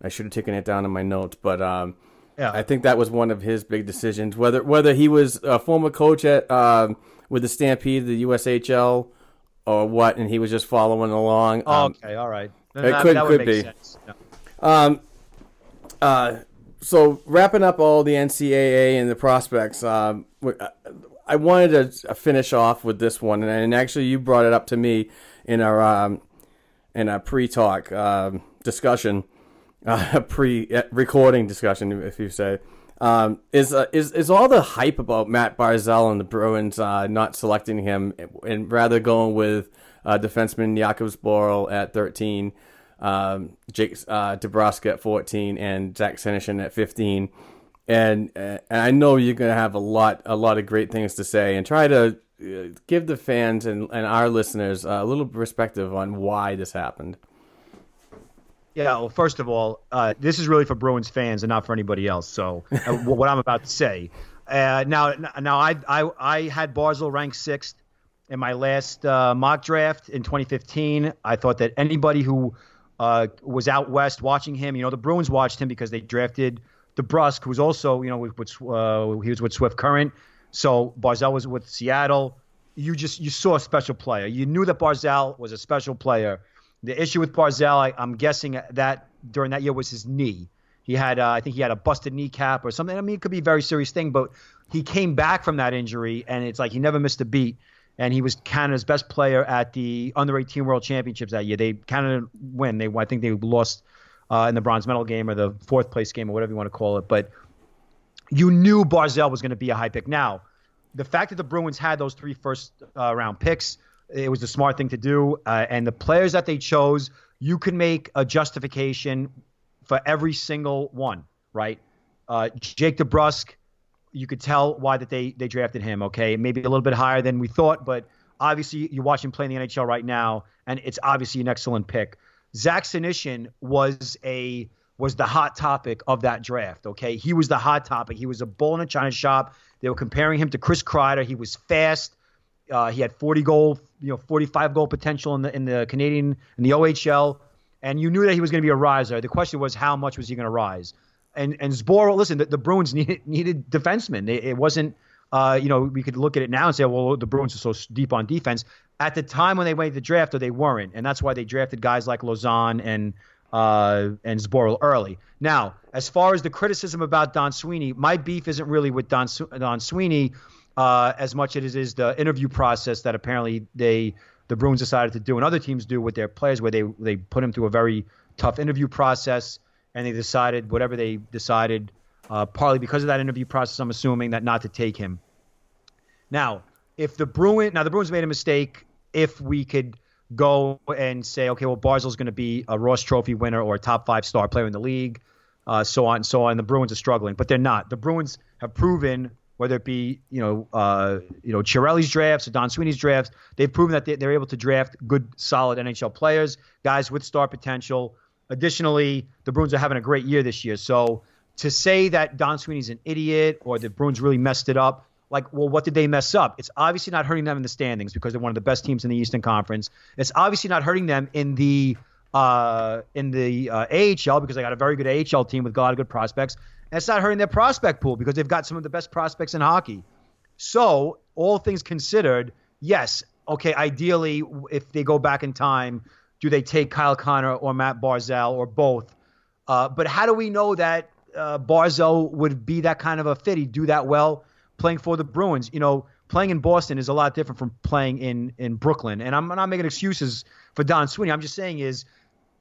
I should have taken it down in my notes, but um, yeah. I think that was one of his big decisions. Whether whether he was a former coach at um, with the Stampede, the USHL, or what, and he was just following along. Um, okay, all right. It could could be. Yeah. Um, uh, so wrapping up all the NCAA and the prospects, um, I wanted to finish off with this one, and actually you brought it up to me in our um, in a pre-talk um, discussion, uh, pre-recording discussion, if you say. Um, is uh, is is all the hype about Matt Barzal and the Bruins uh, not selecting him and rather going with uh, defenseman Jakub Zboril at 13 um, Jake uh, at 14 and Zach Senyshyn at 15. And, uh, and I know you're going to have a lot a lot of great things to say and try to uh, give the fans and, and our listeners a little perspective on why this happened. Yeah, well, first of all, uh, this is really for Bruins fans and not for anybody else. So, uh, what I'm about to say. Uh, now, now I, I I had Barzal ranked sixth in my last uh, mock draft in 2015. I thought that anybody who uh, was out west watching him. You know, the Bruins watched him because they drafted DeBrusk, who was also, you know, with, with uh, he was with Swift Current. So Barzal was with Seattle. You just you saw a special player. You knew that Barzal was a special player. The issue with Barzal, I, am guessing that during that year was his knee. He had, uh, I think he had a busted kneecap or something. I mean, it could be a very serious thing, but he came back from that injury, and it's like he never missed a beat and he was Canada's best player at the under 18 World Championships that year. They Canada win. They I think they lost uh, in the bronze medal game or the fourth place game or whatever you want to call it. But you knew Barzal was going to be a high pick. Now, the fact that the Bruins had those three first uh, round picks, it was the smart thing to do. Uh, and the players that they chose, you can make a justification for every single one, right? Uh, Jake DeBrusk you could tell why that they they drafted him. Okay, maybe a little bit higher than we thought, but obviously you watch him play in the NHL right now, and it's obviously an excellent pick. Zach Senyshyn was a was the hot topic of that draft. Okay, he was the hot topic. He was a bull in a china shop. They were comparing him to Chris Kreider. He was fast. Uh, he had 40 goal, you know, 45 goal potential in the in the Canadian in the OHL, and you knew that he was going to be a riser. The question was how much was he going to rise? And and Zboril, listen, the, the Bruins needed needed defensemen. It, it wasn't, uh, you know, we could look at it now and say, well, the Bruins are so deep on defense. At the time when they went to the draft, they weren't, and that's why they drafted guys like Lauzon and uh, and Zboril early. Now, as far as the criticism about Don Sweeney, my beef isn't really with Don Don Sweeney uh, as much as it is the interview process that apparently they the Bruins decided to do, and other teams do with their players, where they they put them through a very tough interview process, and they decided whatever they decided, uh, partly because of that interview process. I'm assuming that not to take him. Now, if the Bruins, now the Bruins made a mistake, if we could go and say, okay, well, Barzal's going to be a Ross Trophy winner or a top five star player in the league, uh, so on and so on. The Bruins are struggling, but they're not. The Bruins have proven, whether it be you know uh, you know Chiarelli's drafts or Don Sweeney's drafts, they've proven that they're able to draft good, solid NHL players, guys with star potential. Additionally, the Bruins are having a great year this year. So to say that Don Sweeney's an idiot or the Bruins really messed it up, like, well, what did they mess up? It's obviously not hurting them in the standings because they're one of the best teams in the Eastern Conference. It's obviously not hurting them in the uh, in the uh, AHL because they got a very good AHL team with a lot of good prospects. And it's not hurting their prospect pool because they've got some of the best prospects in hockey. So, all things considered, yes, okay, ideally, if they go back in time, do they take Kyle Connor or Matt Barzal or both? Uh, but how do we know that uh, Barzal would be that kind of a fit? He'd do that well playing for the Bruins. You know, playing in Boston is a lot different from playing in in Brooklyn. And I'm not making excuses for Don Sweeney. I'm just saying is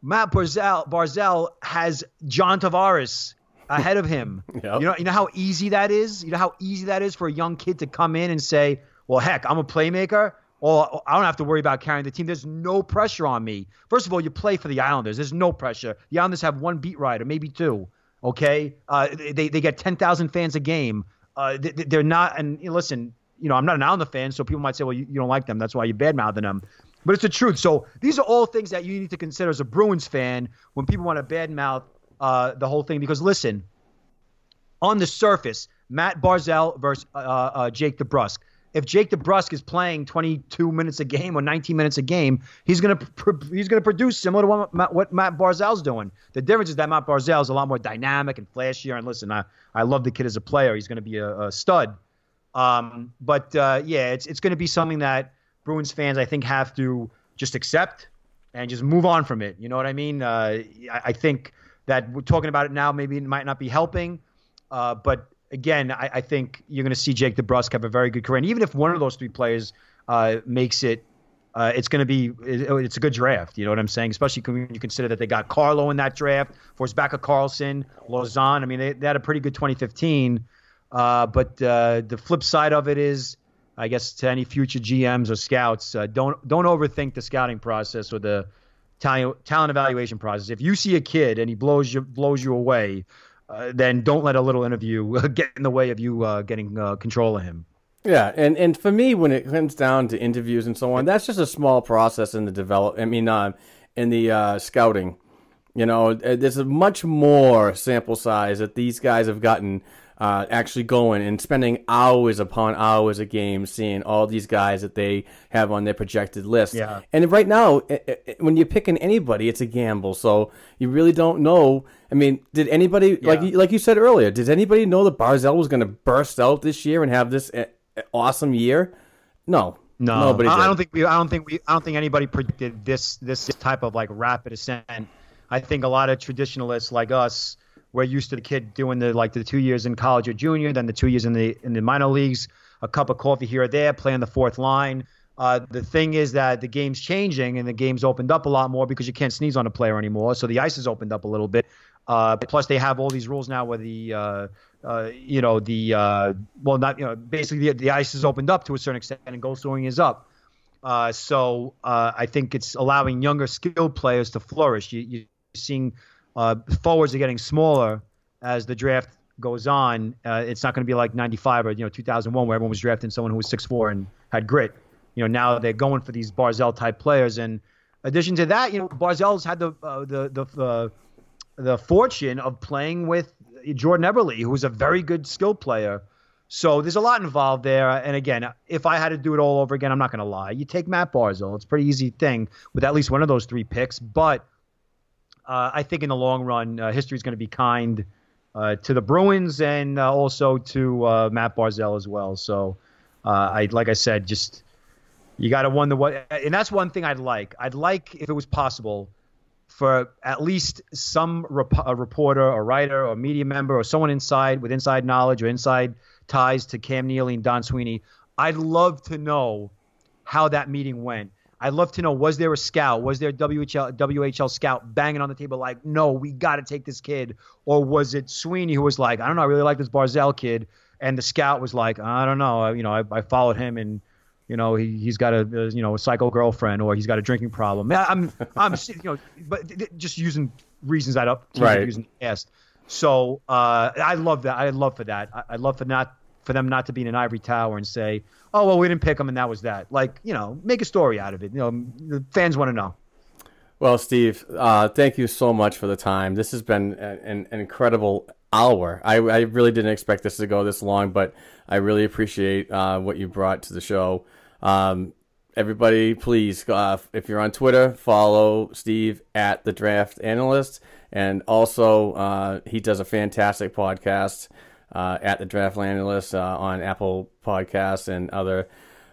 Matt Barzal, Barzal has John Tavares ahead of him. Yep. You know, you know how easy that is. You know how easy that is for a young kid to come in and say, "Well, heck, I'm a playmaker." I don't have to worry about carrying the team. There's no pressure on me. First of all, you play for the Islanders. There's no pressure. The Islanders have one beat writer, maybe two. Okay, uh, they they get ten thousand fans a game. Uh, they, are not. And you know, listen, you know, I'm not an Islander fan, so people might say, well, you, you don't like them. That's why you're bad mouthing them. But it's the truth. So these are all things that you need to consider as a Bruins fan when people want to badmouth uh, the whole thing. Because listen, on the surface, Matt Barzal versus uh, uh, Jake DeBrusk if Jake DeBrusk is playing 22 minutes a game or 19 minutes a game, he's gonna pr- he's gonna produce similar to what Matt, what Matt Barzal's doing. The difference is that Matt Barzal is a lot more dynamic and flashier. And listen, I, I love the kid as a player. He's gonna be a, a stud. Um, but uh, yeah, it's it's gonna be something that Bruins fans I think have to just accept and just move on from it. You know what I mean? Uh, I, I think that we're talking about it now. Maybe it might not be helping, uh, but again, I, I think you're going to see Jake DeBrusk have a very good career. And even if one of those three players uh, makes it, uh, it's going to be it's a good draft. You know what I'm saying? Especially when you consider that they got Carlo in that draft, Forsbacka Karlsson, Lauzon. I mean, they, they, had a pretty good 2015. Uh, but uh, the flip side of it is, I guess, to any future GMs or scouts, uh, don't don't overthink the scouting process or the talent talent evaluation process. If you see a kid and he blows you blows you away, uh, then don't let a little interview get in the way of you uh, getting uh, control of him. Yeah, and, and for me, when it comes down to interviews and so on, that's just a small process in the develop. I mean, uh, in the uh, scouting, you know, there's a much more sample size that these guys have gotten uh, actually going and spending hours upon hours of games seeing all these guys that they have on their projected list. Yeah. And right now, it, it, when you're picking anybody, it's a gamble. So you really don't know. I mean, did anybody yeah. like like you said earlier? Did anybody know that Barzal was going to burst out this year and have this uh, awesome year? No. No, Nobody I, I don't think we. I don't think we. I don't think anybody predicted this this type of like rapid ascent. I think a lot of traditionalists like us we're used to the kid doing the like the two years in college or junior, then the two years in the in the minor leagues, a cup of coffee here or there, playing the fourth line. Uh, the thing is that the game's changing and the game's opened up a lot more because you can't sneeze on a player anymore. So the ice has opened up a little bit. Uh, plus, they have all these rules now where the, uh, uh, you know, the, uh, well, not, you know, basically the, the, ice is opened up to a certain extent and goal scoring is up. Uh, so I think it's allowing younger skilled players to flourish. You, you're seeing uh, forwards are getting smaller as the draft goes on. Uh, it's not going to be like 95 or you know 2001 where everyone was drafting someone who was 6'4 and had grit. You know now they're going for these Barzal type players. And addition to that, you know Barzal's had the uh, the the the fortune of playing with Jordan Eberle, who was a very good skill player. So there's a lot involved there. And again, if I had to do it all over again, I'm not going to lie. You take Matt Barzal. It's a pretty easy thing with at least one of those three picks. But uh, I think in the long run, uh, history is going to be kind uh, to the Bruins and uh, also to uh, Matt Barzal as well. So I, like I said, just you got to wonder what. And that's one thing I'd like. I'd like if it was possible for at least some rep- a reporter or writer or media member or someone inside with inside knowledge or inside ties to Cam Neely and Don Sweeney. I'd love to know how that meeting went. I'd love to know was there a scout? Was there a WHL, WHL scout banging on the table like, no, we got to take this kid? Or was it Sweeney who was like, I don't know, I really like this Barzal kid. And the scout was like, I don't know, you know, I, I followed him and you know he he's got a, you know a psycho girlfriend or he's got a drinking problem. I'm I'm you know but just using reasons that up right using the past. So uh, I love that. I love for that. I, I love for not for them not to be in an ivory tower and say, oh well we didn't pick them, and that was that. Like you know make a story out of it. You know the fans want to know. Well, Steve, uh, thank you so much for the time. This has been an, an incredible hour. I, I, really didn't expect this to go this long, but I really appreciate uh, what you brought to the show. Um, everybody, please, uh, if you're on Twitter, follow Steve at the Draft Analyst, and also uh, he does a fantastic podcast uh, at the Draft Analyst uh, on Apple Podcasts and other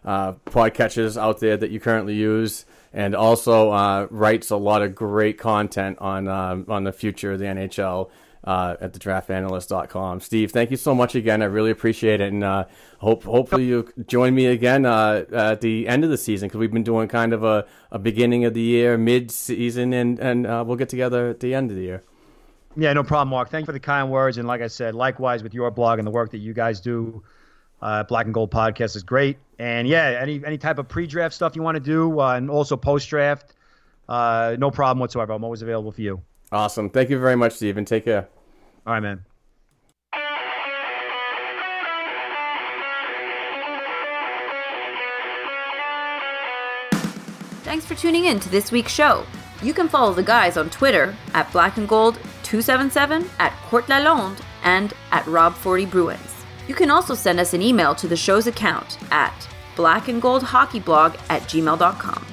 uh, podcatchers out there that you currently use, and also uh, writes a lot of great content on um, on the future of the NHL uh, at thedraftanalyst.com. Steve, thank you so much again. I really appreciate it, and uh, hope hopefully you join me again uh, at the end of the season because we've been doing kind of a, a beginning of the year, mid season, and and uh, we'll get together at the end of the year. Yeah, no problem, Mark. Thank you for the kind words, and like I said, likewise with your blog and the work that you guys do. Uh, Black and Gold podcast is great, and yeah, any any type of pre-draft stuff you want to do, uh, and also post-draft, no problem whatsoever. I'm always available for you. Awesome. Thank you very much, Steven. Take care. All right, man. Thanks for tuning in to this week's show. You can follow the guys on Twitter at Black and Gold 277, at Court Lalonde, and at Rob40 Bruins. You can also send us an email to the show's account at blackandgoldhockeyblog at gmail.com.